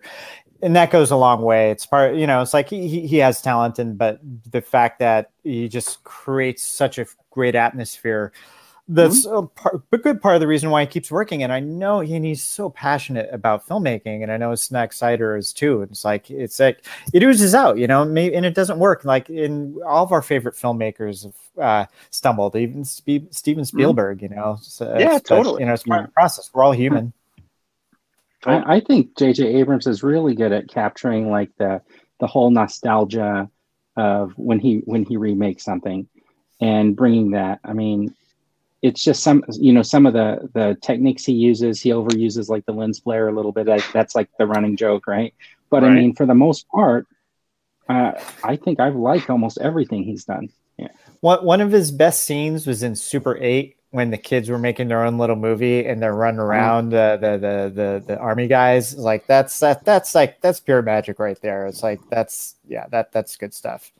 and that goes a long way. It's part, you know, it's like he he he has talent, and but the fact that he just creates such a great atmosphere. That's a, part, a good part of the reason why he keeps working. And I know he, and he's so passionate about filmmaking. And I know Zack Snyder is too. It's like, it's like, it oozes out, you know, maybe, and it doesn't work. Like in all of our favorite filmmakers have uh, stumbled, even Spe- Steven Spielberg, you know. So Mm-hmm. Yeah, it's- totally. You know, it's part of the process. We're all human. I, I think J.J. Abrams is really good at capturing like the the whole nostalgia of when he when he remakes something and bringing that. I mean, it's just some you know some of the the techniques he uses. He overuses like the lens flare a little bit. Like, that's like the running joke, right? But I mean, for the most part, uh, I think I've liked almost everything he's done. yeah One, one of his best scenes was in Super 8 when the kids were making their own little movie and they're running around uh, the, the the the army guys like that's that that's like that's pure magic right there it's like that's yeah that that's good stuff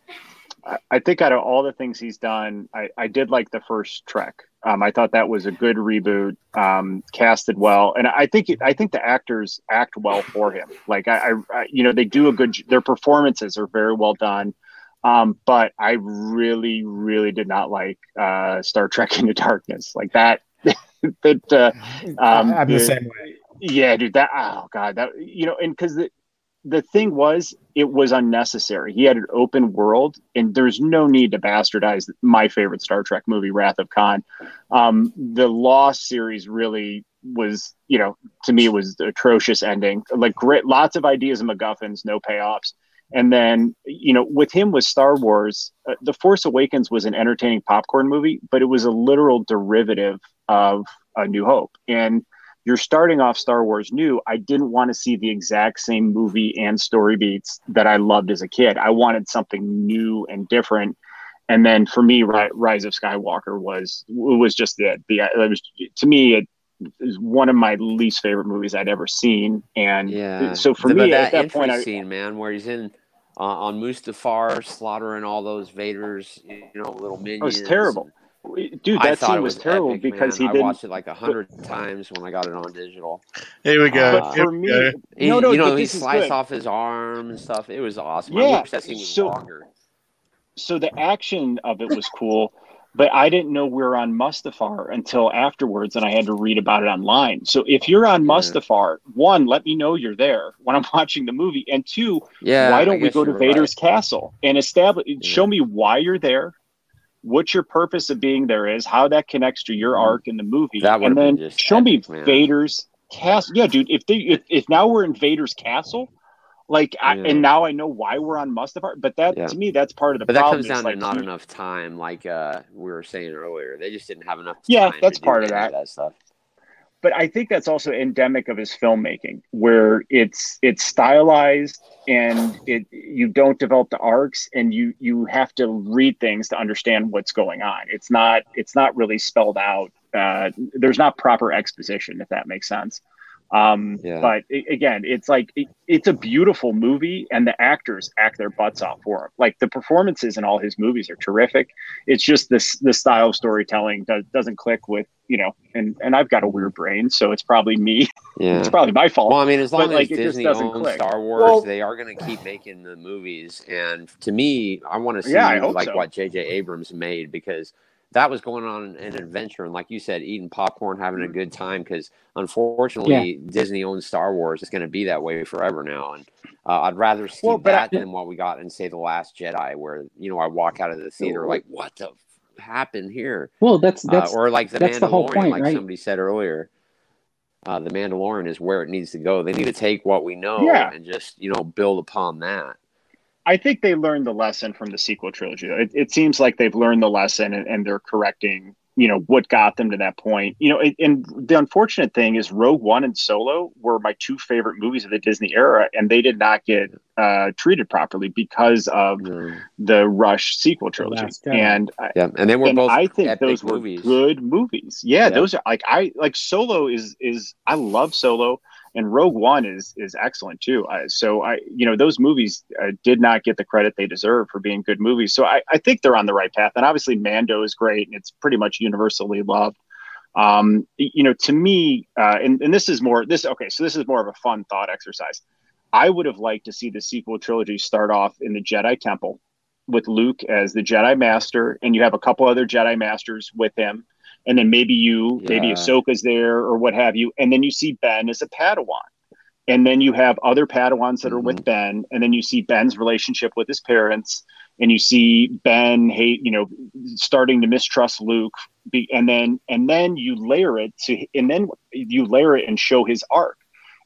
I- I think out of all the things he's done, I, I did like the first Trek. Um, I thought that was a good reboot, um, casted well, and I think I think the actors act well for him. Like I, I, I you know, they do a good. Their performances are very well done. Um, but I really, really did not like uh, Star Trek Into Darkness. Like that. that uh, Um, I- i'm the the- same way yeah, dude. That oh god, that you know, and because the thing was, it was unnecessary. He had an open world, and there's no need to bastardize my favorite Star Trek movie, Wrath of Khan. Um, the Lost series really was, you know, to me, was atrocious ending. Like great, lots of ideas and MacGuffins, no payoffs. And then, you know, with him with Star Wars, uh, The Force Awakens was an entertaining popcorn movie, but it was a literal derivative of A New Hope. And you're starting off Star Wars new. I didn't want to see the exact same movie and story beats that I loved as a kid. I wanted something new and different. And then for me, Rise of Skywalker was was just the the it was to me it is one of my least favorite movies I'd ever seen. And Yeah. so for me but at that point, I, scene, man, where he's in uh, on Mustafar slaughtering all those Vaders, you know, little minions. it was terrible. Dude, that thought scene was, was terrible epic, because man. he didn't. I watched it like a hundred times when I got it on digital. Here we go. But Here for me, go. He, no, no, you know, he this sliced off his arm and stuff. It was awesome. Yeah, I that scene was so- longer. so the action of it was cool but I didn't know we were on Mustafar until afterwards, and I had to read about it online. So if you're on mm-hmm. Mustafar, one, let me know you're there when I'm watching the movie, and two, Yeah. why don't we go to Vader's right. castle and establish? Show mm-hmm. me why you're there, what your purpose of being there is, how that connects to your arc in the movie, That and then just show me man. Vader's castle. Yeah, dude. If they if, if now we're in Vader's castle. Like I, and now I know why we're on Mustafar, but that Yeah. to me that's part of the But that comes down like, to not enough time, like uh, we were saying earlier. They just didn't have enough Yeah, that's part of that. that stuff. But I think that's also endemic of his filmmaking, where it's it's stylized and it you don't develop the arcs and you you have to read things to understand what's going on. It's not it's not really spelled out. Uh, there's not proper exposition, if that makes sense. Um, Yeah. But i again, it's like it, it's a beautiful movie, and the actors act their butts off for him. Like the performances in all his movies are terrific. It's just this the style of storytelling does, doesn't click with you know, and and I've got a weird brain, so it's probably me. Yeah. It's probably my fault. Well, I mean, as long But, like, as it just Disney doesn't owns click. Star Wars, Well- they are going to keep making the movies. And to me, I want to see Yeah, like so. what J.J. Abrams made because that was going on an adventure. And like you said, eating popcorn, having a good time. Because unfortunately, Disney owns Star Wars. It's going to be that way forever now. And uh, I'd rather see Well, but I- that than what we got in, say, The Last Jedi, where, you know, I walk out of the theater like, what the f- happened here? Well, that's that's uh, or like the that's Mandalorian, the whole point, like right? somebody said earlier. Uh, the Mandalorian is where it needs to go. They need to take what we know Yeah. and just you know build upon that. I think they learned the lesson from the sequel trilogy. It, it seems like they've learned the lesson and, and they're correcting, you know, what got them to that point. You know, it, and the unfortunate thing is Rogue One and Solo were my two favorite movies of the Disney era, and they did not get uh, treated properly because of Yeah, the Rush sequel trilogy. And I- yeah. and they were and both. I think epic those were movies. good movies. Yeah, Yeah. those are like I like Solo is is I love Solo and Rogue One is is excellent too. I, so I you know those movies uh, did not get the credit they deserve for being good movies. So I, I think they're on the right path. And obviously Mando is great and it's pretty much universally loved. Um, you know, to me, uh, and, and this is more this okay, so this is more of a fun thought exercise. I would have liked to see the sequel trilogy start off in the Jedi Temple with Luke as the Jedi Master, and you have a couple other Jedi Masters with him, and then maybe you, maybe Yeah. Ahsoka's there or what have you, and then you see Ben as a Padawan, and then you have other Padawans that are Mm-hmm. with Ben, and then you see Ben's relationship with his parents, and you see Ben hate, you know, starting to mistrust Luke, and then and then you layer it to, and then you layer it and show his arc.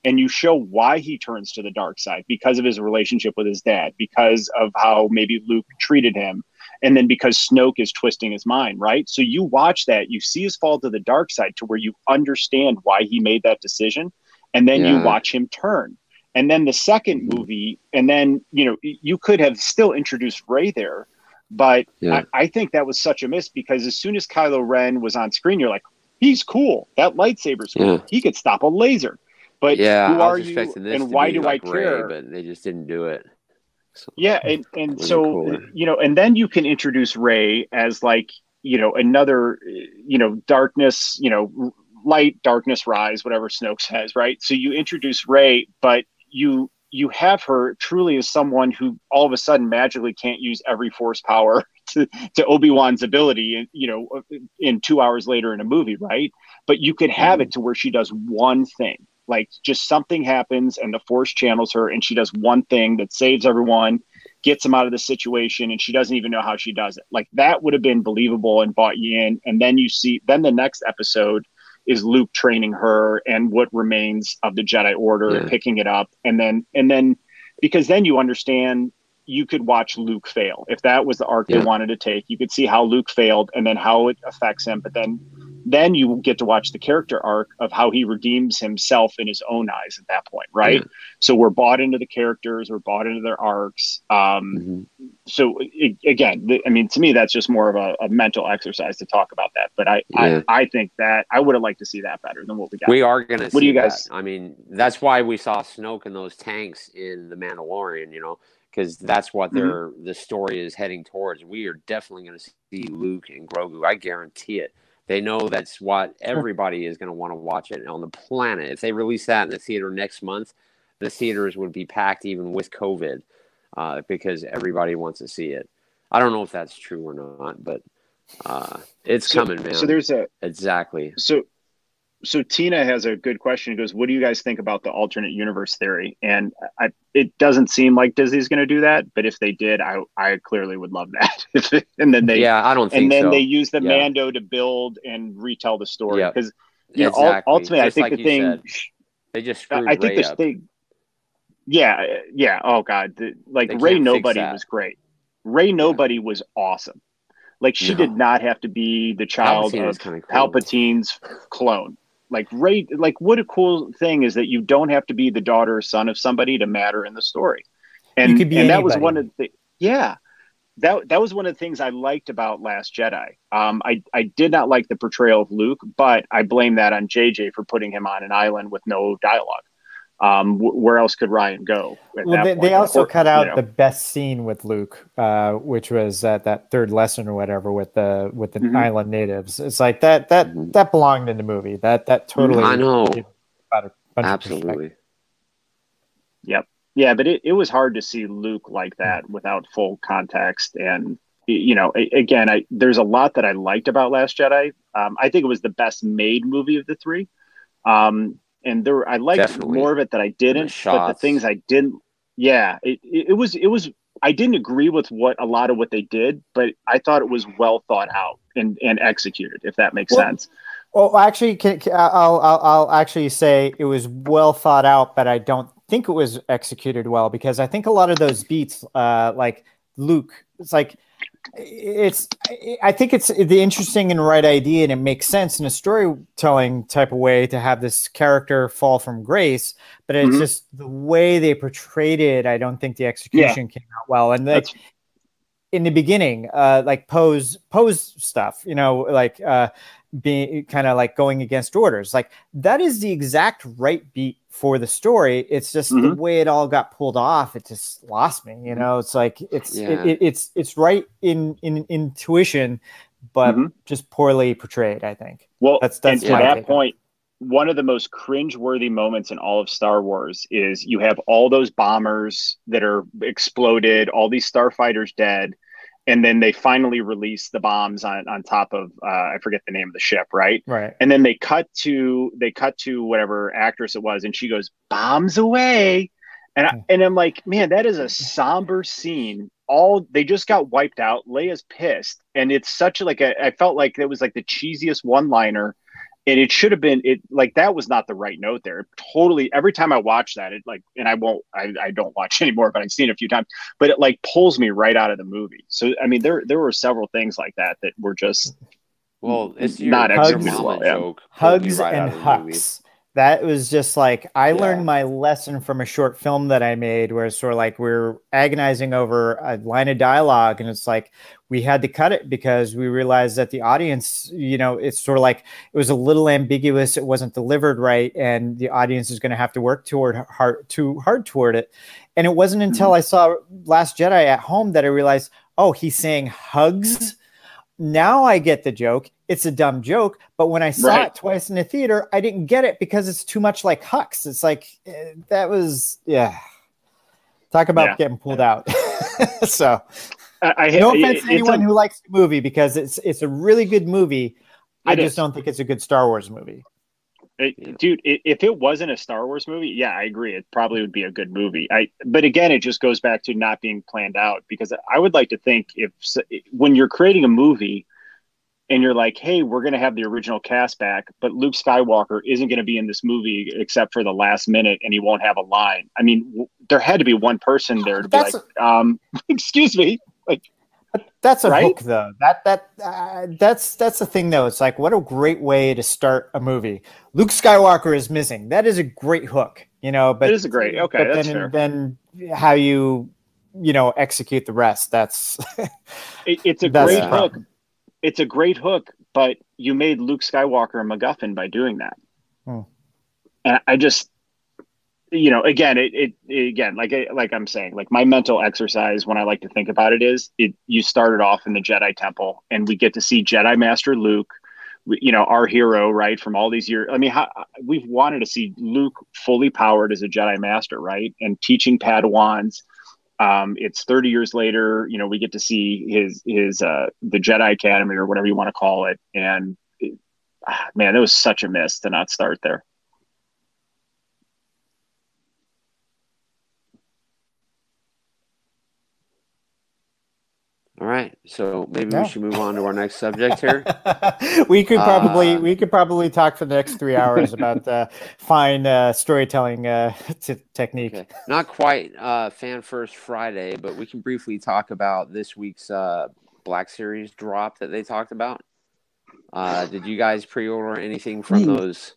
And you show why he turns to the dark side because of his relationship with his dad, because of how maybe Luke treated him, and then because Snoke is twisting his mind, right? So you watch that, you see his fall to the dark side to where you understand why he made that decision, and then you watch him turn. And then the second mm-hmm. movie, and then you know you could have still introduced Rey there, but Yeah. I, I think that was such a miss because as soon as Kylo Ren was on screen, you're like, he's cool. That lightsaber's cool. Yeah. He could stop a laser. But yeah, who are you and why do like I Rey, care? but they just didn't do it. So, Yeah, and and Would've so cooler. you know, and then you can introduce Rey as like you know another you know darkness, you know light, darkness, rise, whatever Snoke says, right? So you introduce Rey, but you you have her truly as someone who all of a sudden magically can't use every force power to, to Obi-Wan's ability and you know in 2 hours later in a movie, right? But you could have it mm-hmm. to where she does one thing. Like just something happens and the force channels her and she does one thing that saves everyone, gets them out of the situation and she doesn't even know how she does it. Like that would have been believable and bought you in and then you see then the next episode is Luke training her and what remains of the Jedi Order Yeah. picking it up, and then and then because then you understand you could watch Luke fail if that was the arc Yeah. they wanted to take. You could see how Luke failed and then how it affects him, but then then you get to watch the character arc of how he redeems himself in his own eyes at that point, right? So we're bought into the characters, we're bought into their arcs. Um, mhm. so i again, th- I mean, to me, that's just more of a, a mental exercise to talk about that. But I, Yeah. I, I think that I would have liked to see that better than what we got. We are going to see What do you that. guys- I mean, that's why we saw Snoke in those tanks in The Mandalorian, you know, because that's what Mm-hmm. the story is heading towards. We are definitely going to see Luke and Grogu. I guarantee it. They know that's what everybody is going to want to watch it on the planet. If they release that in the theater next month, the theaters would be packed even with COVID uh, because everybody wants to see it. I don't know if that's true or not, but Uh, it's So- coming, man. So there's a exactly. so so Tina has a good question. He goes, "What do you guys think about the alternate universe theory?" And I, it doesn't seem like Disney's going to do that, but if they did, I I clearly would love that. And then they yeah, I don't think and then so. they use the Yeah. Mando to build and retell the story Yeah. because know ul- exactly. ultimately, I think like the thing. said, they just I think Rey this up. thing. Yeah, yeah. Oh God, the, like Rey Nobody was great. Rey Nobody was awesome. Like she No. did not have to be the child Palpatine of of cool. Palpatine's clone. Like Rey, like what a cool thing is that you don't have to be the daughter or son of somebody to matter in the story. And, You could be and that was one of the yeah. That that was one of the things I liked about Last Jedi. Um, I I did not like the portrayal of Luke, but I blame that on JJ for putting him on an island with no dialogue. Um, wh- where else could Ryan go? at Well, that they, they also Or, cut you out know, the best scene with Luke, uh, which was at that third lesson or whatever with the with the Mhm. island natives. It's like that that Mhm. that belonged in the movie. That that totally. I know. gave about a bunch of Absolutely. Yeah, but it, it was hard to see Luke like that without full context. And, you know, again, I there's a lot that I liked about Last Jedi. Um, I think it was the best made movie of the three. Um, and there, I liked Definitely. more of it that I didn't, but the things I didn't, yeah, it, it, it was, it was, I didn't agree with what a lot of what they did, but I thought it was well thought out and, and executed, if that makes Well, sense. Well, actually, can, can- I'll, I'll I'll actually say it was well thought out, but I don't think it was executed well because I think a lot of those beats, uh, like Luke, it's like it's. I think it's the interesting and right idea, and it makes sense in a storytelling type of way to have this character fall from grace. But it's Mhm. just the way they portrayed it. I don't think the execution came out well, and like That's in the beginning, uh, like Poe's Poe's stuff, you know, like uh, being kind of like going against orders, like that is the exact right beat for the story. It's just the Mhm. way it all got pulled off. It just lost me, you know. It's like it's Yeah. it, it, it's it's right in in intuition, but Mhm. just poorly portrayed. I think. Well, That's- that's and to that take on it. point, one of the most cringe-worthy moments in all of Star Wars is you have all those bombers that are exploded, all these starfighters dead, and then they finally release the bombs on on top of uh, I forget the name of the ship, right? Right. And then they cut to they cut to whatever actress it was, and she goes bombs away, and I, and I'm like, man, that is a somber scene. All they just got wiped out. Leia's pissed, and it's such like a. I felt like it was like the cheesiest one liner, and it should have been it like that was not the right note there. Totally. Every time I watch that, it like, and I won't. I, I don't watch anymore, but I've seen it a few times. But it like pulls me right out of the movie. So I mean, there there were several things like that that were just Well, it's your Not your executed mama well, yeah. joke. pulled hugs right and of the movie. hucks. That was just like I Yeah. learned my lesson from a short film that I made, where it's sort of like we're agonizing over a line of dialogue, and it's like we had to cut it because we realized that the audience, you know, it's sort of like it was a little ambiguous, it wasn't delivered right, and the audience is going to have to work toward hard too hard toward it. And it wasn't mm-hmm. until I saw Last Jedi at home that I realized, oh, he's saying hugs. Now I get the joke. It's a dumb joke, but when I saw Right. it twice in the theater, I didn't get it because it's too much like Hux. It's like eh, that was yeah. Talk about Yeah. getting pulled out. so I, I no offense to anyone a- who likes the movie because it's it's a really good movie. I just is. don't think it's a good Star Wars movie. It- dude i- if it wasn't a star wars movie yeah i agree it probably would be a good movie i but again it just goes back to not being planned out because i would like to think if when you're creating a movie and you're like hey we're going to have the original cast back but luke skywalker isn't going to be in this movie except for the last minute and he won't have a line i mean w- there had to be one person there to be That's like um excuse me Like, That's a Right? hook, though. That that uh, that's that's the thing, though. It's like what a great way to start a movie. Luke Skywalker is missing. That is a great hook, you know. But It is a great- okay, but that's then. Then how you you know execute the rest? That's it, it's a great hook. It's a great hook but you made luke skywalker a macguffin by doing that Hmm. and i just you know again it, it again like like i'm saying like my mental exercise when i like to think about it is it you started off in the jedi temple and we get to see jedi master luke we- you know our hero right from all these years i mean how, we've wanted to see luke fully powered as a jedi master right and teaching padawans Um, it's 30 years later. You know, we get to see his his uh, the Jedi Academy or whatever you want to call it, and it, ah, man, it was such a miss to not start there. All right, so maybe Yeah. we should move on to our next subject here. we could probably Uh, we could probably talk for the next three hours about uh, fine uh, storytelling uh, t- technique. Okay. Not quite uh, Fan First Friday, but we can briefly talk about this week's uh, Black Series drop that they talked about. Uh, did you guys pre-order anything from Hmm. those,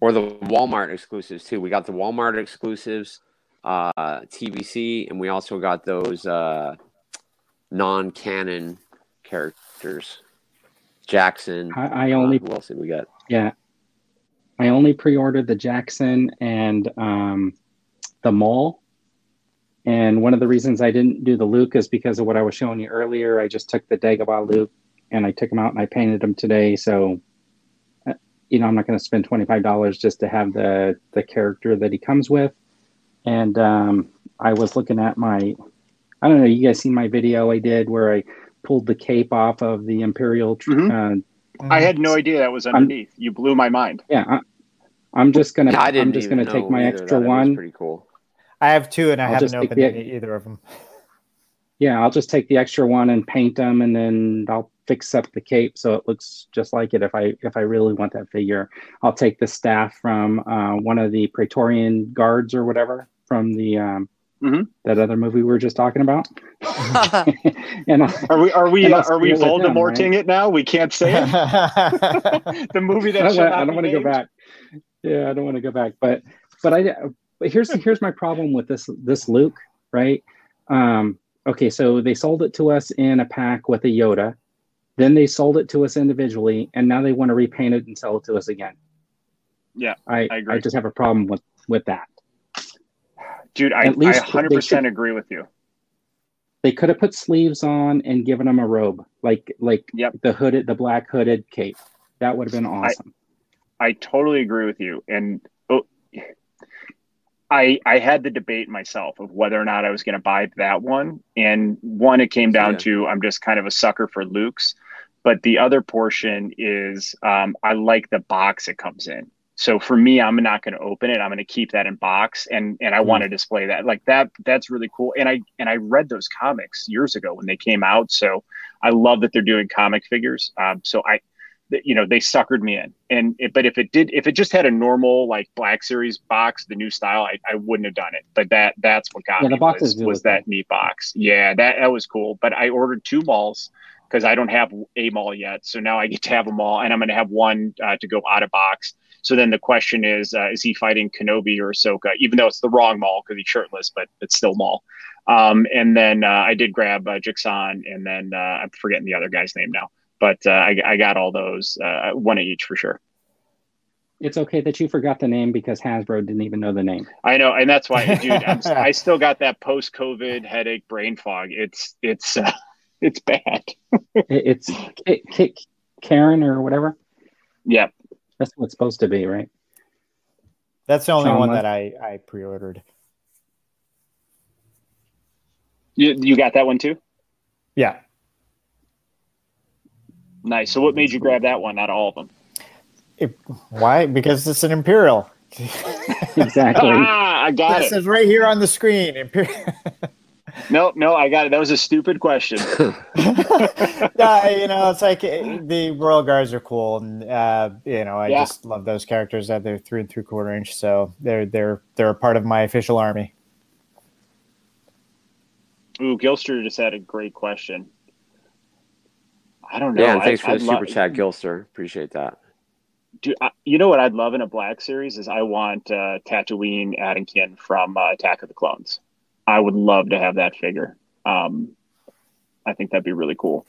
or the Walmart exclusives too? We got the Walmart exclusives, uh, TBC, and we also got those uh, non-canon characters. Jaxxon. I, I uh, only who else did we get? Yeah. I only pre-ordered the Jaxxon and um, the Maul. And one of the reasons I didn't do the Luke is because of what I was showing you earlier. I just took the Dagobah Luke and I took him out and I painted him today. So, uh, you know, I'm not going to spend $25 just to have the, the character that he comes with. And um, I was looking at my, I don't know, you guys seen my video I did where I pulled the cape off of the Imperial tr- Mhm. uh, I had no idea that was underneath. you blew my mind. yeah, I, I'm just gonna. I didn't I'm just even gonna take know my either extra that. Was one. pretty cool. I have two, and I I'll haven't opened the- either of them. Yeah, I'll just take the extra one and paint them, and then I'll fix up the cape so it looks just like it. If I if I really want that figure, I'll take the staff from uh, one of the Praetorian guards or whatever from the um, Mhm. that other movie we were just talking about. and I'll, Are we are we uh, are we steal it then, it now? We can't say it. the movie I that don't, want, I don't want to go back. Yeah, I don't want to go back. But but I but here's here's my problem with this this Luke, right? Um, okay, so they sold it to us in a pack with a Yoda, then they sold it to us individually, and now they want to repaint it and sell it to us again. Yeah, I I agree. I just have a problem with with that. Dude, I, At least I 100% should- agree with you. They could have put sleeves on and given him a robe, like like Yep. the hooded the black hooded cape. That would have been awesome. I totally agree with you. And oh, I I had the debate myself of whether or not I was going to buy that one. And one, it came down Yeah. to I'm just kind of a sucker for Luke's. But the other portion is um, I like the box it comes in. So for me, I'm not going to open it. I'm going to keep that in box, and and I want to display that. Like that, that's really cool. And I and I read those comics years ago when they came out. So I love that they're doing comic figures. Um, so I you know they suckered me in and it, but if it did if it just had a normal like black series box the new style i, I wouldn't have done it but that that's what got Yeah, me the box was, was that neat box yeah that, that was cool but i ordered two Mauls because i don't have a Maul yet so now i get to have them all and i'm going to have one uh, to go out of box so then the question is uh, is he fighting kenobi or ahsoka even though it's the wrong Maul because he's shirtless but it's still Maul um, and then uh, i did grab uh, Jaxxon and then uh, i'm forgetting the other guy's name now but uh, I, I got all those uh, one of each for sure. It's okay that you forgot the name because Hasbro didn't even know the name. I know, and that's why, dude. I still got that post-COVID headache, brain fog. It's it's uh, it's bad. It's K- K- Karen or whatever. Yeah, That's what it's supposed to be, right? That's the only Sean, one what- that I, I pre-ordered. you you got that one too. Yeah. Nice. So what made you grab that one? out of all of them. It- why? Because it's an Imperial. Exactly. Ah, I got It it. says right here on the screen. Imperial. No, no, I got it. That was a stupid question. yeah, you know, it's like eh, the Royal Guards are cool, and uh, you know, I Yeah. just love those characters that they're three and three quarter inch, so they're they're they're a part of my official army. Ooh, Gilster just had a great question. I don't know. yeah, and thanks I, for the I'd super lo- chat, Gilster. Appreciate that. Do, I, you know what I'd love in a Black series is I want uh, Tatooine Addington from uh, Attack of the Clones. I would love to have that figure. Um, I think that'd be really cool.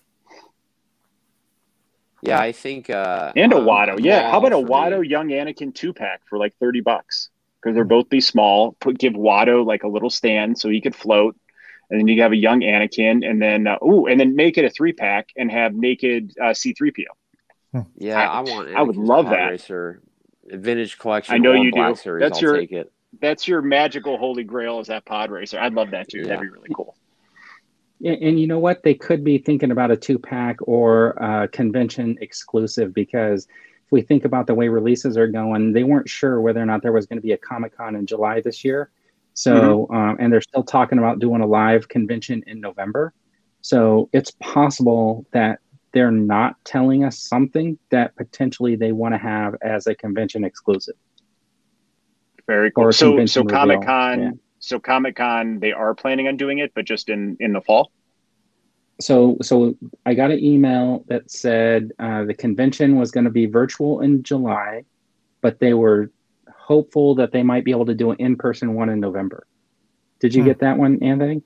Yeah, I think. Uh, And a um, Watto, yeah. How about a for me- Watto Young Anakin two pack for like thirty bucks? Because they're both be small. Put give Watto like a little stand so he could float, and then you have a young Anakin, and then uh, ooh, and then make it a three pack and have naked uh, C three PO. Yeah, I- I, want. I would love that. Racer vintage collection. I know you do. That's I'll your- take it. That's your magical holy grail is that pod racer. I'd love that too. Yeah. That'd be really cool. Yeah, and you know what? They could be thinking about a two pack or uh, convention exclusive because if we think about the way releases are going, they weren't sure whether or not there was going to be a Comic Con in July this year. So, um, and they're still talking about doing a live convention in November. So it's possible that they're not telling us something that potentially they want to have as a convention exclusive. Very Or cool. So so Comic Con, yeah. so Comic Con they are planning on doing it, but just in in the fall. so so I got an email that said uh, the convention was going to be virtual in July, but they were hopeful that they might be able to do an in-person one in November. Did you Hmm. get that one, Anthony?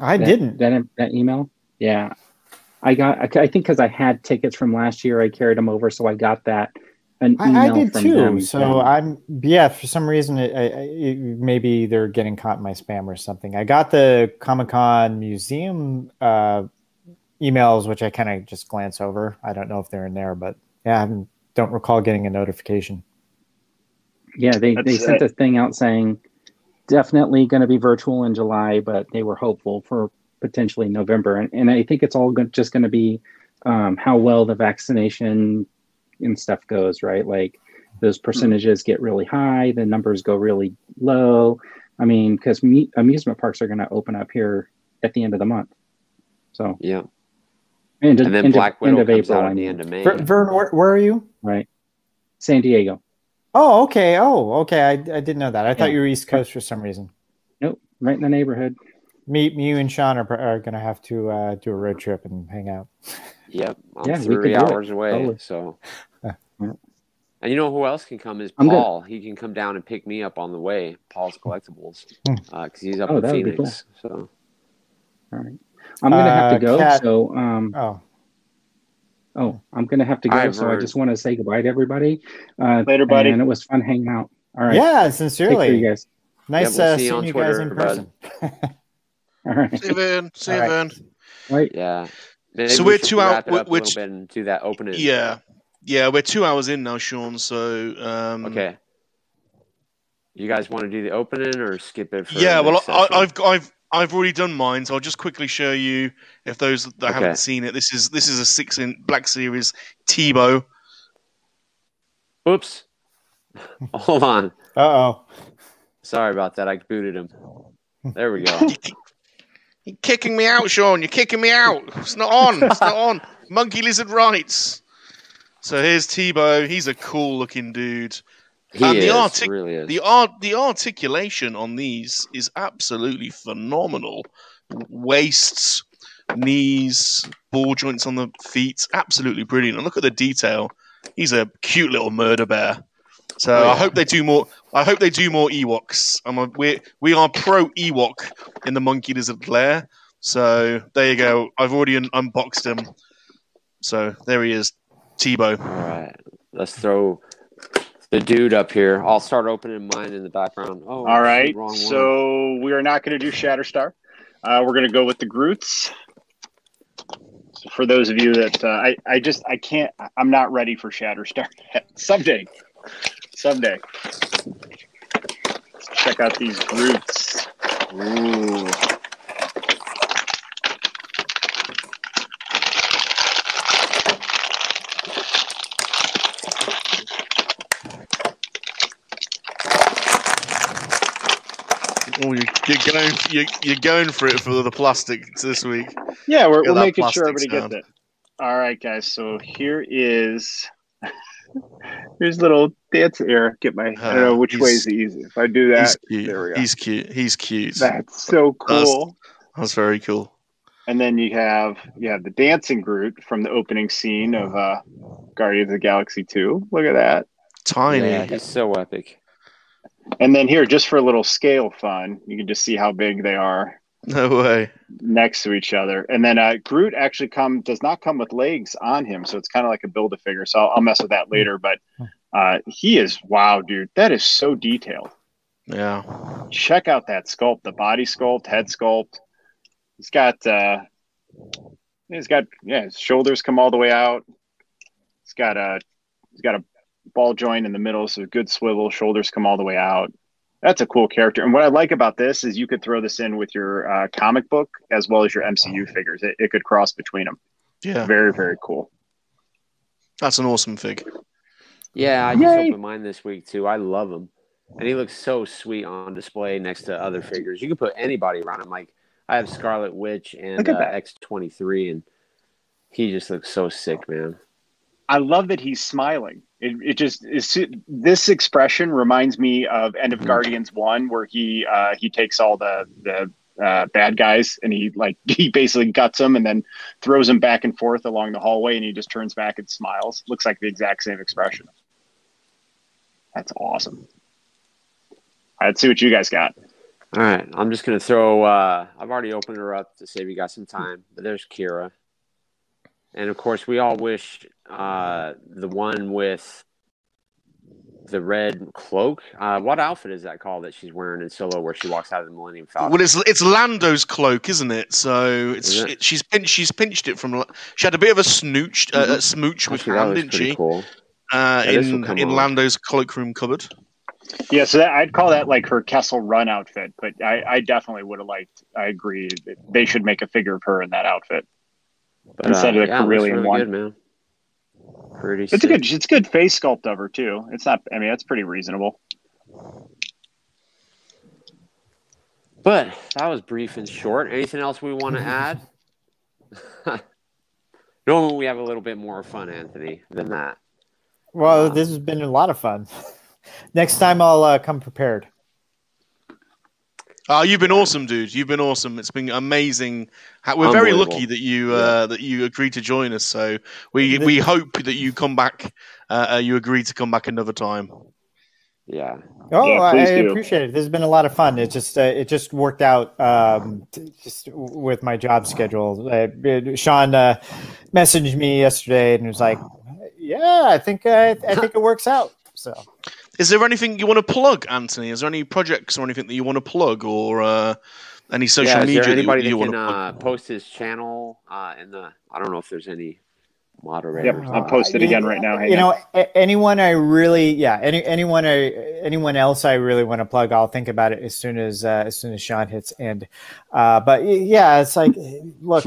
I That- didn't. that that email. Yeah, I got. I, I think because I had tickets from last year, I carried them over, so I got that. An email I, I did from too. them So saying- I'm yeah. For some reason, it, I, I, it, maybe they're getting caught in my spam or something. I got the Comic Con museum uh, emails, which I kind of just glance over. I don't know if they're in there, but yeah, I don't recall getting a notification. Yeah, they, they That's sent it. a thing out saying definitely going to be virtual in July, but they were hopeful for potentially November. And, and I think it's all go- just going to be um, how well the vaccination and stuff goes, right? Like those percentages get really high, the numbers go really low. I mean, because me- amusement parks are going to open up here at the end of the month. So, Yeah. end of, And then end of- Black Widow end of comes April, out I at the end of May. Ver, Vern, where, where are you? right? San Diego. Oh, okay. Oh, okay. I, I didn't know that. I thought you were East Coast for some reason. Nope, right in the neighborhood. Me, me, you and Sean are, are going to have to uh, do a road trip and hang out. Yep. I'm Yeah, three hours away. Totally. So Yeah. Yeah. and you know who else can come is I'm good. Paul. He can come down and pick me up on the way. Paul's collectibles. Hmm. because he's up Oh, in that would be Phoenix. So All right. I'm gonna have Uh, to go. Kat- So, um, Oh, oh, I'm gonna have to go. I've so I just want to say goodbye to everybody. Uh, Later, buddy. And it was fun hanging out. All right. yeah. Take care, you guys. nice we'll uh, see you seeing on you guys in person. All right. See you, Vern. See you, All right. Right. yeah. Maybe So we we're two out- wrap it up which- little bit and do that opening. Yeah, yeah, we're two hours in now, Sean. So um, Okay. You guys want to do the opening or skip it? For yeah, well, I, I've I've I've already done mine, so I'll just quickly show you if those that Okay. haven't seen it. This is this is a six in Black Series Tebo. Oops. Hold on. Uh oh. Sorry about that. I booted him. There we go. You're kicking me out, Sean. You're kicking me out. It's not on. It's not on. Monkey lizard rights. So here's Tebo. He's a cool looking dude. He And the is, artic- really is. The art, the articulation on these is absolutely phenomenal. Waists, knees, ball joints on the feet, absolutely brilliant. And look at the detail. He's a cute little murder bear. So Oh, yeah. I hope they do more. I hope they do more Ewoks. I'm a, we we are pro Ewok in the Monkey Lizard Lair. So there you go. I've already un- unboxed him. So there he is, Tebo. All right. Let's throw the dude up here. I'll start opening mine in the background. Oh, All right. So we are not going to do Shatterstar. Uh, we're going to go with the Groots. So for those of you that uh, I, I just I can't I'm not ready for Shatterstar yet. Someday, someday. Let's check out these Groots. Ooh. Oh, you're, you're going, you're, you're going for it for the plastic this week. Yeah, we're, we're making sure everybody sound. gets it. All right, guys. So here is here's little dance here. Get my I don't know Uh, which way is the easy. If I do that, He's cute. there we go. He's cute. He's cute. that's so cool. That's very cool. And then you have you have the dancing Groot from the opening scene of uh Guardians of the Galaxy 2. Look at that. Tiny. Yeah, he's so epic. And then here, just for a little scale fun, you can just see how big they are No way. next to each other. And then uh, Groot actually come does not come with legs on him, so it's kind of like a build a figure. So I'll, I'll mess with that later. But uh, he is wow, dude. That is so detailed. Yeah. Check out that sculpt, the body sculpt, head sculpt. He's got uh, he's got yeah, his shoulders come all the way out. He's got a he's got a ball joint in the middle, so good swivel. Shoulders come all the way out. That's a cool character. And what I like about this is you could throw this in with your uh, comic book as well as your MCU figures. It, it could cross between them. Yeah, Very, very cool. that's an awesome fig. Yeah, I just opened mine this week too. I love him, and he looks so sweet on display next to other figures. You can put anybody around him. Like I have Scarlet Witch and uh. X twenty three, and he just looks so sick, man. I love that he's smiling. It, it just is this expression reminds me of End of Mhm. Guardians One, where he uh, he takes all the the uh, bad guys and he like he basically guts them and then throws them back and forth along the hallway, and he just turns back and smiles. Looks like the exact same expression. That's awesome. All right, let's see what you guys got. All right, I'm just gonna throw. Uh, I've already opened her up to save you guys some time, but there's Qi'ra, and of course we all wish uh, the one with the red cloak. Uh, what outfit is that called that she's wearing in Solo, where she walks out of the Millennium Falcon? Well, it's it's Lando's cloak, isn't it? So it's it? it- she's pinched she's pinched it from. She had a bit of a snooch, uh, a smooch with Actually, that hand, didn't she? cool. Uh, Yeah, in in off. Lando's cloakroom cupboard. Yeah, so that, I'd call that like her Kessel Run outfit, but I, I definitely would have liked. I agree. They should make a figure of her in that outfit. But, Instead of the yeah, Corellian really one. good, man. Pretty. It's a good. It's a good face sculpt of her too. It's not. I mean, that's pretty reasonable. But that was brief and short. Anything else we want to add? Normally we have a little bit more fun, Anthony, than that. Well, Uh, this has been a lot of fun. Next time I'll uh, come prepared. Oh, you've been awesome, dude. You've been awesome. It's been amazing. We're very lucky that you uh, that you agreed to join us. So we The- we hope that you come back. Uh, uh, you agreed to come back another time. Yeah. Oh, Yeah, I please do. appreciate it. This has been a lot of fun. It just uh, it just worked out um, t- just with my job schedule. Uh, uh, Sean uh, messaged me yesterday and was like, "Yeah, I think uh, I think it works out." So Is there anything you want to plug, Anthony? Is there any projects or anything that you want to plug, or uh, any social yeah, is media there that you, anybody you that want can to uh, post his channel uh, in the? I don't know if there's any moderators. Yep, I'll post it again right now. Hang you on. know, a- anyone I really, yeah, any anyone I anyone else I really want to plug, I'll think about it as soon as uh, as soon as Sean hits end. Uh, but yeah, it's like, look,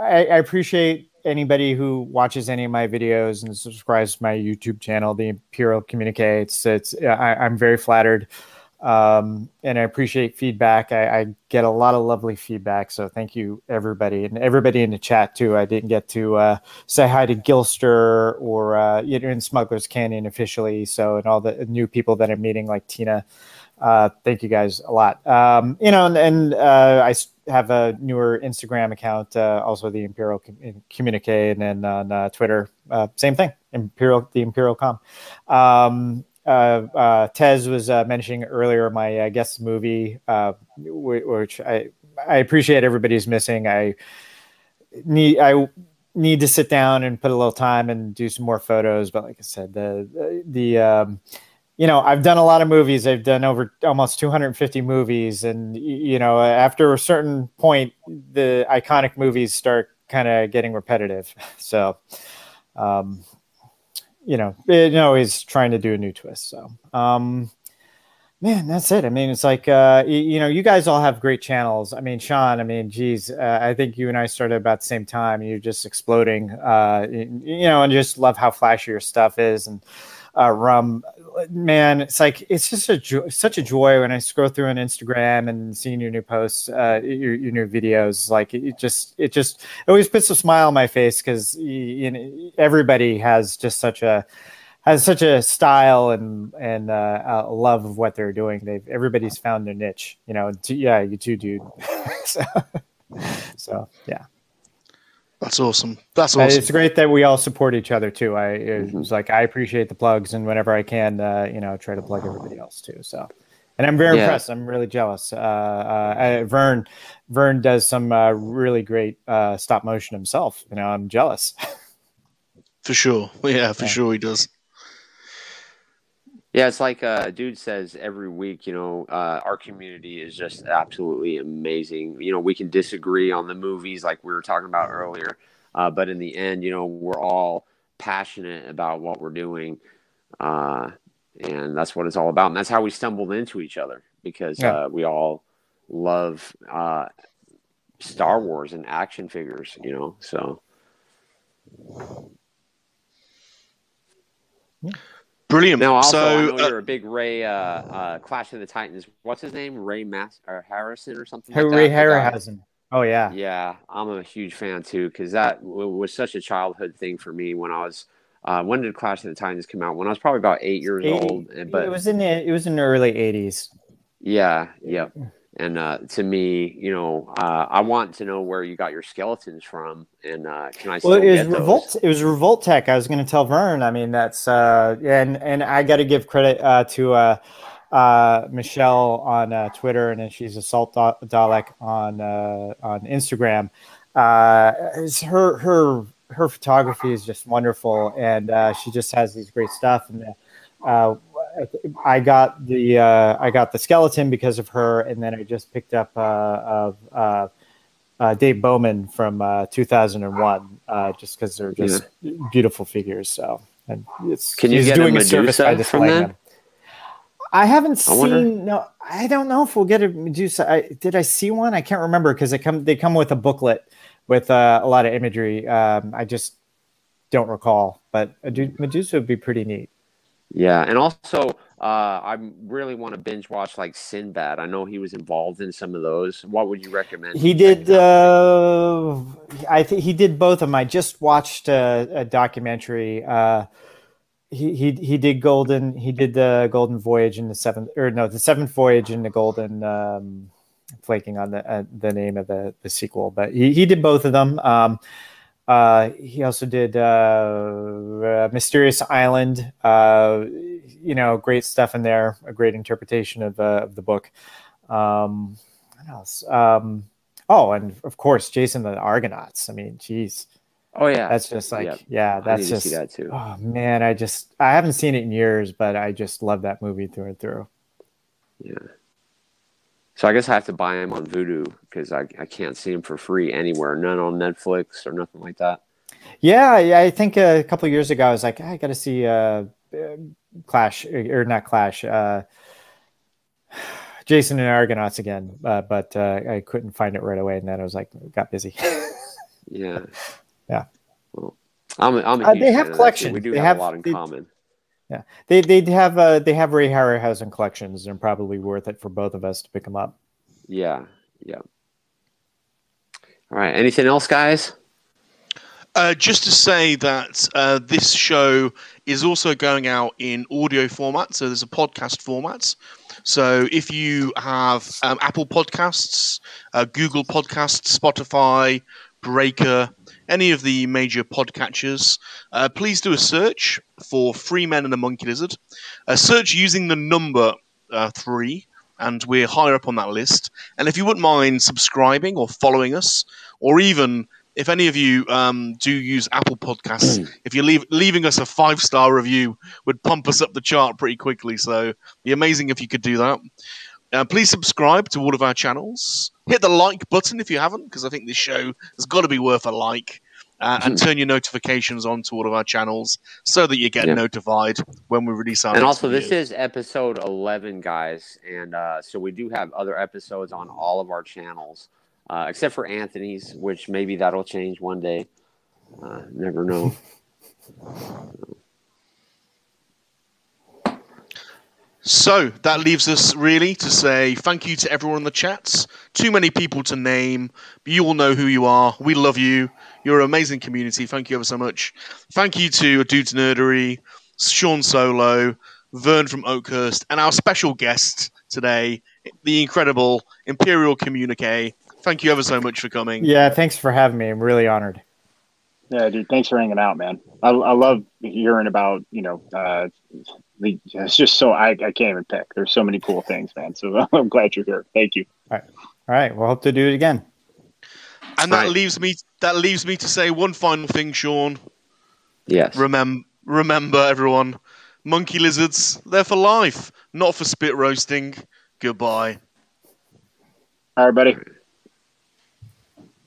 I, I appreciate anybody who watches any of my videos and subscribes to my YouTube channel, the Imperial Communique. It's I, I'm very flattered. Um, and I appreciate feedback. I, I get a lot of lovely feedback, so thank you everybody and everybody in the chat too. I didn't get to uh, say hi to Gilster or uh, you know in Smuggler's Canyon officially. So and all the new people that I'm meeting, like Tina. Uh, thank you guys a lot. Um, you know, and, and uh, I have a newer Instagram account, uh, also the Imperial Com- Communique, and then on uh, Twitter, uh, same thing, Imperial, the Imperial Com. Um, uh, Tez was mentioning earlier my guest movie, wh- which I I appreciate everybody's missing. I need I need to sit down and put a little time and do some more photos. But like I said, the the, the um, you know I've done a lot of movies. I've done over almost 250 movies, and you know after a certain point, the iconic movies start kind of getting repetitive. So. Um, you know, it, you know, he's trying to do a new twist. So, um, man, that's it. I mean, it's like, uh, you, you know, you guys all have great channels. I mean, Sean, I mean, geez, uh, I think you and I started about the same time. You're just exploding, uh, you, you know, and just love how flashy your stuff is. And, uh, rum, man, it's like, it's just a jo- such a joy when I scroll through on Instagram and seeing your new posts, uh, your, your new videos. Like it just, it just, it always puts a smile on my face because you know everybody has just such a has such a style and and uh, a love of what they're doing. They've everybody's found their niche. You know, t- yeah, you too, dude. so, so yeah, That's awesome. That's Uh, awesome. it's great that we all support each other too. I it Mhm. was like I appreciate the plugs and whenever I can, uh, you know, try to plug everybody else too. So. And I'm very Yeah. impressed. I'm really jealous. Uh, uh, uh, Vern, Vern does some uh, really great uh, stop motion himself. You know, I'm jealous. For sure. Yeah, for Yeah. sure he does. Yeah, it's like uh, dude says every week. You know, uh, our community is just absolutely amazing. You know, we can disagree on the movies, like we were talking about earlier, uh, but in the end, you know, we're all passionate about what we're doing, uh, and that's what it's all about. And that's how we stumbled into each other because Yeah. uh, we all love uh, Star Wars and action figures, you know. So Brilliant. now, also, I so know uh, you're a big Ray uh, uh, Clash of the Titans. What's his name? Ray Mass or Harrison or something. like Ray that? The guy. Oh yeah. Yeah, I'm a huge fan too because that w- was such a childhood thing for me when I was. Uh, when did Clash of the Titans come out? When I was probably about eight years 80 old. But it was in the it was in the early '80s. yeah, yeah. And uh, to me, you know, uh, I want to know where you got your skeletons from, and uh, can I Well, it was get those? Revolt. It was Revoltech. I was going to tell Vern. I mean, that's uh, and and I got to give credit uh, to uh, uh, Michelle on uh, Twitter, and then she's Assault Da- Dalek on uh, on Instagram. Uh, her her her photography is just wonderful, and uh, she just has these great stuff. And uh, I got the uh, I got the skeleton because of her, and then I just picked up uh. Uh, uh, Dave Bowman from uh, 2001, uh, just because they're just beautiful figures. So, and it's Can you he's get a doing a service by Medusa from displaying them? I haven't I seen. No, I don't know if we'll get a Medusa. I, did I see one? I can't remember because they come they come with a booklet with uh, a lot of imagery. Um, I just don't recall, but a Medusa would be pretty neat. Yeah, and also uh, I really want to binge watch like Sinbad. I know he was involved in some of those. What would you recommend? He did. Uh, I think he did both of them. I just watched a, a documentary. Uh, he, he he did Golden. He did the Golden Voyage in the seventh, or no, the seventh voyage in the Golden. Um, flaking on the uh, the name of the the sequel, but he, he did both of them. Um, uh, he also did uh, uh, Mysterious Island. Uh, you know, great stuff in there. A great interpretation of the of the book. Um, what else? Um, oh, and of course, Jason the Argonauts. I mean, geez, Oh yeah, that's just like, Yeah. yeah, that's just. that too. Oh man, I just I haven't seen it in years, but I just love that movie through and through. Yeah. So I guess I have to buy him on Vudu because I, I can't see him for free anywhere. None on Netflix or nothing like that. Yeah, yeah. I think a couple of years ago, I was like, I got to see uh, Clash or not Clash, uh, Jason and Argonauts again, uh, but uh, I couldn't find it right away, and then I was like, got busy. Yeah. Yeah. Well, I'm a, I'm a Uh, they have of that, too. collections. We do They have, have- a lot in they- common. They they have uh, they have Ray Harryhausen collections, and probably worth it for both of us to pick them up. Yeah. Yeah. All right. Anything else, guys? Uh, just to say that uh, this show is also going out in audio format, so there's a podcast format. So if you have um, Apple Podcasts, uh, Google Podcasts, Spotify, Breaker, any of the major podcatchers, uh, please do a search for Free Men and a Monkey Lizard. A search using the number uh, three, and we're higher up on that list. And if you wouldn't mind subscribing or following us, or even if any of you um, do use Apple Podcasts, if you're leave, leaving us a five star review, would pump us up the chart pretty quickly. So, be amazing if you could do that. Uh, please subscribe to all of our channels. Hit the like button if you haven't, because I think this show has got to be worth a like. Uh, and turn your notifications on to all of our channels so that you get Yeah. notified when we release our and also, this is episode 11, guys. And uh, so we do have other episodes on all of our channels, uh, except for Anthony's, which maybe that'll change one day. Uh, never know. So that leaves us really to say thank you to everyone in the chats. Too many people to name, but you all know who you are. We love you. You're an amazing community. Thank you ever so much. Thank you to Dude's Nerdery, Sean Solo, Vern from Oakhurst, and our special guest today, the incredible Imperial Communique. Thank you ever so much for coming. Yeah, thanks for having me. I'm really honored. Yeah, dude. Thanks for hanging out, man. I, I love hearing about you know. Uh, the, it's just so I, I can't even pick. There's so many cool things, man. So I'm glad you're here. Thank you. All right. All right. we'll hope to do it again. And that Right. leaves me that leaves me to say one final thing, Sean. Yes. Remember, remember, everyone, monkey lizards, they're for life, not for spit roasting. Goodbye. All right, buddy.